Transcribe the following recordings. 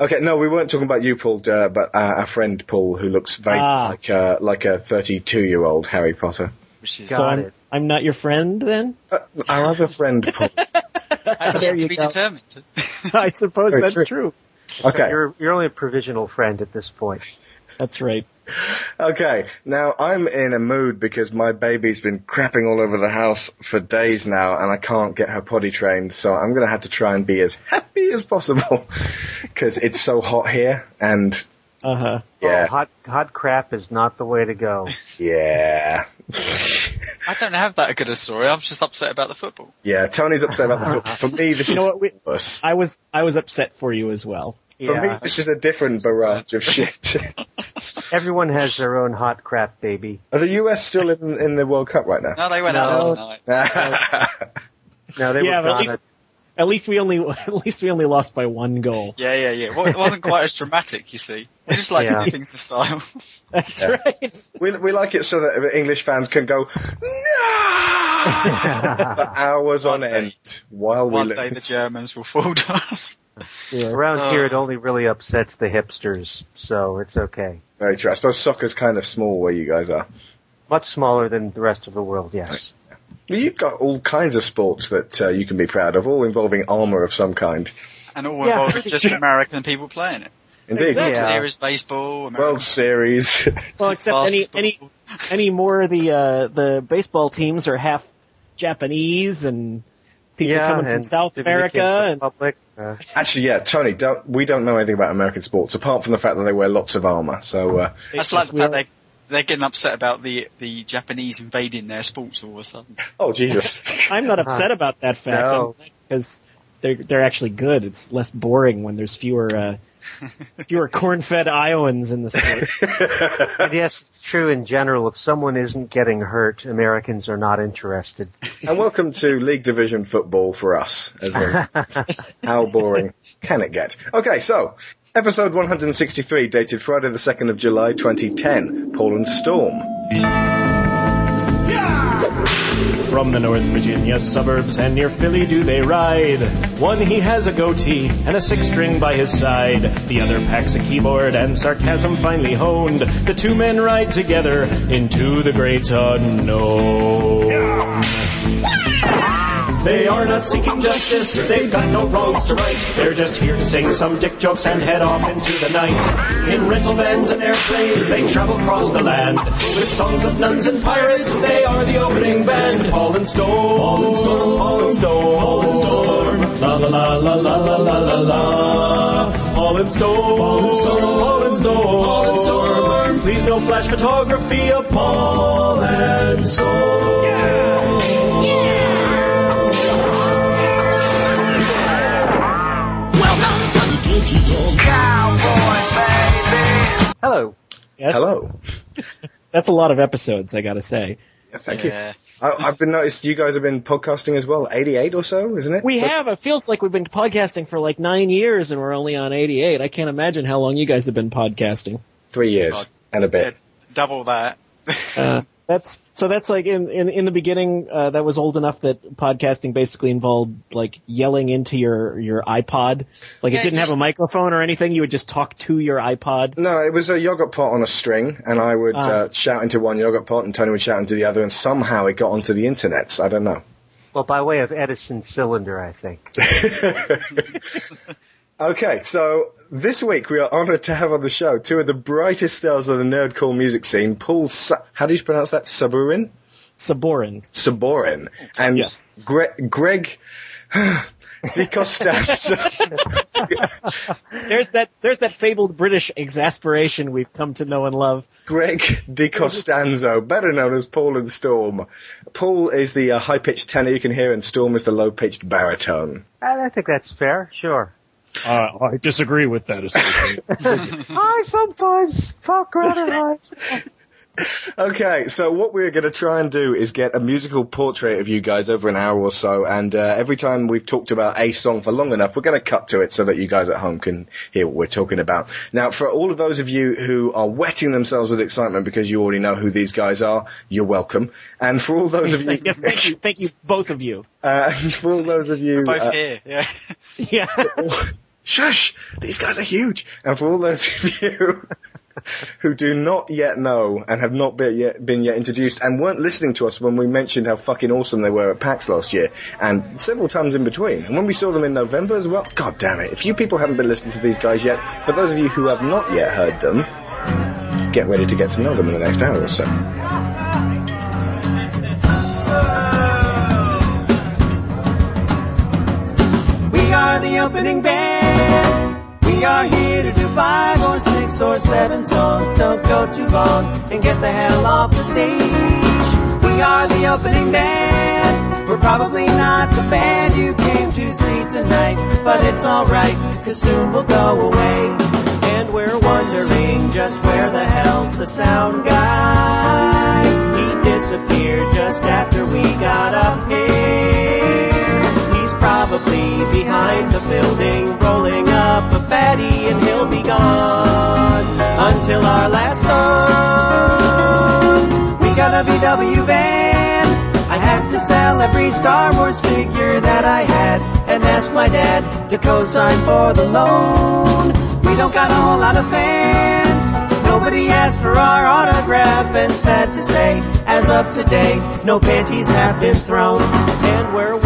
Okay, no, we weren't talking about you, Paul, uh, but uh, our friend Paul, who looks very Ah. like uh, like a 32 year old Harry Potter. Which so Got I'm. I'm not your friend then. Uh, our other friend Paul. that's There yet you to be go. determined. I suppose Very that's true. true. Okay, You're you're only a provisional friend at this point. That's right. Okay. Now I'm in a mood because my baby's been crapping all over the house for days now, and I can't get her potty trained. So I'm gonna have to try and be as happy as possible because it's so hot here, and Uh huh. yeah, Oh, hot hot crap is not the way to go. yeah. I don't have that good a story. I'm just upset about the football. Yeah, Tony's upset about the football. For me, this You know is what? We, worse. I was I was upset for you as well. For me, this is a different barrage of shit. Everyone has their own hot crap baby. Are the US still in, in the World Cup right now? No, they went out No. last night. No, they Yeah, were but at least- at- At least we only at least we only lost by one goal. Yeah, yeah, yeah. Well, it wasn't quite as dramatic, you see. We just like Yeah. to do things to style. That's Yeah. right. we, we like it so that English fans can go, no! for hours on day. end while we One lose. day the Germans will fold to us. Around Oh. here, it only really upsets the hipsters, so it's okay. Very true. I suppose soccer's kind of small where you guys are. Much smaller than the rest of the world, yes. Well, You've got all kinds of sports that uh, you can be proud of, all involving armour of some kind. And all Yeah, involved pretty just sure. American people playing it. Indeed. Exactly. Yeah. Series baseball, American World Series. Well, except any basketball. any any more of the uh, the baseball teams are half Japanese and people yeah, coming from South America and Republic. Uh, Actually, yeah, Tony, don't, we don't know anything about American sports apart from the fact that they wear lots of armour. So, uh, That's like the fact they they're getting upset about the the Japanese invading their sports all of a sudden. oh Jesus. I'm not upset about that fact No. because they're they're actually good. It's less boring when there's fewer uh, fewer corn-fed Iowans in the sport. and yes, it's true in general. If someone isn't getting hurt, Americans are not interested. And welcome to League Division football for us. As in, how boring can it get? Okay, so episode 163, dated Friday the 2nd of July 2010. Paul and Storm. From the North Virginia suburbs and near Philly do they ride. One he has a goatee and a six string by his side. The other packs a keyboard and sarcasm finely honed. The two men ride together into the great unknown. They are not seeking justice, they've got no wrongs to right. They're just here to sing some dick jokes and head off into the night. In rental vans and airplanes, they travel across the land. With songs of nuns and pirates, they are the opening band. Paul and Storm, Paul and Storm, Paul and Storm, Paul and Storm. La la la la la la la la la. Paul and Storm, Paul and Storm, Paul and Storm, Paul and Storm. Please no flash photography of Paul and Storm. Hello. Yes, Hello. That's a lot of episodes, I gotta say. Yeah, thank you. Yeah. I, I've been noticed you guys have been podcasting as well. 88 or so, isn't it? We So- have. It feels like we've been podcasting for like nine years, and we're only on 88. I can't imagine how long you guys have been podcasting. Three years God. and a Yeah, bit. double that. Uh, that's so. That's like in in, in the beginning. Uh, that was old enough that podcasting basically involved like yelling into your your iPod. Like Yeah, it didn't have a microphone or anything. You would just talk to your iPod. No, it was a yogurt pot on a string, and I would Ah. uh, shout into one yogurt pot, and Tony would shout into the other, and somehow it got onto the internet. I don't know. Well, by way of Edison cylinder, I think. Okay, so this week we are honoured to have on the show two of the brightest stars of the nerdcore music scene, Paul. Sa- How do you pronounce that? Saburin, Sabourin. Sabourin, and Yes. Gre- Greg DiCostanzo. There's that. There's that fabled British exasperation we've come to know and love. Greg DiCostanzo, better known as Paul and Storm. Paul is the uh, high-pitched tenor you can hear, and Storm is the low-pitched baritone. I I think that's fair, sure. Uh, I disagree with that. I sometimes talk rather high. Okay, so what we're going to try and do is get a musical portrait of you guys over an hour or so, and uh, every time we've talked about a song for long enough, we're going to cut to it so that you guys at home can hear what we're talking about. Now, for all of those of you who are wetting themselves with excitement because you already know who these guys are, you're welcome. And for all those of you, yes, thank you, thank you, both of you. uh, for all those of you, Both uh, here, yeah. Yeah. Shush, these guys are huge. And for all those of you who do not yet know and have not been yet, been yet introduced and weren't listening to us when we mentioned how fucking awesome they were at PAX last year and several times in between. And when we saw them in November as well, god damn it. If you people haven't been listening to these guys yet, for those of you who have not yet heard them, get ready to get to know them in the next hour or so. Are the opening band. We are here to do five or six or seven songs. Don't go too long and get the hell off the stage. We are the opening band. We're probably not the band you came to see tonight, but it's alright, cause soon we'll go away. And we're wondering just where the hell's the sound guy? He disappeared just after we got up here. Probably behind the building, rolling up a fatty, and he'll be gone until our last song. We got a VW van. I had to sell every Star Wars figure that I had and ask my dad to co-sign for the loan. We don't got a whole lot of fans. Nobody asked for our autograph and sad to say, as of today, no panties have been thrown. And we're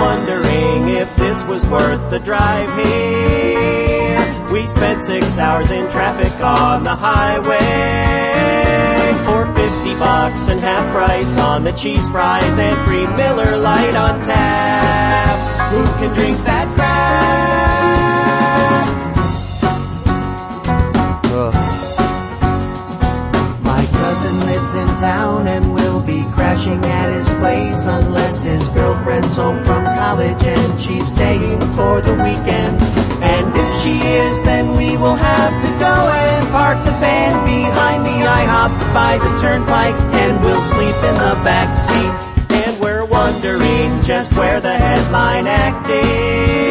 wondering if this was worth the drive here. We spent six hours in traffic on the highway for 50 bucks and half price on the cheese fries and free Miller Lite on tap. Who can drink that lives in town and will be crashing at his place unless his girlfriend's home from college and she's staying for the weekend. And if she is, then we will have to go and park the van behind the IHOP by the turnpike and we'll sleep in the back seat. And we're wondering just where the headline act is.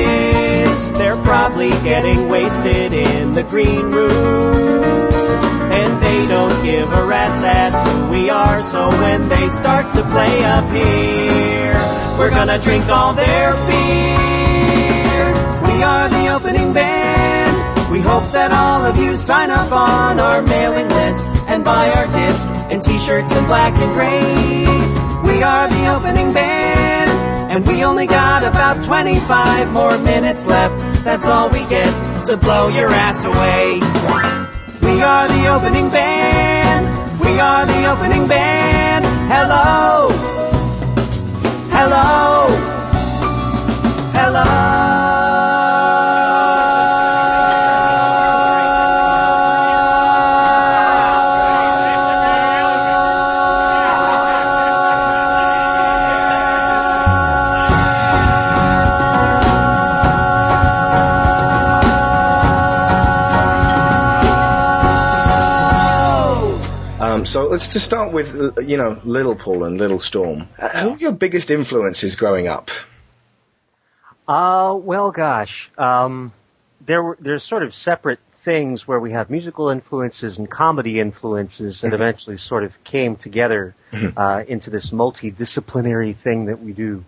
They're probably getting wasted in the green room. And they don't give a rat's ass who we are, so when they start to play up here, we're gonna drink all their beer. We are the opening band. We hope that all of you sign up on our mailing list and buy our disc and t-shirts in black and gray. We are the opening band, and we only got about 25 more minutes left. That's all we get to blow your ass away. We are the opening band. We are the opening band. Hello. Hello. Um, so let's just start with, uh, you know, Little Paul and Little Storm. Uh, who are your biggest influences growing up? Uh, well, gosh, um, there were there's sort of separate things where we have musical influences and comedy influences that eventually sort of came together uh, into this multidisciplinary thing that we do.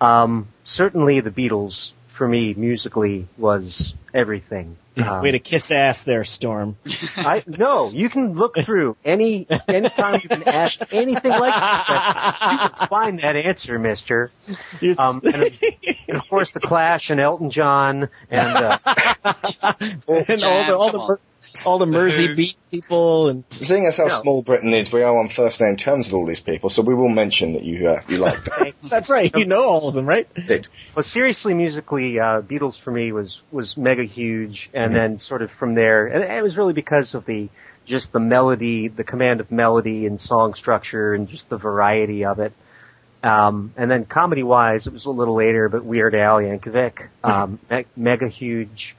Um, certainly, the Beatles for me musically was everything. Um, Way to kiss ass there, Storm. I no, you can look through any anytime you've been asked anything like that, you can find that answer, Mister. Um, and, and of course, the Clash and Elton John and uh, and all the all the on. Mer- all the Mersey beat people and Seeing as how No. small Britain is, we are on first name terms with all these people, so we will mention that you uh, you like them. that's right. You know all of them, right? Indeed. well, seriously, musically, uh, Beatles for me was was mega huge, and then sort of from there, and it was really because of the just the melody, the command of melody and song structure, and just the variety of it. Um, and then comedy wise, it was a little later, but Weird Al Yankovic, um, me- mega huge,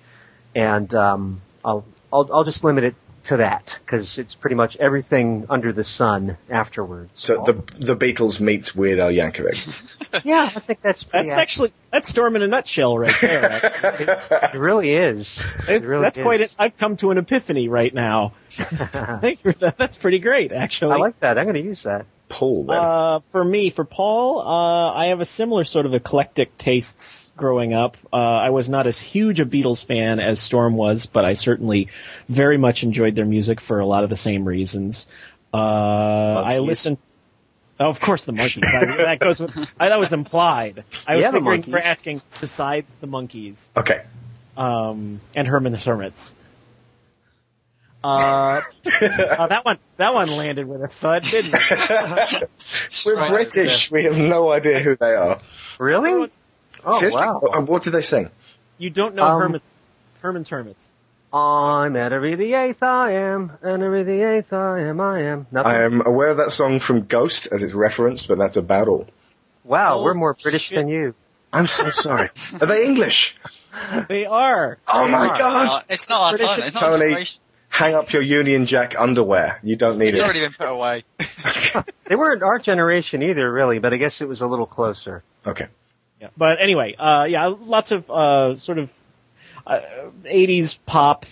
and um, I'll, I'll I'll just limit it to that because it's pretty much everything under the sun afterwards. So the the Beatles meets Weird Al Yankovic. yeah, I think that's pretty. That's actually that's Storm in a nutshell right there. it really is. It really that's is. quite. An, I've come to an epiphany right now. Thank you. That's pretty great, actually. I like that. I'm going to use that. Paul then? Uh, for me, for Paul, uh, I have a similar sort of eclectic tastes growing up. Uh, I was not as huge a Beatles fan as Storm was, but I certainly very much enjoyed their music for a lot of the same reasons. Uh, I listened. Oh, of course, the Monkees. I, that goes with. I, that was implied. I was Yeah, figuring for asking besides the Monkees okay. um, and Herman the Hermits. Uh, uh, that one, that one landed with a thud, didn't it? We're Right. British. We have no idea who they are. Really? Oh Seriously? wow. Uh, What did they sing? You don't know Um, Herman, Herman's Hermits. I'm Henry the Eighth. I am Henry the Eighth. I am. I am. Nothing. I am aware of that song from Ghost as it's referenced, but that's about all. wow, Oh, we're more British shit. than you. I'm so sorry. Are they English? They are. Oh my Uh, god! it's not our British- time. It's not Tony. A generation. Hang up your Union Jack underwear. You don't need It's it. It's already been put away. They weren't our generation either, really, but I guess it was a little closer. Okay. Yeah. But anyway, uh, yeah, lots of uh, sort of uh, 80s pop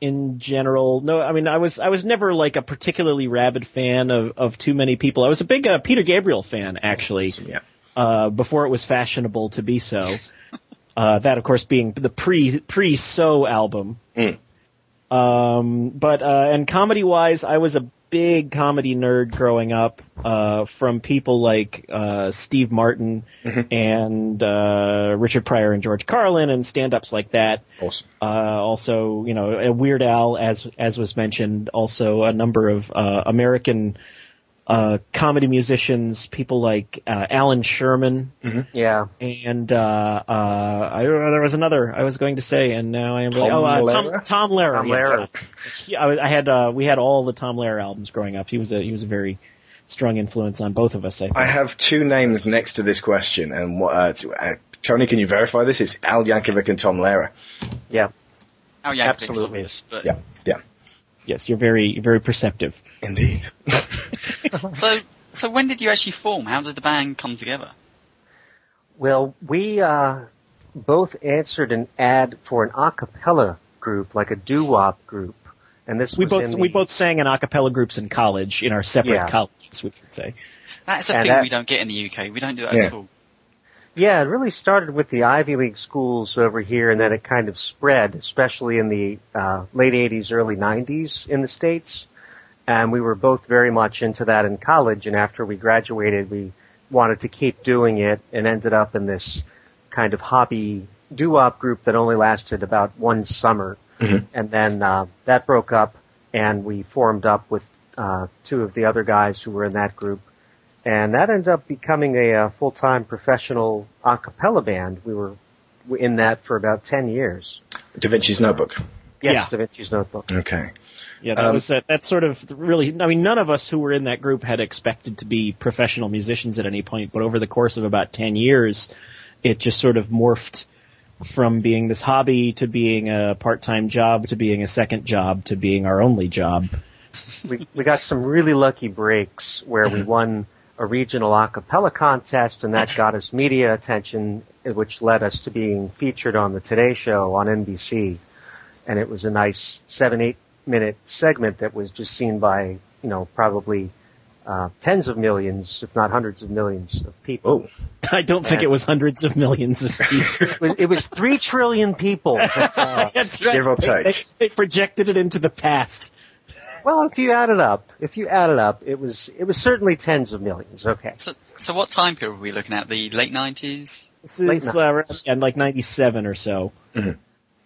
in general. No, I mean, I was I was never like a particularly rabid fan of of too many people. I was a big uh, Peter Gabriel fan actually. Yeah. uh, before it was fashionable to be so. Uh, that, of course, being the pre pre So album. Mm. Um, but uh, and comedy wise, I was a big comedy nerd growing up. Uh, from people like uh, Steve Martin and uh, Richard Pryor and George Carlin and stand ups like that. Awesome. Uh, also, you know, a Weird Al, as as was mentioned. Also, a number of uh, American uh, comedy musicians, people like uh, Allan Sherman, Yeah. and uh, uh, I, there was another I was going to say, and now I am. Tom oh, uh, Lehrer? Tom, Tom Lehrer. Tom yes. Lehrer. Yeah, I, I had uh, we had all the Tom Lehrer albums growing up. He was a he was a very strong influence on both of us. I think. I have two names next to this question, and what, uh, t- uh, Tony, can you verify this? It's Al Yankovic and Tom Lehrer. Yeah. Al Yankovic's Absolutely. obvious, but Yeah, yeah, yes, you're very very perceptive. indeed. so so when did you actually form? How did the band come together? Well, we uh, both answered an ad for an a cappella group, like a doo-wop group, and this We was both the, we both sang in a cappella groups in college in our separate Yeah. colleges, we could say. That's a And thing that- we don't get in the UK. We don't do that Yeah. at all. Yeah, it really started with the Ivy League schools over here, and then it kind of spread, especially in the uh, late '80s, early '90s in the states. And we were both very much into that in college. And after we graduated, we wanted to keep doing it, and ended up in this kind of hobby doo-wop group that only lasted about one summer. And then uh, that broke up, and we formed up with uh, two of the other guys who were in that group and that ended up becoming a, uh full-time professional a cappella band. We were in that for about 10 years. Da Vinci's Notebook. Yes, Yeah. Da Vinci's Notebook. Okay. Yeah, that Um, was that. That's sort of really. I mean, none of us who were in that group had expected to be professional musicians at any point, but over the course of about ten years, it just sort of morphed from being this hobby to being a part-time job to being a second job to being our only job. we, we got some really lucky breaks where we won a regional a cappella contest and that got us media attention, which led us to being featured on the Today Show on NBC. And it was a nice seven, eight minute segment that was just seen by, you know, probably uh, tens of millions, if not hundreds of millions of people. Oh, I don't think it was hundreds of millions of people. It was, it was three trillion people. that saw us. That's right. Give or They- They, they projected it into the past. Well, if you add it up, if you add it up, it was it was certainly tens of millions. Okay. So so what time period were we looking at? The late nineties? Since uh, around- yeah, like '97 or so. And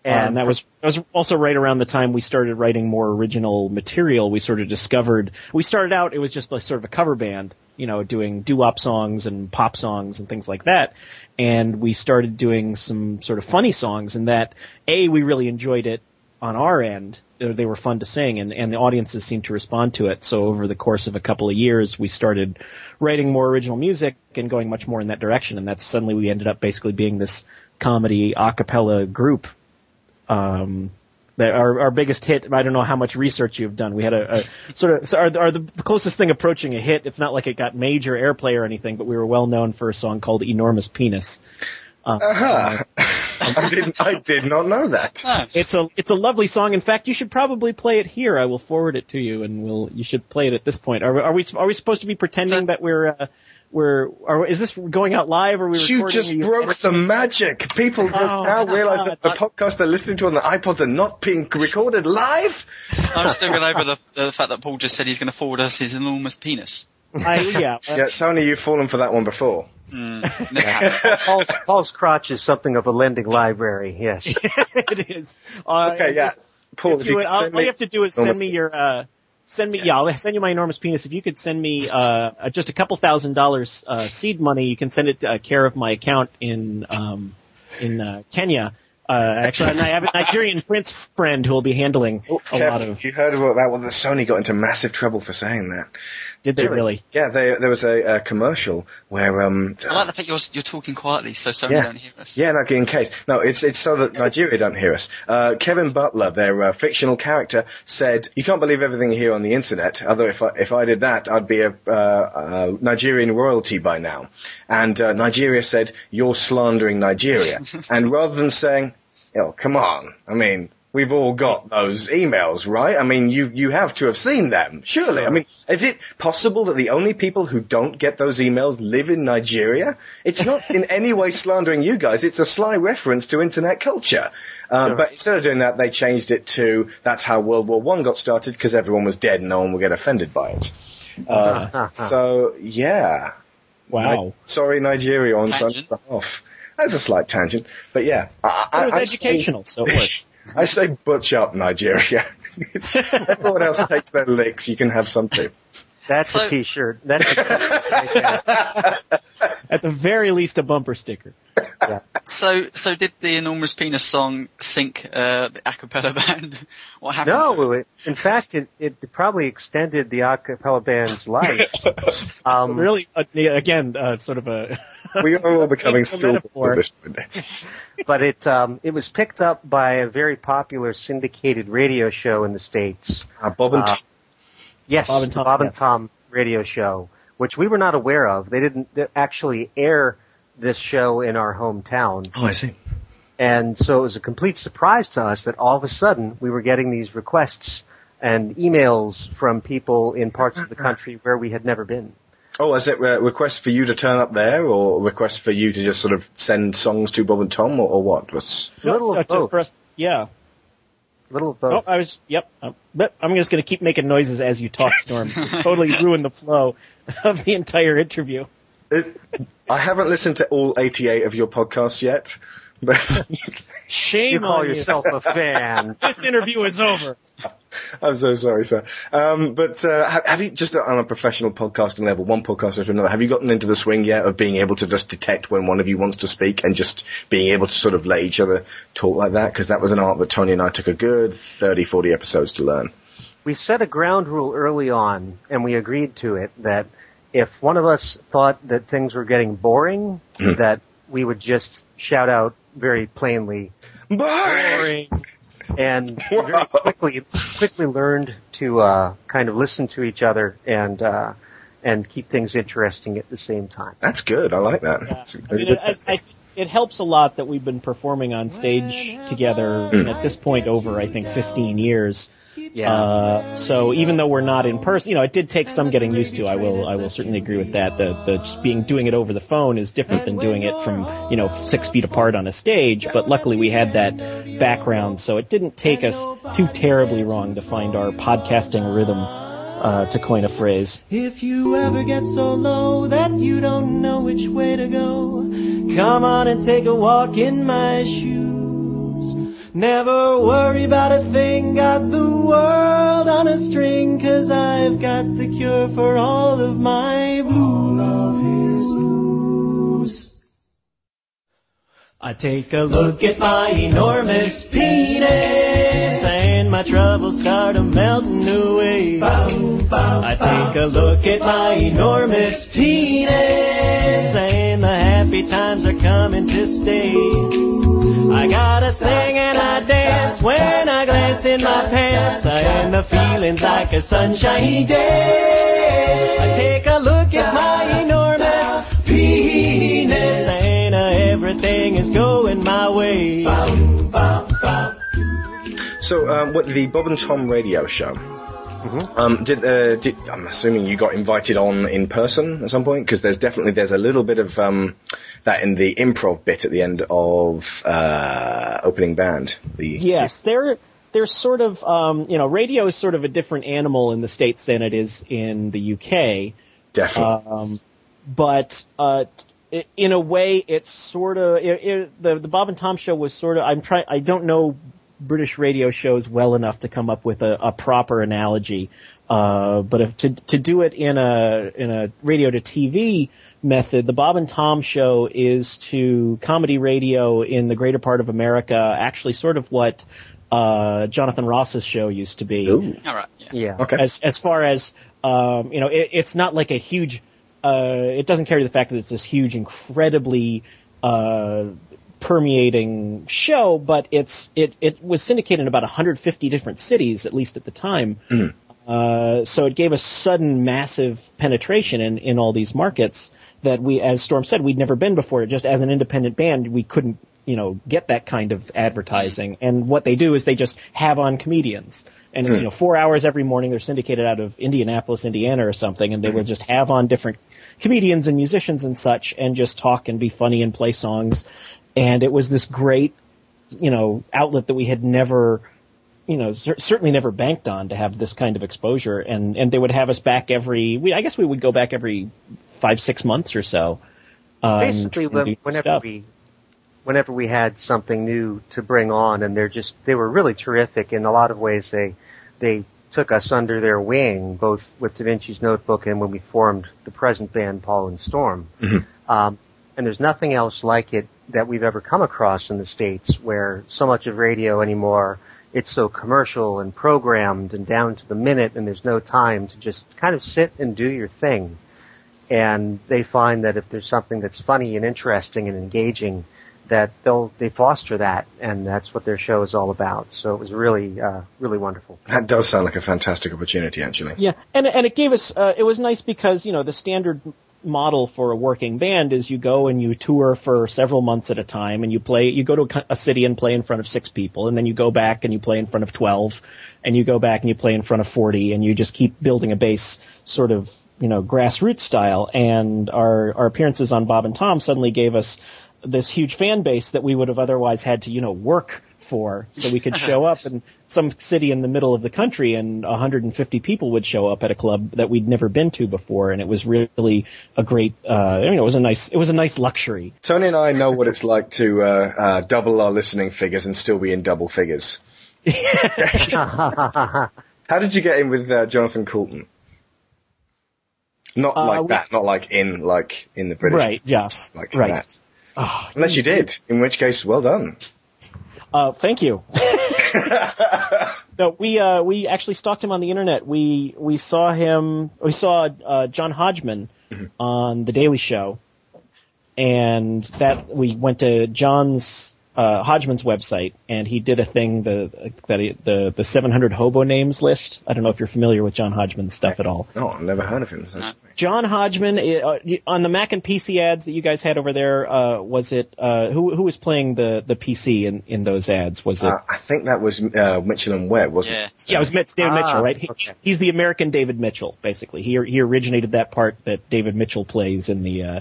And that was that was also right around the time we started writing more original material. We sort of discovered we started out it was just like sort of a cover band, you know, doing doo-wop songs and pop songs and things like that. And we started doing some sort of funny songs and that A we really enjoyed it on our end. Uh, They were fun to sing and, and the audiences seemed to respond to it. So over the course of a couple of years, we started writing more original music and going much more in that direction. And that's suddenly we ended up basically being this comedy a cappella group um, that our, our biggest hit. I don't know how much research you've done. We had a, a sort of so are, are the closest thing approaching a hit. It's not like it got major airplay or anything, but we were well known for a song called "Enormous Penis." Uh, Aha. I didn't. I did not know that. No. It's a it's a lovely song. In fact, you should probably play it here. I will forward it to you, and we'll you should play it at this point. Are, we- are we are we supposed to be pretending So- that we're uh, we're are, is this going out live? Or are we You just broke editing? the magic. People Oh, now realize that the God. podcast they're listening to on the iPods are not being recorded live. I'm still going over the, the fact that Paul just said he's going to forward us his enormous penis. I, yeah, uh, Yeah, Tony, you've fallen for that one before. Mm. Paul's, Paul's crotch is something of a lending library. Yes. it is. Uh, Okay, yeah. Paul, If if you you would, all, send all you have to do is send enormous me your, uh, send me, yeah, I'll send you my enormous penis. If you could send me, uh, just a couple thousand dollars, uh, seed money, you can send it to uh, care of my account in, um, in, uh, Kenya. Uh, actually, and I have a Nigerian prince friend who will be handling Oh, a careful. lot of, You heard about well, the Sony got into massive trouble for saying that. Did they really? Yeah, they, there was a, a commercial where um. I like the fact you're, you're talking quietly so Sony Yeah. don't hear us. Yeah, no, in case. No, it's it's so that Nigeria don't hear us. Uh, Kevin Butler, their uh, fictional character, said, "You can't believe everything you hear on the internet. Although if I if I did that, I'd be a, uh, uh Nigerian royalty by now." And uh, Nigeria said, "You're slandering Nigeria." and rather than saying, "Oh, come on," I mean. We've all got those emails, right? I mean, you, you have to have seen them, surely. I mean, is it possible that the only people who don't get those emails live in Nigeria? It's not in any way slandering you guys. It's a sly reference to internet culture. Uh, But instead of doing that, they changed it to that's how World War One got started because everyone was dead and no one would get offended by it. Uh, so yeah, Wow. Ni- sorry, Nigeria on Tangent. Sony's behalf. That's a slight tangent, but yeah, I, I, it was I educational, so it works. I say butch up Nigeria. It's, everyone else takes their licks. You can have some too. That's So- a t-shirt. That's a t-shirt right there. At the very least, a bumper sticker. So, so did the enormous penis song sink uh, the a cappella band? What happened? to No, it? it, in fact, it, it probably extended the a cappella band's life. Um, Really, uh, again, uh, sort of a. We are all becoming It's a stillborn metaphor. at this point. but it um, it was picked up by a very popular syndicated radio show in the states. Uh, Bob and Uh, Tom. Yes, Bob and Tom, Bob and yes. Tom radio show, which we were not aware of. They didn't actually air this show in our hometown, Oh, I see. and so it was a complete surprise to us that all of a sudden we were getting these requests and emails from people in parts of the country where we had never been. Oh, is it a request for you to turn up there, or a request for you to just sort of send songs to Bob and Tom, or, or what? Was A little of both. for us- yeah. A little of Oh. I was, yep. Um, but I'm just going to keep making noises as you talk, Storm. totally ruin the flow of the entire interview. it, I haven't listened to all 88 of your podcasts yet, but Shame you call on yourself a fan. This interview is over. I'm so sorry, sir. Um, but uh, have, have you just on a professional podcasting level, one podcaster to another, have you gotten into the swing yet of being able to just detect when one of you wants to speak and just being able to sort of let each other talk like that? Because that was an art that Tony and I took a good 30, 40 episodes to learn. we set a ground rule early on, and we agreed to it that if one of us thought that things were getting boring, Mhm. that we would just shout out very plainly, Boring! and very quickly quickly learned to uh, kind of listen to each other and uh, and keep things interesting at the same time. That's good. I like that. Yeah. It's a I mean, it, I, I, it helps a lot that we've been performing on stage together at this point over, I think, 15 years. Yeah. Uh, so even though we're not in person, you know, it did take some getting used to. I will, I will certainly agree with that. The, the just being doing it over the phone is different than doing it from, you know, six feet apart on a stage. But luckily we had that background, so it didn't take us too terribly wrong to find our podcasting rhythm, uh, to coin a phrase. If you ever get so low that you don't know which way to go, come on and take a walk in my shoes. Never worry about a thing, got the world on a string, cause I've got the cure for all of my blues. I take a look at my enormous penis, and my troubles start a melting away. I take a look at my enormous penis, and the happy times are coming to stay. I gotta sing and I dance when I glance in my pants, and the feeling's like a sunshiny day. I take a look at my enormous penis, and uh, everything is going my way. So, um, what the Bob and Tom radio show? Um, did, uh, did I'm assuming you got invited on in person at some point because there's definitely there's a little bit of um, that in the improv bit at the end of uh, opening band. The Yes, they're they're sort of um, you know radio is sort of a different animal in the states than it is in the UK. definitely. Um, but uh, in a way, it's sort of it, it, the the Bob and Tom show was sort of. I'm trying. I don't know British radio shows well enough to come up with a, a proper analogy. Uh, but if to to do it in a in a radio to TV method, the Bob and Tom show is to comedy radio in the greater part of America actually sort of what uh, Jonathan Ross's show used to be Ooh. All right. Yeah. Yeah. Okay. as as far as um, you know, it, it's not like a huge. Uh, it doesn't carry the fact that it's this huge, incredibly uh, permeating show, but it's it it was syndicated in about 150 different cities, at least at the time. Hmm. Uh, so it gave us sudden, massive penetration in in all these markets that we, as Storm said, we'd never been before. Just as an independent band, we couldn't you know get that kind of advertising. And what they do is they just have on comedians and it's hmm. you know four hours every morning. They're syndicated out of Indianapolis, Indiana, or something, and they will hmm. just have on different comedians and musicians and such, and just talk and be funny and play songs. And it was this great, you know, outlet that we had never, you know, cer- certainly never banked on to have this kind of exposure. And and they would have us back every. We I guess we would go back every five six months or so. Um, Basically, when, whenever stuff. we whenever we had something new to bring on, and they're just they were really terrific in a lot of ways. They they took us under their wing, both with Da Vinci's Notebook and when we formed the present band, Paul and Storm. Um, and there's nothing else like it that we've ever come across in the states, where so much of radio anymore it's so commercial and programmed and down to the minute, and there's no time to just kind of sit and do your thing and they find that if there's something that's funny and interesting and engaging, that they'll they foster that, and that's what their show is all about. So it was really uh, really wonderful. that does sound like a fantastic opportunity, actually. Yeah, and and it gave us uh, it was nice because you know the standard model for a working band is you go and you tour for several months at a time and you play you go to a, city and play in front of six people and then you go back and you play in front of 12 and you go back and you play in front of 40 and you just keep building a base sort of you know grassroots style. And our our appearances on Bob and Tom suddenly gave us this huge fan base that we would have otherwise had to you know work for so we could show up in some city in the middle of the country and 150 people would show up at a club that we'd never been to before and it was really a great uh I mean it was a nice it was a nice luxury Tony and I know what it's like to uh, uh, double our listening figures and still be in double figures. How did you get in with uh, Jonathan Coulton? Not Uh, like we- that, not like in like in the British, right yes like right that. Unless you did, in which case, well done. Uh, thank you. no, we uh, we actually stalked him on the internet. We we saw him. We saw uh, John Hodgman on the Daily Show, and that we went to John's uh, Hodgman's website, and he did a thing the that he, the the 700 hobo names list. I don't know if you're familiar with John Hodgman's stuff at all. No, I've never heard of him. So John Hodgman uh, on the Mac and PC ads that you guys had over there. Uh, was it uh, who who was playing the the PC in in those ads? Was it? Uh, I think that was uh, Mitchell and Webb, wasn't Yeah. it? Yeah, it was Mitch, David Ah, Mitchell, right? He, okay. He's the American David Mitchell, basically. He he originated that part that David Mitchell plays in the uh,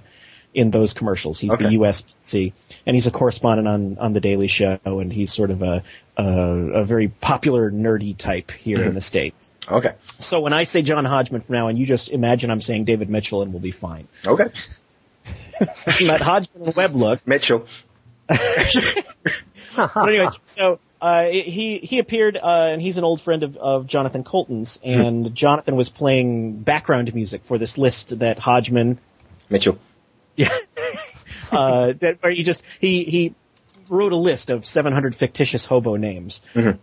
in those commercials. He's Okay. the USC, and he's a correspondent on on the Daily Show, and he's sort of a a, a very popular nerdy type here in the states. Okay. So when I say John Hodgman from now on, you just imagine I'm saying David Mitchell, and we'll be fine. Okay. So that Hodgman and Webb look. Mitchell. but anyway, so uh, he he appeared, uh, and he's an old friend of, of Jonathan Coulton's, and Jonathan was playing background music for this list that Hodgman, Mitchell. yeah, uh, that where he just he he wrote a list of 700 fictitious hobo names,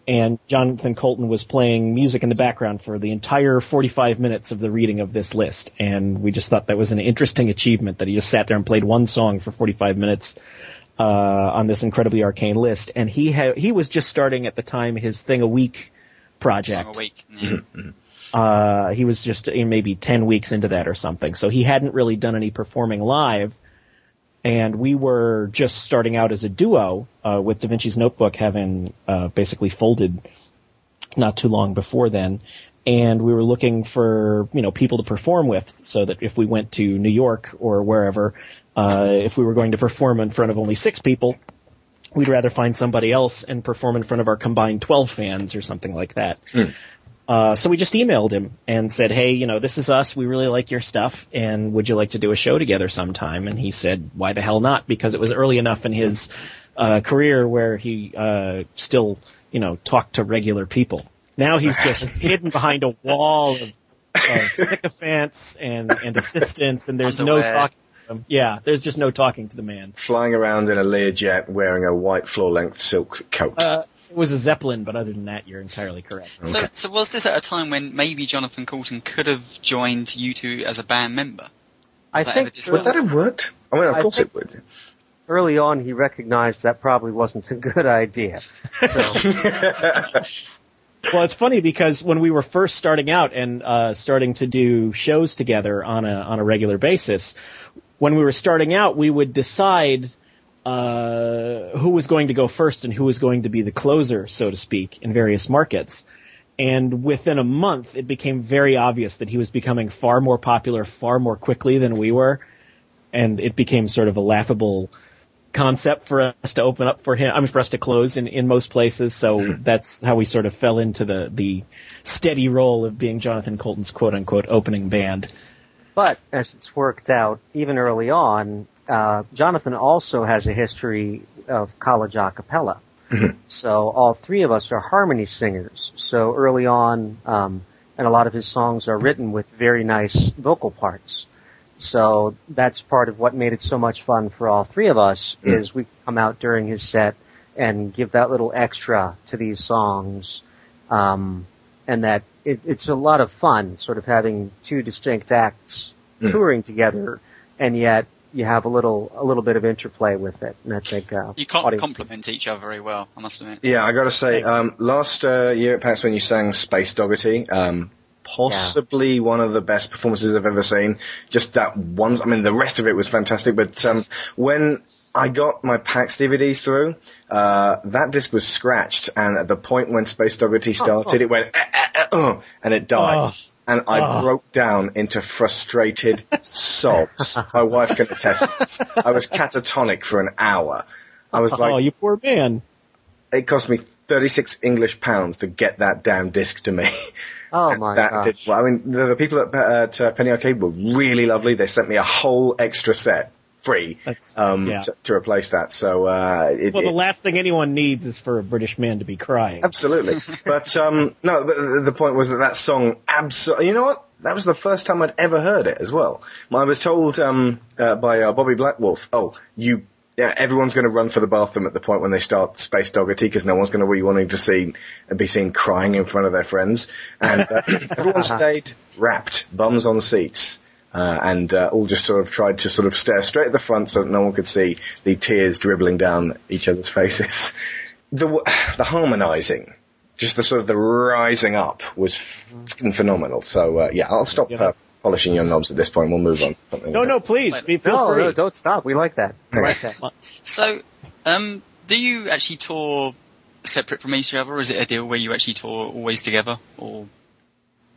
and Jonathan Coulton was playing music in the background for the entire 45 minutes of the reading of this list, and we just thought that was an interesting achievement that he just sat there and played one song for 45 minutes uh, on this incredibly arcane list, and he had he was just starting at the time his thing a week project. Song a week. Yeah. Uh, he was just maybe 10 weeks into that or something. So he hadn't really done any performing live. And we were just starting out as a duo uh, with Da Vinci's Notebook having uh, basically folded not too long before then, and we were looking for you know people to perform with, so that if we went to New York or wherever, uh, if we were going to perform in front of only six people, we'd rather find somebody else and perform in front of our combined 12 fans or something like that. Uh, so we just emailed him and said, hey, you know, this is us. We really like your stuff, and would you like to do a show together sometime? And he said, why the hell not? Because it was early enough in his uh, career where he uh, still, you know, talked to regular people. Now he's just hidden behind a wall of, of sycophants and, and assistants, and there's no talking to him. Yeah, there's just no talking to the man. Flying around in a Learjet wearing a white floor-length silk coat. It was a Zeppelin, but other than that, you're entirely correct. So, so was this at a time when maybe Jonathan Coulton could have joined you two as a band member? I think ever discussed? would that have worked? I mean, of I course it would. early on he recognized that probably wasn't a good idea. So Well, it's funny because when we were first starting out and uh, starting to do shows together on a on a regular basis, when we were starting out, we would decide uh, who was going to go first and who was going to be the closer, so to speak, in various markets. And within a month, it became very obvious that he was becoming far more popular, far more quickly than we were, and it became sort of a laughable concept for us to open up for him. I mean, for us to close in, in most places. So that's how we sort of fell into the, the steady role of being Jonathan Coulton's quote unquote opening band. But as it's worked out, even early on, uh, Jonathan also has a history of college a cappella. So all three of us are harmony singers. So early on, um, and a lot of his songs are written with very nice vocal parts. So that's part of what made it so much fun for all three of us is we come out during his set and give that little extra to these songs. Um, and that it, it's a lot of fun sort of having two distinct acts touring together and yet you have a little, a little bit of interplay with it. And I think, uh, You can't audience- complement each other very well, I must admit. Yeah, I gotta say, um, last uh, year at PAX when you sang Space Doggity, um, possibly one of the best performances I've ever seen. Just that one, I mean, the rest of it was fantastic, but um, when I got my PAX DVDs through, uh, that disc was scratched, and at the point when Space Doggity started, it went, eh, eh, eh, uh, and it died. Oh. And I ah. broke down into frustrated sobs. My wife can attest. to this. I was catatonic for an hour. I was ah, like, oh, you poor man. it cost me 36 English pounds to get that damn disc to me. Oh my that gosh. did, well, I mean, the, the people at, uh, at uh, Penny Arcade were really lovely. They sent me a whole extra set, free, um, yeah. to, to replace that. So, uh, it, Well, the it- last thing anyone needs is for a British man to be crying. absolutely. but, um, no, but the, the point was that that song, absolutely, you know what? That was the first time I'd ever heard it as well. I was told, um, uh, by, uh, Bobby Blackwolf, oh, you, yeah, everyone's going to run for the bathroom at the point when they start Space Doggity because no one's going to be wanting to see be seen crying in front of their friends, and uh, everyone stayed wrapped, bums on seats, uh, and uh, all just sort of tried to sort of stare straight at the front so that no one could see the tears dribbling down each other's faces. The the harmonising, just the sort of the rising up was f- phenomenal. So uh, yeah, I'll stop Yeah, uh, polishing your knobs at this point. We'll move on. to Something No, no, please, be, feel No, free. no, don't stop. We like that. We like that. So, um, do you actually tour separate from each other, or is it a deal where you actually tour always together? Or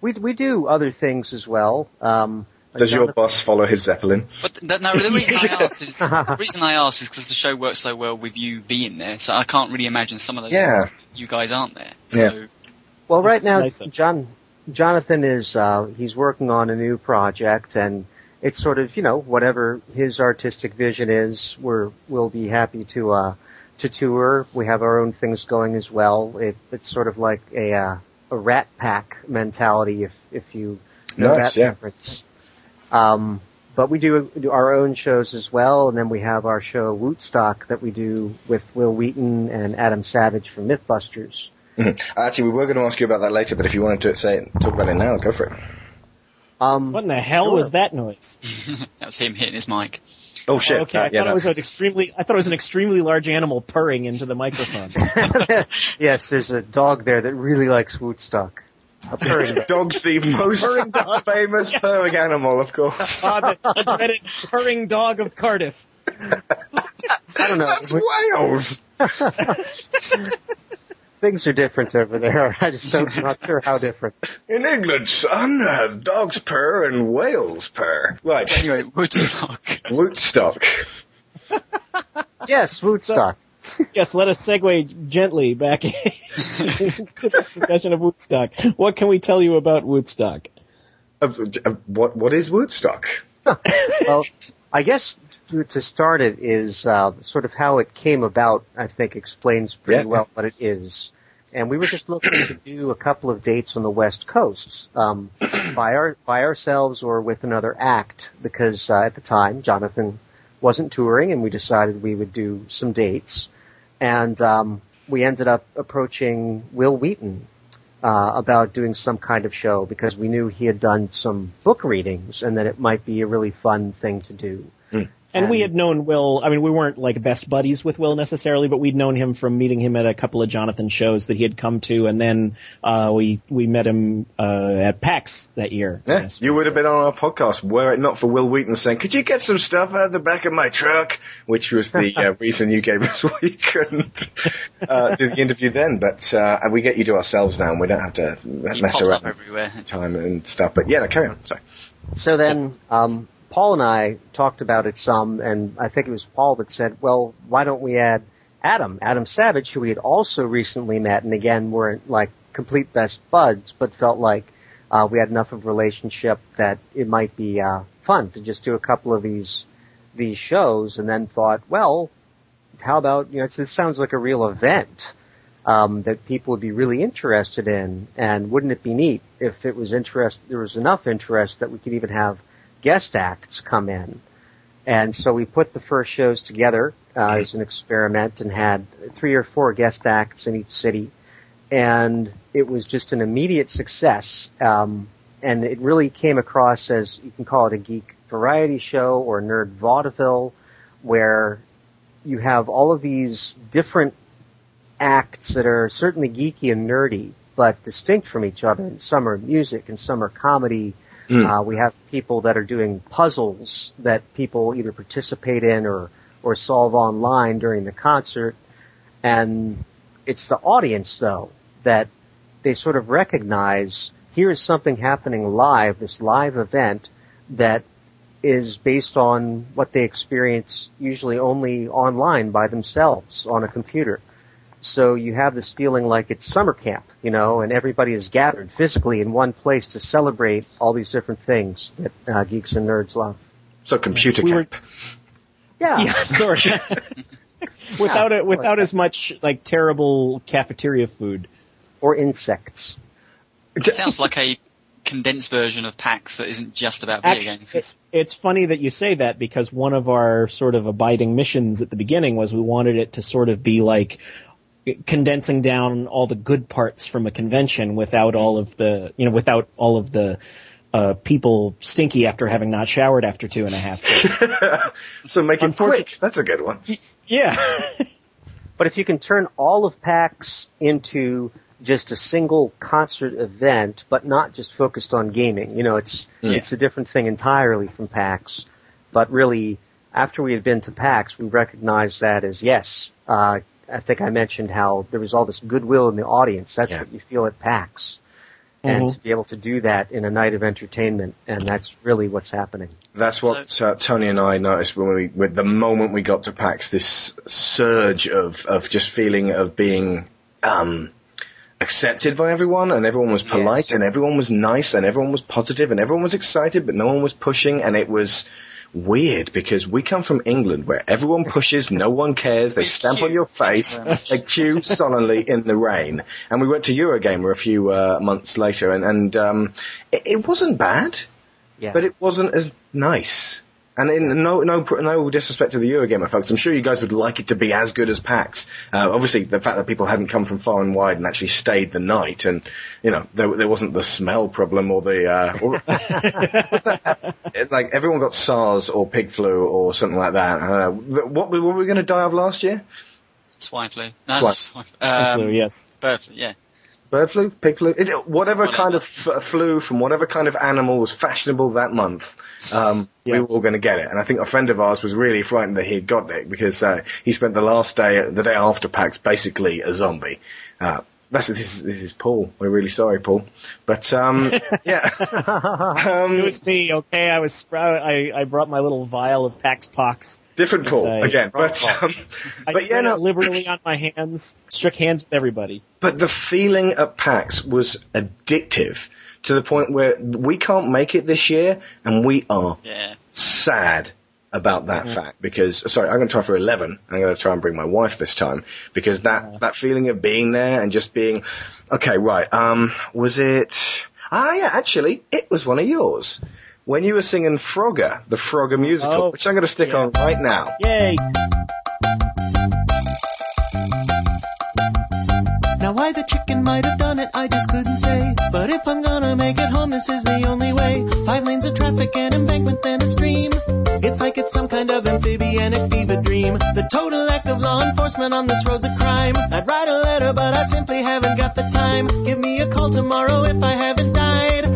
We we do other things as well. Um, Does your Jonathan- boss follow his zeppelin? But th- no, the reason I ask is the reason I ask is because the show works so well with you being there. So I can't really imagine some of those Yeah. you guys aren't there. So Yeah. Well, right That's now, nice of- John Jonathan is uh, he's working on a new project, and it's sort of you know whatever his artistic vision is, we're we'll be happy to uh, to tour. We have our own things going as well. It, it's sort of like a uh, a Rat Pack mentality, if if you know Nice, that yeah. reference. Um, but we do, do our own shows as well, and then we have our show Wootstock that we do with Wil Wheaton and Adam Savage from MythBusters. Mhm. Actually, we were going to ask you about that later, but if you wanted to say talk about it now, go for it. Um, What in the hell Sure. was that noise? that was him hitting his mic. Oh shit! okay, Uh, I yeah, thought no. it was an extremely, I thought it was an extremely large animal purring into the microphone. yes, there's a dog there that really likes Wootstock. A purring dog. Dog's the most famous purring animal, of course. Ah, the, the dreaded purring dog of Cardiff. I don't know. That's Wales. Things are different over there. I just don't, I'm not sure how different. In England, son, uh, dogs purr and whales purr. Right. Anyway, Wootstock. Wootstock. Yes, Wootstock. Yes, let us segue gently back into the discussion of Wootstock. What can we tell you about Wootstock? Uh, uh, what what is Wootstock? well, I guess to, to start it is uh, sort of how it came about. I think explains pretty Yeah. well what it is. And we were just looking to do a couple of dates on the West Coast um, by our by ourselves or with another act because uh, at the time Jonathan wasn't touring, and we decided we would do some dates. And um, we ended up approaching Wil Wheaton uh, about doing some kind of show because we knew he had done some book readings and that it might be a really fun thing to do. And we had known Wil, I mean, we weren't like best buddies with Wil necessarily, but we'd known him from meeting him at a couple of Jonathan shows that he had come to, and then, uh, we, we met him, uh, at PAX that year. Yeah, Yes. you would have been on our podcast were it not for Wil Wheaton saying, "Could you get some stuff out of the back of my truck?" Which was the uh, reason you gave us why you couldn't uh, do the interview then. But uh, we get you to ourselves now, and we don't have to He mess pops around up with everywhere. time and stuff. But yeah, no, carry on. Sorry. So then, um, Paul and I talked about it some, and I think it was Paul that said, well, why don't we add Adam, Adam Savage, who we had also recently met, and again, weren't like complete best buds, but felt like uh, we had enough of a relationship that it might be uh, fun to just do a couple of these these shows, and then thought, well, how about you know, this sounds like a real event um, that people would be really interested in, and wouldn't it be neat if it was interest there was enough interest that we could even have guest acts come in. And so we put the first shows together uh, as an experiment and had three or four guest acts in each city. And it was just an immediate success. Um, and it really came across as, you can call it a geek variety show or nerd vaudeville, where you have all of these different acts that are certainly geeky and nerdy, but distinct from each other. And some are music and some are comedy. Uh, we have people that are doing puzzles that people either participate in or, or solve online during the concert. And it's the audience though that they sort of recognize here is something happening live, this live event that is based on what they experience usually only online by themselves on a computer. So you have this feeling like it's summer camp, you know, and everybody is gathered physically in one place to celebrate all these different things that uh, geeks and nerds love. So computer We were- camp. Yeah, Yeah, sort of. without it, without as much like terrible cafeteria food. or insects. It sounds like a condensed version of PAX that isn't just about video Actually, games. it, it's funny that you say that because one of our sort of abiding missions at the beginning was we wanted it to sort of be like condensing down all the good parts from a convention without all of the, you know, without all of the uh, people stinky after having not showered after two and a half days. so make it quick. That's a good one. yeah. But if you can turn all of PAX into just a single concert event, but not just focused on gaming, you know, it's it's a different thing entirely from PAX. But really, after we had been to PAX, we recognized that as yes. Uh, I think I mentioned how there was all this goodwill in the audience. That's Yeah. what you feel at PAX. And Mhm. to be able to do that in a night of entertainment, and that's really what's happening. That's what uh, Tony and I noticed when we, with the moment we got to PAX, this surge of, of just feeling of being, um, accepted by everyone and everyone was polite Yes. and everyone was nice and everyone was positive and everyone was excited but no one was pushing and it was weird because we come from England where everyone pushes, no one cares, they stamp on your face, Thank you very much. they queue solemnly in the rain. And we went to Eurogamer a few uh, months later and, and um, it, it wasn't bad Yeah. but it wasn't as nice. And in no no no disrespect to the Eurogamer folks, I'm sure you guys would like it to be as good as PAX. Uh, obviously, the fact that people hadn't come from far and wide and actually stayed the night, and you know there, there wasn't the smell problem or the uh, or, that? Like everyone got SARS or pig flu or something like that. Uh, what, what were we going to die of last year? Swine flu. No, Swine. swine. Um, Flu, yes. Bird flu, yeah. Bird flu, pig flu, it, whatever Whatever. kind of f- flu from whatever kind of animal was fashionable that month, um, we were all going to get it. And I think a friend of ours was really frightened that he'd got it because uh, he spent the last day, the day after PAX, basically a zombie. Uh, that's this is this is Paul. We're really sorry, Paul. But um, yeah, um, It was me, okay? I was sprout. I I brought my little vial of Pax Pox. Different Paul Uh, again. But um, I but yeah, spread no, liberally on my hands. Shook hands with everybody. But the feeling at PAX was addictive to the point where we can't make it this year, and we are Yeah. sad about that fact because sorry, I'm going to try for 11. I'm going to try and bring my wife this time because that that feeling of being there and just being okay, right? Um, was it? Ah, yeah, actually, it was one of yours. When you were singing Frogger, the Frogger musical, Oh, which I'm going to stick yeah. on right now. Yay! Now why the chicken might have done it, I just couldn't say. But if I'm gonna make it home, this is the only way. Five lanes of traffic, an embankment, then a stream. It's like it's some kind of amphibianic fever dream. The total lack of law enforcement on this road's a crime. I'd write a letter, but I simply haven't got the time. Give me a call tomorrow if I haven't died.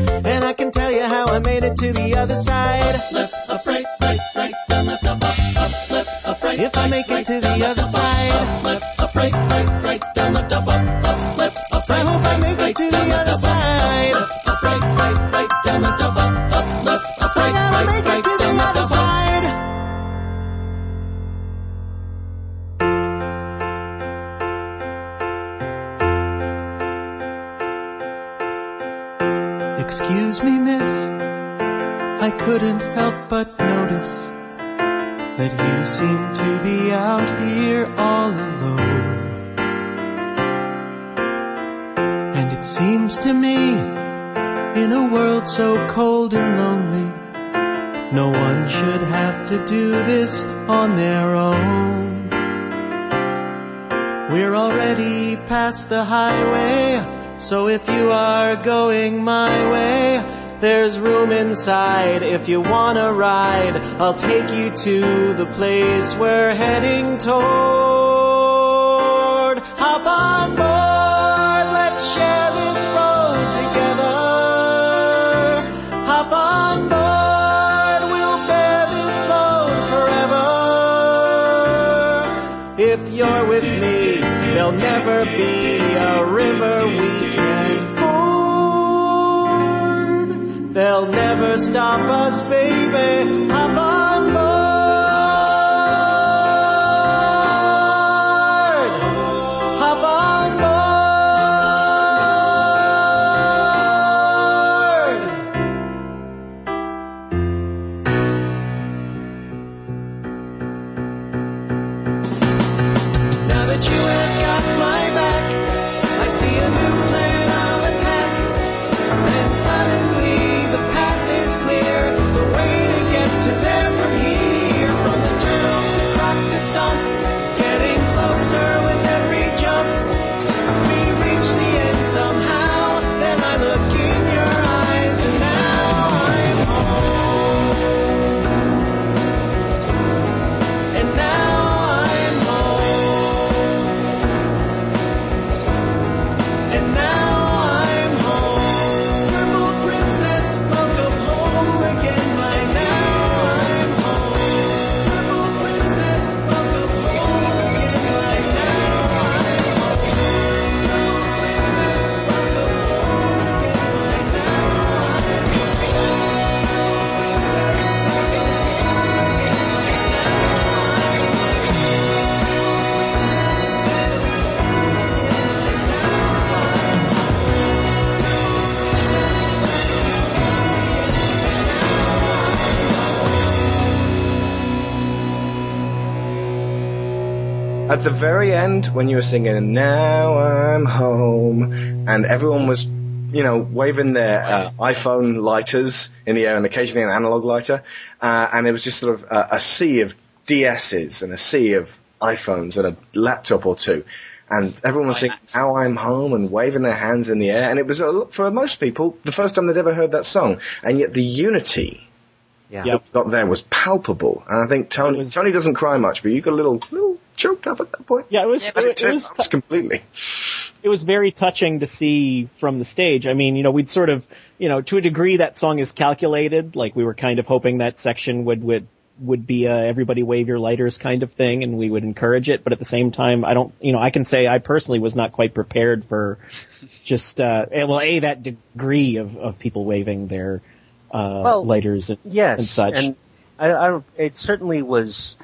And I can tell you how I made it to the other side. Up, left, up, right, right, right, down, left, up, up, up, left, up, right. If I make it to the other side. Up, left, up, right, right, right, down, left, up, up, up, left, up, right. I hope I make it to the other side. Up, up, right, right, right, down, left, up, up, up, left, up, right, right, right, to the Excuse me, miss. I couldn't help but notice that you seem to be out here all alone. And it seems to me, in a world so cold and lonely, no one should have to do this on their own. We're already past the highway, so if you are going my way, there's room inside if you wanna ride. I'll take you to the place we're heading toward. Hop on board, let's share this road together. Hop on board, we'll bear this load forever. If you're with me, there'll never be a river we They'll never stop us, baby. At the very end, when you were singing "Now I'm Home," and everyone was, you know, waving their uh, iPhone lighters in the air and occasionally an analog lighter, uh, and it was just sort of a, a sea of DSs and a sea of iPhones and a laptop or two. And everyone was singing "Now I'm Home" and waving their hands in the air, and it was a, for most people the first time they'd ever heard that song, and yet the unity Yeah. Yep. got there was palpable. And I think Tony was- Tony doesn't cry much, but you got a little little choked up at that point. Yeah, it was. Yeah, it, but it was. Turns out completely. it was very touching to see from the stage. I mean, you know, we'd sort of, you know, to a degree that song is calculated. Like we were kind of hoping that section would would would be a everybody wave your lighters kind of thing, and we would encourage it. But at the same time, I don't, you know, I can say I personally was not quite prepared for just, uh, well, a that degree of of people waving their uh, Well, lighters and, Yes, and such. and I, I, it certainly was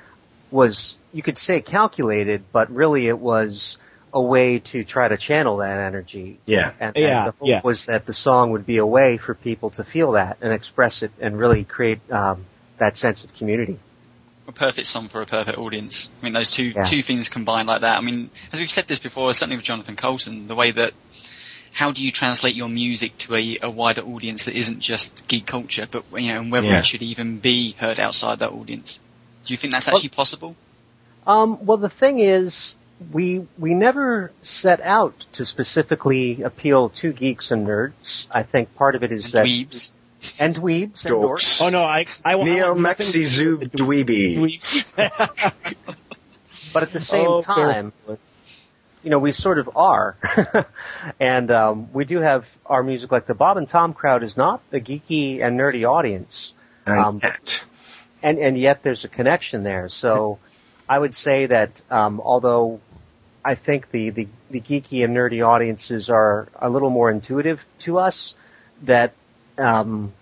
was you could say calculated, but really it was a way to try to channel that energy. Yeah. And, Yeah, and the hope yeah. was that the song would be a way for people to feel that and express it and really create um, that sense of community. a perfect song for a perfect audience. I mean, those two Yeah. two things combined like that. I mean, as we've said this before, certainly with Jonathan Coulton, the way that how do you translate your music to a, a wider audience that isn't just geek culture, but you know, and whether Yeah. it should even be heard outside that audience? Do you think that's actually possible? Um, well, the thing is, we we never set out to specifically appeal to geeks and nerds. I think part of it is And that dweebs. and dweebs and Dorks. dorks. oh no, I I, I Neo want nothing Maxi to do Zoob with Dweeby. But at the same Oh, time, you know, we sort of are. and um, we do have our music like the Bob and Tom crowd is not a geeky and nerdy audience. And Um, yet. And and yet there's a connection there. So I would say that um, although I think the, the the geeky and nerdy audiences are a little more intuitive to us, that um,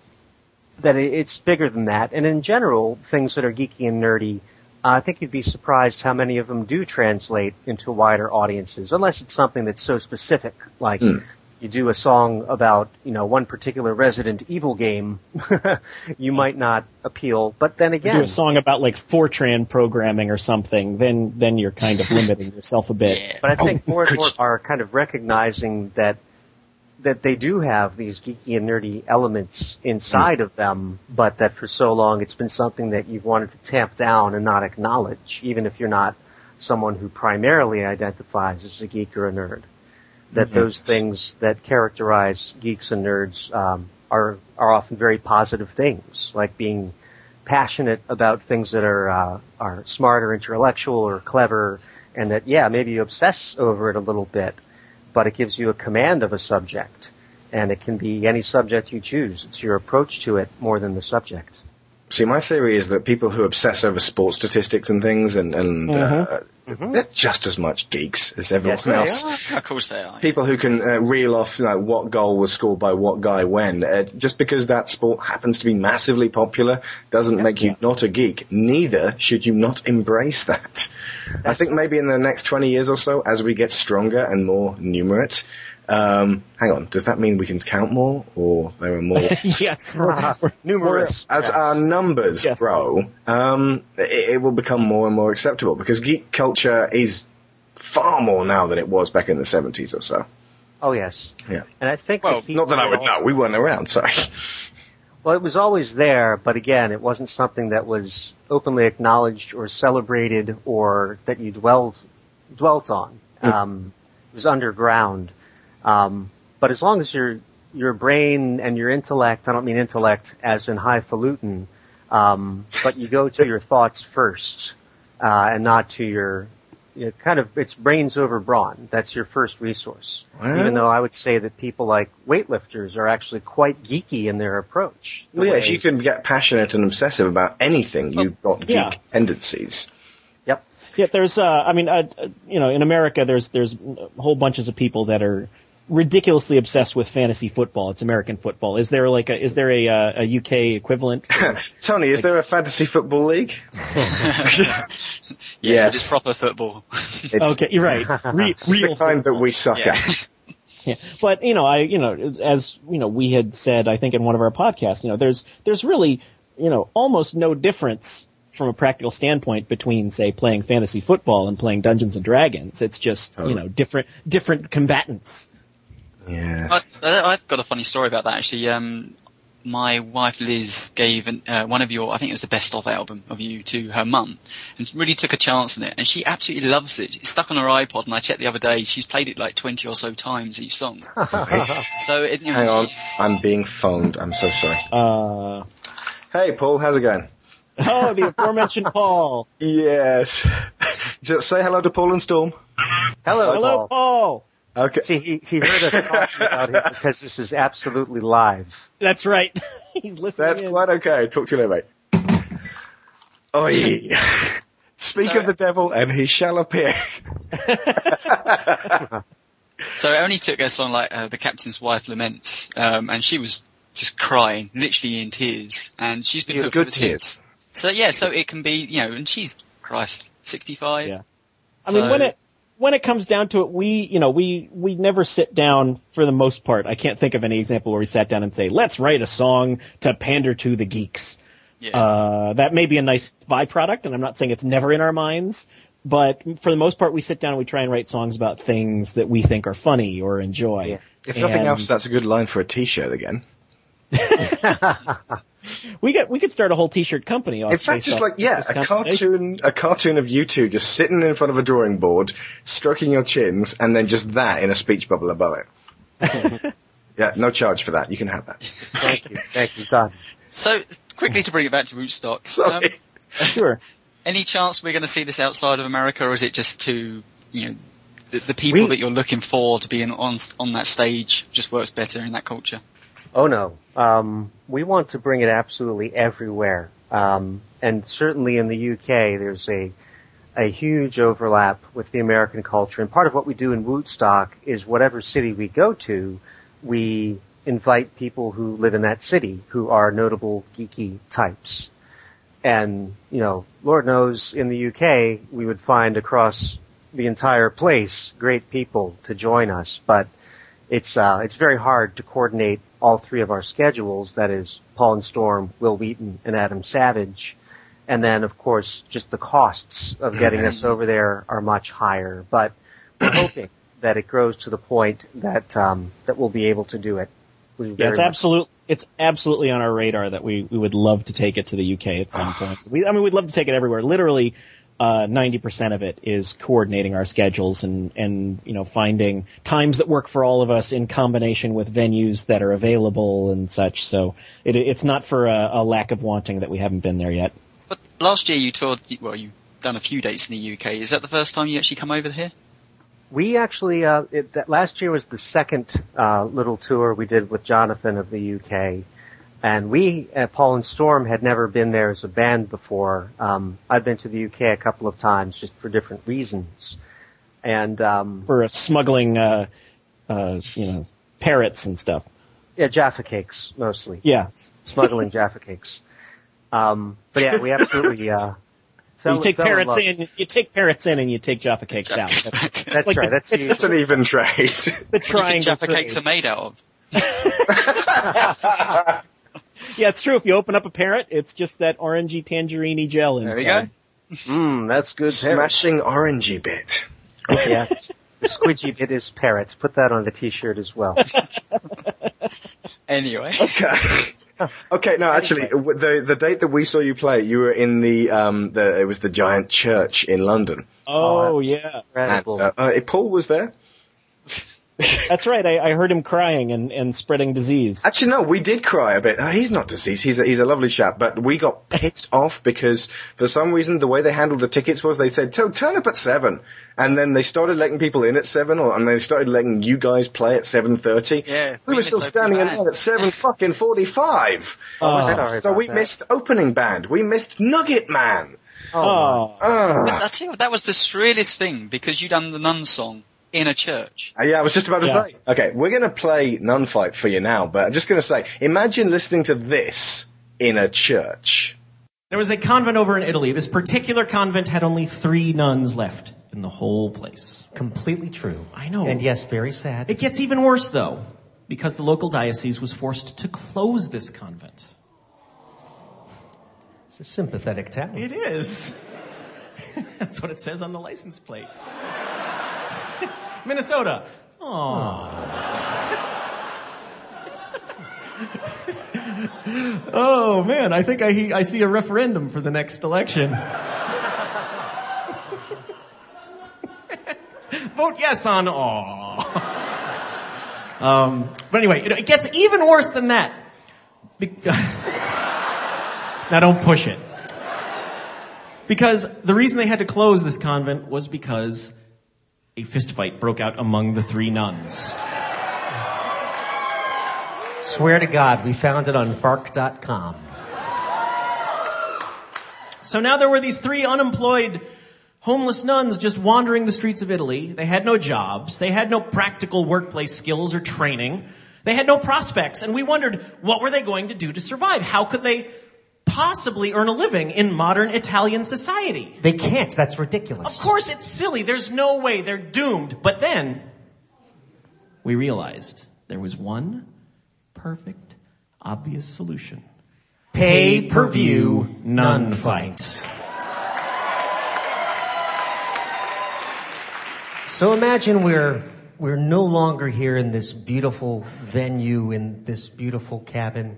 that it's bigger than that. And in general, things that are geeky and nerdy, uh, I think you'd be surprised how many of them do translate into wider audiences, unless it's something that's so specific, like Hmm. You do a song about, you know, one particular Resident Evil game, you might not appeal. But then again, you do a song about like Fortran programming or something, then then you're kind of limiting yourself a bit. Yeah. but I oh, think Oh, more and more you- are kind of recognizing that that they do have these geeky and nerdy elements inside of them, but that for so long it's been something that you've wanted to tamp down and not acknowledge, even if you're not someone who primarily identifies as a geek or a nerd. That those things that characterize geeks and nerds um, are are often very positive things, like being passionate about things that are uh, are smart or intellectual or clever, and that yeah, maybe you obsess over it a little bit, but it gives you a command of a subject, and it can be any subject you choose. It's your approach to it more than the subject. See, my theory is that people who obsess over sports statistics and things, and, and uh, they're just as much geeks as everyone Mm-hmm. Yes, else. are. Of course they are. People who can uh, reel off you know, what goal was scored by what guy when, uh, just because that sport happens to be massively popular doesn't make you not a geek. Neither should you not embrace that. I think maybe in the next 20 years or so, as we get stronger and more numerate, um, hang on, does that mean we can count more, or there are more? yes, we're- we're- Numerous. As yes. our numbers Yes. grow, um, it, it will become more and more acceptable because geek culture is far more now than it was back in the 70s or so. Oh yes. Yeah. And I think Well, Not that I would know. We weren't around, sorry. Well, it was always there, but again, it wasn't something that was openly acknowledged or celebrated or that you dwelled dwelt on. Um, it was underground. Um, but as long as your your brain and your intellect, I don't mean intellect as in highfalutin, um, but you go to your thoughts first, uh, and not to your, you know, kind of, it's brains over brawn. That's your first resource. Well- Even though I would say that people like weightlifters are actually quite geeky in their approach. The Well, yeah, if you can get passionate and obsessive about anything, you've got geek yeah. tendencies. Yep. Yeah, there's, uh, I mean, uh, uh, you know, in America, there's there's whole bunches of people that are ridiculously obsessed with fantasy football. It's American football. Is there like a is there a uh, a UK equivalent? Tony, is there a fantasy football league? yes, Yes. it's proper football. It's okay, you're right. Re- the real kind that we suck Yeah. at. Yeah. But, you know, I, you know, as, you know, we had said, I think in one of our podcasts, you know, there's, there's really, you know, almost no difference from a practical standpoint between, say, playing fantasy football and playing Dungeons and Dragons. It's just, you know, different, different combatants. Yes. I, I've got a funny story about that actually. Um, my wife Liz gave an, uh, one of your, I think it was the best of album of you to her mum, and really took a chance on it, and she absolutely loves it. It's stuck on her iPod, and I checked the other day, she's played it like twenty or so times each song. so it, you know, Hang on, I'm being phoned. I'm so sorry. Uh, Hey, Paul, how's it going? oh, the aforementioned Paul. Yes. Just say hello to Paul and Storm. Hello, Hello, Paul. Paul. Okay. See, he, he heard us talking about him because this is absolutely live. That's right. He's listening. That's in. quite okay. Talk to you later, mate. Oi. Speak So- of the devil and he shall appear. So it only took a song like uh, The Captain's Wife Laments, um, and she was just crying, literally in tears, and she's been Yeah, hooked good tears. since. So yeah, so it can be, you know, and she's, Christ, 65. Yeah. I mean, when it when it comes down to it, we you know we we never sit down for the most part. I can't think of any example where we sat down and say, "Let's write a song to pander to the geeks." Yeah. Uh, that may be a nice byproduct, and I'm not saying it's never in our minds, but for the most part, we sit down and we try and write songs about things that we think are funny or enjoy. Yeah. If nothing And else, that's a good line for a t-shirt again. we get we could start a whole T-shirt company. Off In fact, just like, yeah, a cartoon, a cartoon of you two just sitting in front of a drawing board, stroking your chins, and then just that in a speech bubble above it. yeah, no charge for that. You can have that. Thank you. Thank you. Done. So quickly to bring it back to Wootstock. Sorry. um, Sure. any chance we're going to see this outside of America, or is it just too, you know, the, the people We- that you're looking for to be in, on on that stage just works better in that culture? Oh no. Um, we want to bring it absolutely everywhere. Um, and certainly in the UK, there's a a huge overlap with the American culture. And part of what we do in Wootstock is whatever city we go to, we invite people who live in that city who are notable geeky types. And, you know, Lord knows in the UK, we would find across the entire place great people to join us. But it's uh, it's very hard to coordinate all three of our schedules. That is Paul and Storm, Wil Wheaton, and Adam Savage. And then, of course, just the costs of getting us over there are much higher. But we're hoping that it grows to the point that um, that we'll be able to do it. Yeah, it's much- absolute. It's absolutely on our radar that we we would love to take it to the UK at some point. We, I mean, we'd love to take it everywhere. Literally, uh, ninety percent of it is coordinating our schedules and and you know finding times that work for all of us in combination with venues that are available and such. So it, it's not for a, a lack of wanting that we haven't been there yet. But last year you toured, well, you've done a few dates in the UK. Is that the first time you actually come over here? We actually, uh, it, that last year was the second uh, little tour we did with Jonathan of the UK, and we, uh, Paul and Storm, had never been there as a band before. Um, I've been to the UK a couple of times just for different reasons, and um, For uh, smuggling, uh, uh, you know, parrots and stuff. yeah, Jaffa cakes mostly. Yeah, smuggling Jaffa cakes. Um, but yeah, we absolutely uh, fell, you take fell parrots love. in, you take parrots in, and you take Jaffa cakes out. That's That's like right. the- That's it's the, It's an even trade. the What do you think triangle. Jaffa trade. cakes are made out of? Yeah, it's true. If you open up a parrot, it's just that orangey tangerine gel inside. There you go. mm, that's good. Parrot. Smashing orangey bit. yeah, the squidgy bit is parrots. Put that on the t-shirt as well. Anyway. Okay. Okay, no, actually, the the date that we saw you play, you were in the um the it was the giant church in London, Oh, Oh, yeah, and uh, uh, Paul was there. That's right. I, I heard him crying and, and spreading disease. Actually, no, we did cry a bit. He's not deceased. He's a, he's a lovely chap, but we got pissed off because for some reason the way they handled the tickets was they said, turn up at seven. and then they started letting people in at seven, or and they started letting you guys play at seven thirty. Yeah, we we were still standing in line at seven fucking forty-five. Oh, sorry so about we that. missed opening band. We missed Nugget Man. Oh. Ah. I tell you what, that was the shrillest thing because you done the nun song in a church. Uh, Yeah, I was just about to Yeah. say. Okay, we're going to play Nun Fight for you now, but I'm just going to say, imagine listening to this in a church. There was a convent over in Italy. This particular convent had only three nuns left in the whole place. Completely true. I know. And yes, very sad. It gets even worse though, because the local diocese was forced to close this convent. It's a sympathetic town. It is. That's what it says on the license plate. Minnesota. Aww. oh man, I think I, I see a referendum for the next election. Vote yes on all. um, but anyway, it, it gets even worse than that. Be- now don't push it. Because the reason they had to close this convent was because a fistfight broke out among the three nuns. Swear to God, we found it on Fark.com. So now there were these three unemployed homeless nuns just wandering the streets of Italy. They had no jobs. They had no practical workplace skills or training. They had no prospects. And we wondered, what were they going to do to survive? How could they possibly earn a living in modern Italian society? They can't. That's ridiculous. Of course it's silly. There's no way. They're doomed. But then we realized there was one perfect, obvious solution. Pay per view nun fight. So imagine we're we're no longer here in this beautiful venue in this beautiful cabin.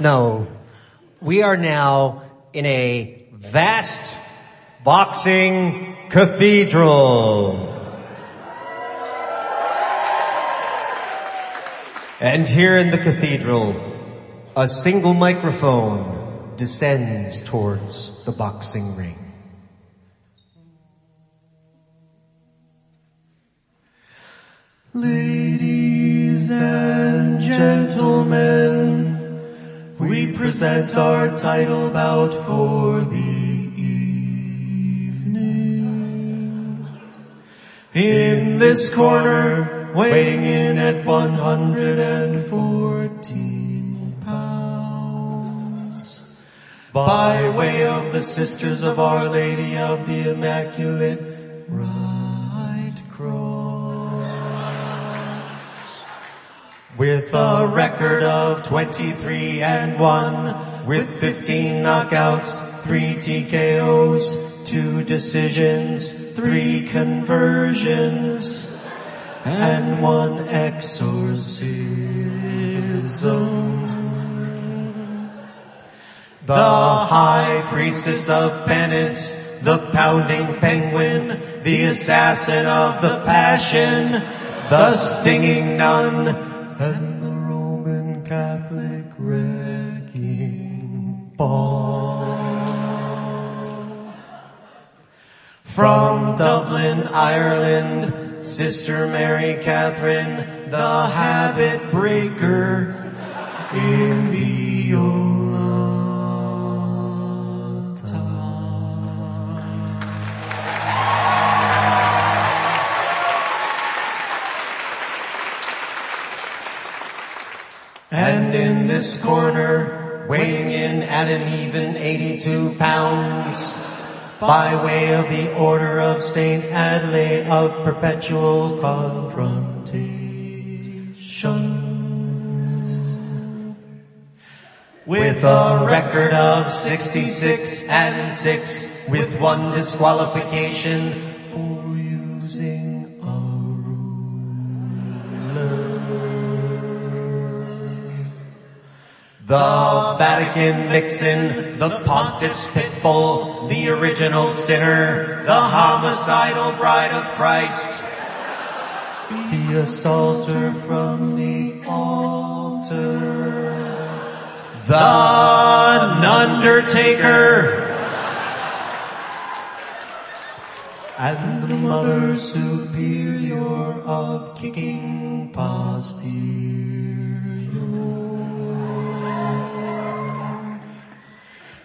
No, we are now in a vast boxing cathedral. And here in the cathedral, a single microphone descends towards the boxing ring. Ladies and gentlemen, we present our title bout for the evening. In this corner, weighing in at 114 pounds, by way of the Sisters of Our Lady of the Immaculate Right With a record of 23 and 1, with 15 knockouts, 3 TKOs, 2 decisions, 3 conversions, and 1 exorcism. The High Priestess of Penance, the Pounding Penguin, the Assassin of the Passion, the Stinging Nun, and the Roman Catholic Wrecking Ball. From Dublin, Ireland, Sister Mary Catherine, the Habit Breaker, in Violata. And in this corner, weighing in at an even 82 pounds, by way of the Order of St. Adelaide of Perpetual Confrontation. With a record of 66 and 6, with one disqualification The Vatican Vixen, the Pontiff's Pitbull, the original sinner, the homicidal bride of Christ, the assaulter from the altar, the Undertaker, and the Mother Superior of Kicking Posterior.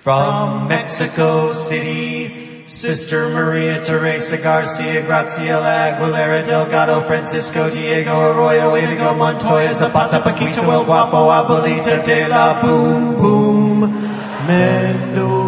From Mexico City, Sister Maria Teresa Garcia, Graciela Aguilera Delgado, Francisco Diego Arroyo, way to go, Montoya, Zapata, Paquito, El Guapo, Abuelita de la Boom Boom, Mendoza.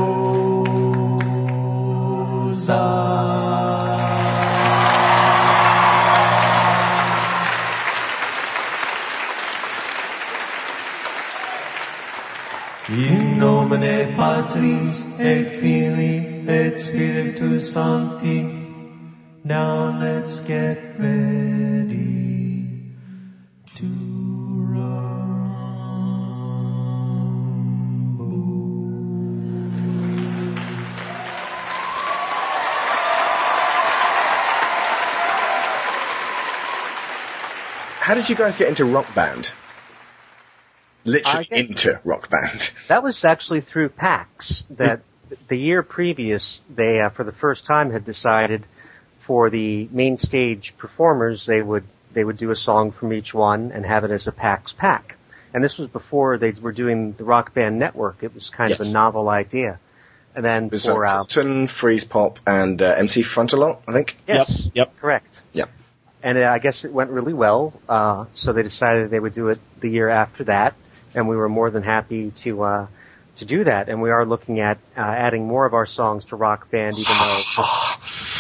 Patris et Filii et Spiritus Sancti. Now let's get ready to rumble. How did you guys get into rock band? Literally I into rock band. That was actually through PAX that the year previous they, uh, for the first time, had decided for the main stage performers, they would they would do a song from each one and have it as a PAX pack. And this was before they were doing the Rock Band Network. It was kind of a novel idea. And then It was for uh, uh, Freezepop, and uh, MC Frontalot, I think. yes, Yep. Yep. correct. Yep. And uh, I guess it went really well. Uh, so they decided they would do it the year after that, and we were more than happy to uh, to do that. And we are looking at uh, adding more of our songs to Rock Band, even though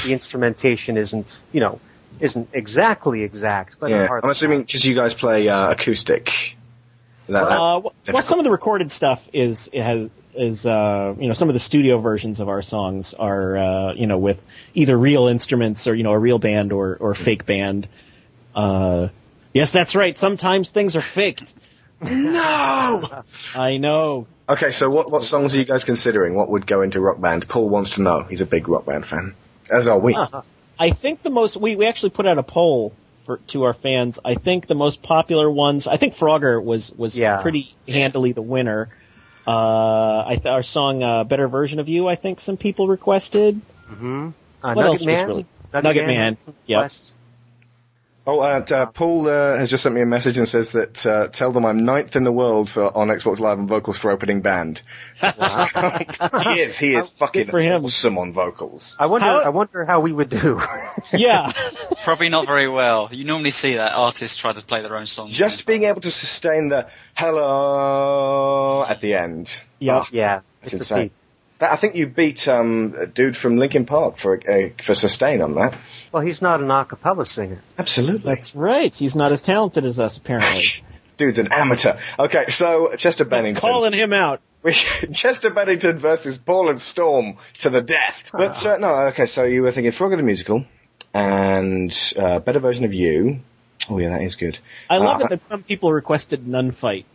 the instrumentation isn't, you know, isn't exactly exact. But Yeah, I'm assuming because you guys play uh, acoustic. That, Uh, that's well, well, some of the recorded stuff is it has is uh, you know some of the studio versions of our songs are uh, you know with either real instruments or you know a real band or or fake band. Uh, yes, that's right. Sometimes things are faked. No. I know. Okay, so what what songs are you guys considering? What would go into Rock Band? Paul wants to know. He's a big Rock Band fan, as are we. I think the most we we actually put out a poll for to our fans. I think the most popular ones. I think Frogger was was Yeah. pretty handily the winner. Uh, I th- our song uh, "Better Version of You." I think some people requested. hmm Uh, What Nugget else was Man. really- Nugget Man, has some yep. requests. Oh, and uh, Paul uh, has just sent me a message and says that uh, tell them I'm ninth in the world for on Xbox Live on vocals for opening band. he is. He is fucking for him. awesome on vocals. I wonder. How- I wonder how we would do. Yeah, Probably not very well. You normally see that artists try to play their own songs. Just being able to sustain the hello at the end. yeah. Oh, yeah, That's it's a insane. Feat. that, I think you beat um, a dude from Linkin Park for uh, for sustain on that. Well, he's not an a cappella singer. Absolutely. That's right. He's not as talented as us, apparently. Dude's an amateur. Okay, so Chester Bennington. Calling him out. We, Chester Bennington versus Paul and Storm to the death. But uh, no, okay. So you were thinking Frogger the musical and uh, better version of you. Oh yeah, that is good. I love Uh, it that some people requested nun fight.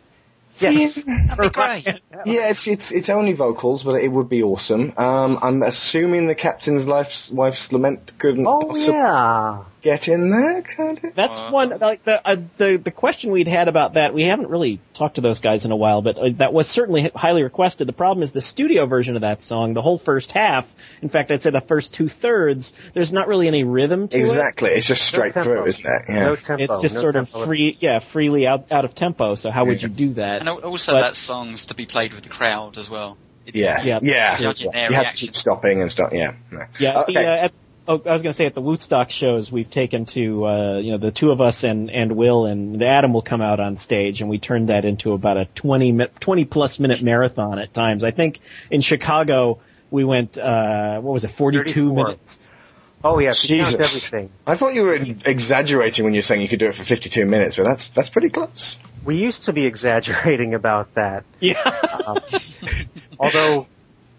Yes. That'd be great. Yeah, it's it's it's only vocals, but it would be awesome. Um, I'm assuming the captain's life's wife's lament couldn't Oh possibly yeah. Get in there, could it? That's Uh, one like the uh, the the question we'd had about that. We haven't really talked to those guys in a while, but uh, that was certainly highly requested. The problem is the studio version of that song, the whole first half. In fact, I'd say the first two thirds. There's not really any rhythm to it. Exactly. It's just straight No through, isn't it? Yeah. No tempo. It's just no sort of tempo. free, yeah, freely out out of tempo. So how would Yeah. you do that? And also But- that song's to be played with the crowd as well. It's, yeah. Yeah. Yeah. Yeah. You have to keep stopping and stuff. Yeah. No. Yeah, Okay. the, uh, at, oh, I was going to say at the Wootstock shows, we've taken to, uh, you know, the two of us and, and Wil and Adam will come out on stage and we turned that into about a 20, 20 plus minute marathon at times. I think in Chicago, we went, uh, what was it, 42 34. minutes. Oh yeah. If you Jesus. everything. I thought you were exaggerating when you were saying you could do it for 52 minutes, but that's that's pretty close. We used to be exaggerating about that. Yeah. Um, although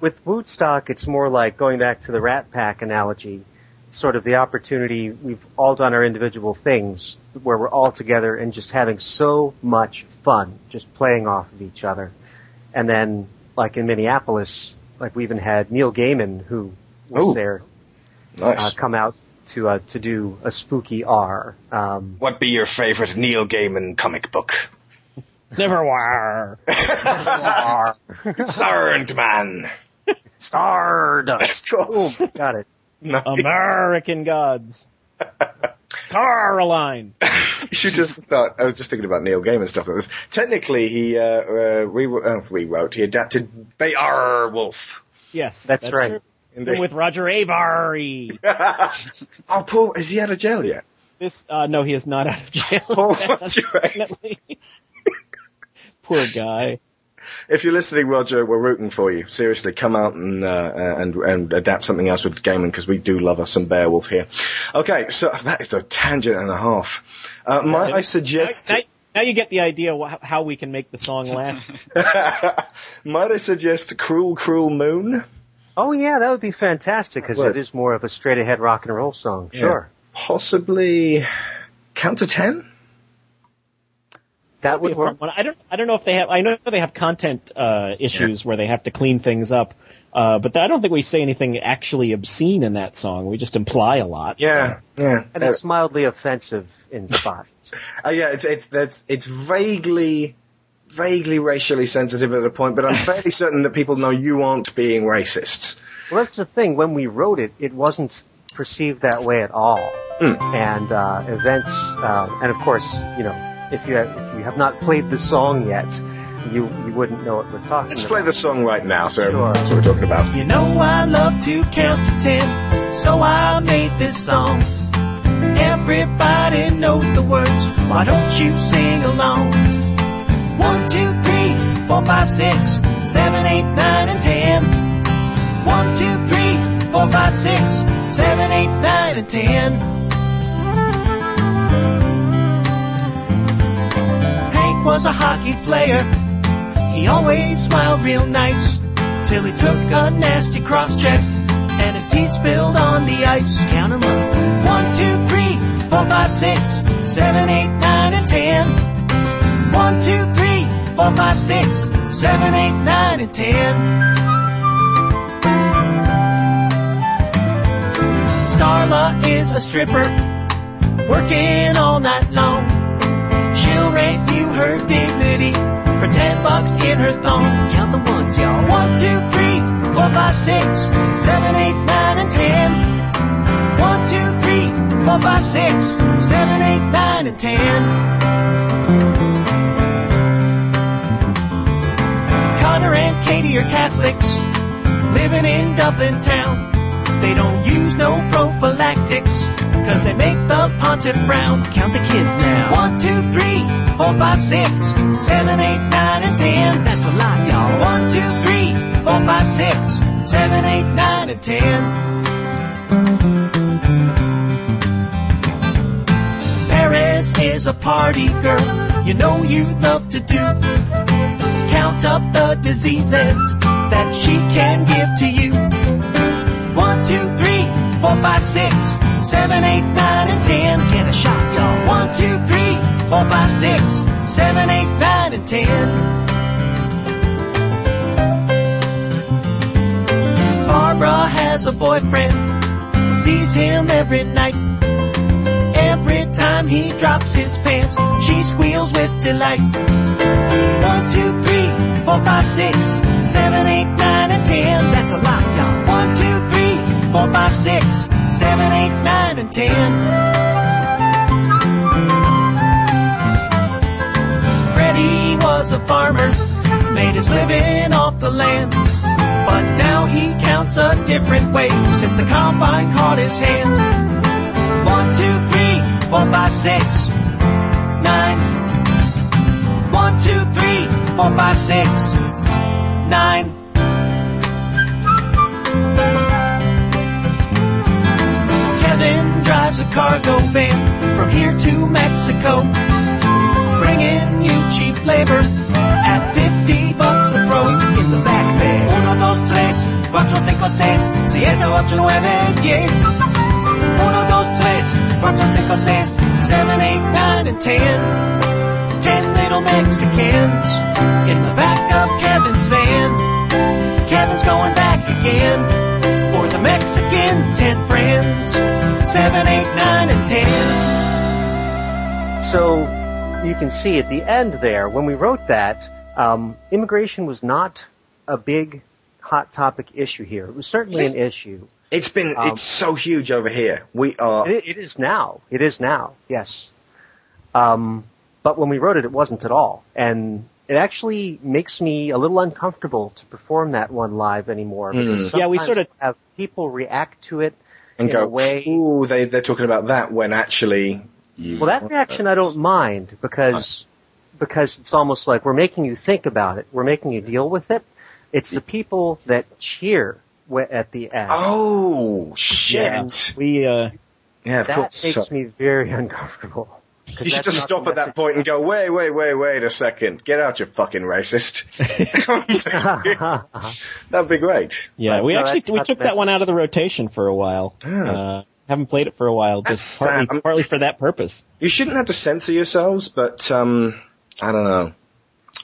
with Wootstock, it's more like going back to the Rat Pack analogy, sort of the opportunity. We've all done our individual things where we're all together and just having so much fun, just playing off of each other. And then, like in Minneapolis, like we even had Neil Gaiman who was Ooh. there Nice. uh, come out to uh, to do a spooky R. Um, what be your favorite Neil Gaiman comic book? Never were. R. Sandman. Stardust. Boom. Got it. Nice. American Gods. Coraline. You should just start. I was just thinking about Neil Gaiman stuff. It was technically he uh, uh, re- uh, rewrote. He adapted Beowulf. Yes. That's right. true. Indeed. With Roger Avary. oh, Paul, is he out of jail yet? This, uh, no, he is not out of jail. Oh, Roger. Poor guy. If you're listening, Roger, we're rooting for you. Seriously, come out and uh, and and adapt something else with gaming because we do love us some Beowulf here. Okay, so that is a tangent and a half. Uh, might I suggest? Now, now you get the idea wh- how we can make the song last. might I suggest "Cruel, Cruel Moon"? Oh yeah, that would be fantastic because it is more of a straight ahead rock and roll song. Sure. Possibly count to ten. That would work. One- I don't. I don't know if they have. I know they have content uh, issues where they have to clean things up. Uh, but I don't think we say anything actually obscene in that song. We just imply a lot. Yeah, yeah. And it's mildly offensive in spots. uh, yeah, it's it's that's it's vaguely vaguely racially sensitive at a point, but I'm fairly certain that people know you aren't being racist. well, that's the thing. When we wrote it, it wasn't perceived that way at all. Mm. And uh, events, um, and of course, you know, if you have, if you have not played the song yet, you you wouldn't know what we're talking about. Let's about. play the song right now, so Sure. everyone knows what we're talking about. You know I love to count to ten, so I made this song. Everybody knows the words, why don't you sing along? One, two, three, four, five, six, seven, eight, nine, and ten. One, two, three, four, five, six, seven, eight, nine, and ten. Was a hockey player. He always smiled real nice till he took a nasty cross check and his teeth spilled on the ice. Count 'em up. One, two, three, four, five, six, seven, eight, nine, and ten. One, two, three, four, five, six, seven, eight, nine, and ten. Starla is a stripper, working all night long. Rate you her dignity for ten bucks in her thong. Count the ones, y'all. One, two, three, four, five, six, seven, eight, nine, and ten. One, two, three, four, five, six, seven, eight, nine, and ten. Connor and Katie are Catholics, living in Dublin town. They don't use no prophylactics, cause they make the pontiff frown. Count the kids now. One, two, three, four, five, six, seven, eight, nine, and ten. That's a lot, y'all. One, two, three, four, five, six, seven, eight, nine, and ten. Paris is a party girl, you know you'd love to do. Count up the diseases that she can give to you. Two, three, four, five, six, seven, eight, nine, and ten. Get a shot, y'all. One, two, three, four, five, six, seven, eight, nine, and ten. Barbara has a boyfriend, sees him every night. Every time he drops his pants, she squeals with delight. One, two, three, four, five, six, seven, eight, nine, and ten. That's a lot, y'all. Four, five, six, seven, eight, nine, and ten. Freddie was a farmer, made his living off the land. But now he counts a different way since the combine caught his hand. One, two, three, four, five, six, nine. One, two, three, four, five, six, nine. Kevin drives a cargo van from here to Mexico, bringing you cheap labor at 50 bucks a throw in the back there. Uno, dos, tres, cuatro, cinco, seis, siete, ocho, nueve, diez. Uno, dos, tres, cuatro, cinco, seis, seven, eight, nine, and ten. Ten little Mexicans in the back of Kevin's van. Kevin's going back again the Mexicans, ten friends. Seven, eight, nine, and ten. So you can see at the end there, when we wrote that, um, immigration was not a big hot topic issue here. It was certainly an issue. It's been, Um, it's so huge over here. We are, It, it is now. It is now. Yes. Um, but when we wrote it, it wasn't at all, and it actually makes me a little uncomfortable to perform that one live anymore. Because Yeah, we sort of- have people react to it and in go, a way. ooh, they, they're talking about that when actually, Well, that reaction I don't mind because because it's almost like we're making you think about it. We're making you deal with it. It's the people that cheer at the end. oh, shit. We, uh, Yeah, of that course. makes So- me very uncomfortable. You should just stop at that point and go, wait, wait, wait, wait a second. Get out, you fucking racist. That'd be great. yeah, But we no, actually, we took that one out of the rotation for a while. Yeah. Uh, haven't played it for a while, That's just partly, sad. partly for that purpose. You shouldn't have to censor yourselves, but, um, I don't know.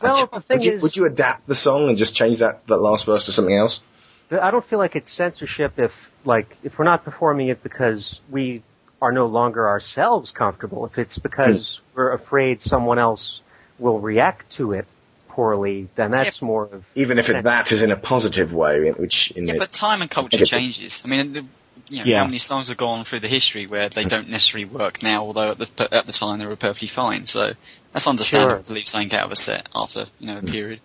Well, would, the thing would you, is- would you adapt the song and just change that, that last verse to something else? I don't feel like it's censorship if, like, if we're not performing it because we are no longer ourselves comfortable. If it's because hmm. we're afraid someone else will react to it poorly, then that's more of Even if it, that is in a positive way, which in Yeah, it, but time and culture Okay. changes. I mean, the- you know, Yeah. how many songs have gone through the history where they hmm. don't necessarily work now, although at the at the time they were perfectly fine. So that's understandable Sure. to leave something out of a set after you know a hmm. period.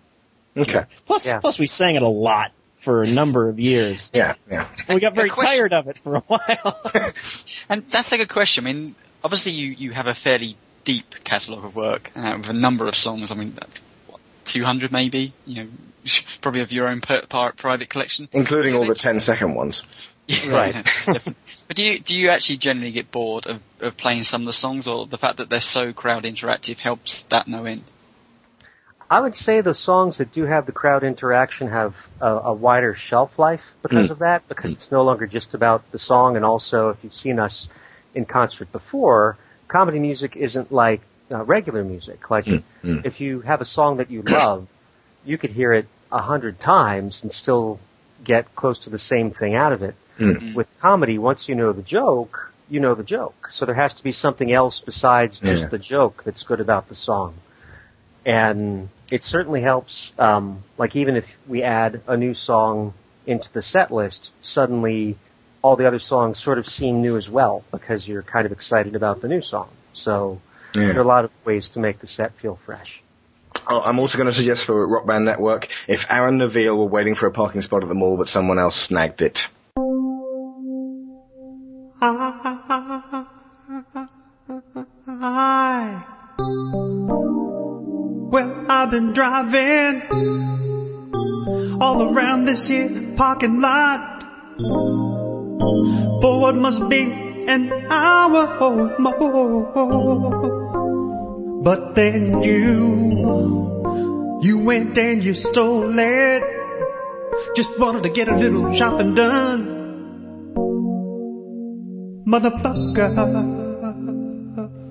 Okay. Plus, Yeah. plus we sang it a lot for a number of years. Yeah, yeah. And we got very question- tired of it for a while. And that's a good question. I mean, obviously you, you have a fairly deep catalogue of work uh, with a number of songs. I mean, what, 200 maybe? You know, probably of your own per, par, private collection. Including all the 10 second ones. Right. But do you do you actually generally get bored of, of playing some of the songs, or the fact that they're so crowd interactive helps that no end? I would say the songs that do have the crowd interaction have a, a wider shelf life because Mm. of that, because it's no longer just about the song, and also if you've seen us in concert before, comedy music isn't like uh, regular music. Like Mm, mm. if you have a song that you love, you could hear it a hundred times and still get close to the same thing out of it. Mm. With comedy, once you know the joke, you know the joke. So there has to be something else besides just Yeah. the joke that's good about the song. And it certainly helps, um, like even if we add a new song into the set list, suddenly all the other songs sort of seem new as well because you're kind of excited about the new song. So there are a lot of ways to make the set feel fresh. Oh, I'm also going to suggest for Rock Band Network, if Aaron Neville were waiting for a parking spot at the mall but someone else snagged it. Been driving all around this here parking lot for what must be an hour or more. But then you, you went and you stole it. Just wanted to get a little shopping done. Motherfucker.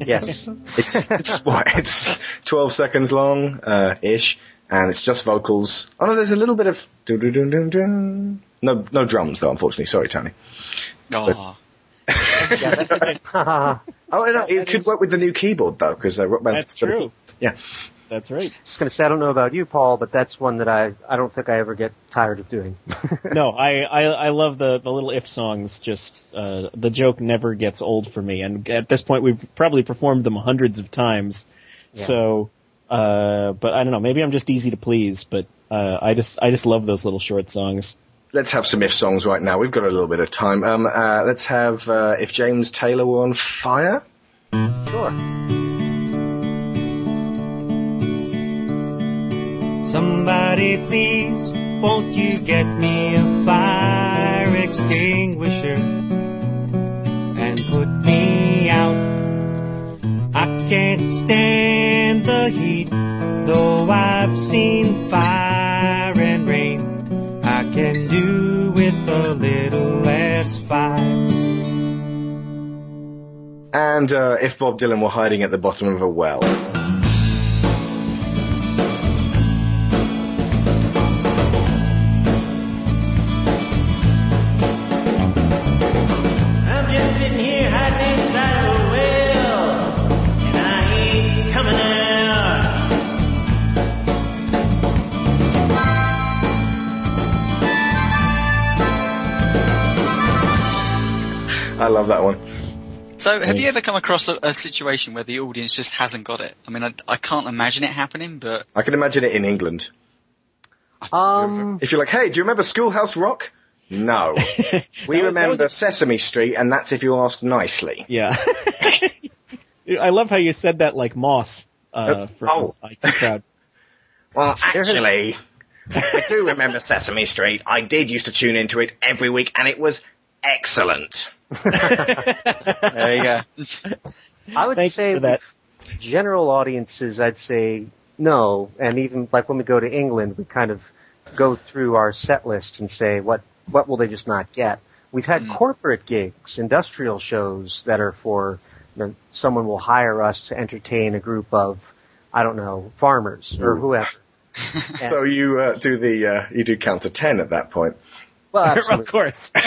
Yes. It's, it's what, it's 12 seconds long, uh, ish, and it's just vocals. Oh no, there's a little bit of. No, no drums though, unfortunately. Sorry, Tony. Oh, Haha. Oh, no, it could work with the new keyboard though, because uh, Rock Band. That's true. Yeah. That's right. Just gonna say, I don't know about you, Paul, but that's one that I, I don't think I ever get tired of doing. No, I, I, I love the, the little if songs. Just uh, the joke never gets old for me, and at this point, we've probably performed them hundreds of times. Yeah. So, uh, but I don't know. Maybe I'm just easy to please, but uh, I just I just love those little short songs. Let's have some if songs right now. We've got a little bit of time. Um, uh, let's have uh, if James Taylor were on fire. Sure. Somebody please, won't you get me a fire extinguisher and put me out? I can't stand the heat, though I've seen fire and rain. I can do with a little less fire. And uh, if Bob Dylan were hiding at the bottom of a well. I love that one. so have you ever come across a, a situation where the audience just hasn't got it? I mean, I, I can't imagine it happening, but I can imagine it in England. Um, If you're like, hey, do you remember Schoolhouse Rock? No. We was- that remember was a- Sesame Street, and that's if you ask nicely. Yeah. I love how you said that like Moss uh, Uh, from oh. IT Crowd. Well, actually, I do remember Sesame Street. I did used to tune into it every week, and it was excellent. There you go. I would Thank say that. general audiences, I'd say no. And even like when we go to England, we kind of go through our set list and say what what will they just not get. We've had corporate gigs, industrial shows that are for you know, someone will hire us to entertain a group of I don't know farmers or whoever. And- So you uh, do the uh, you do count to ten at that point. well, of course.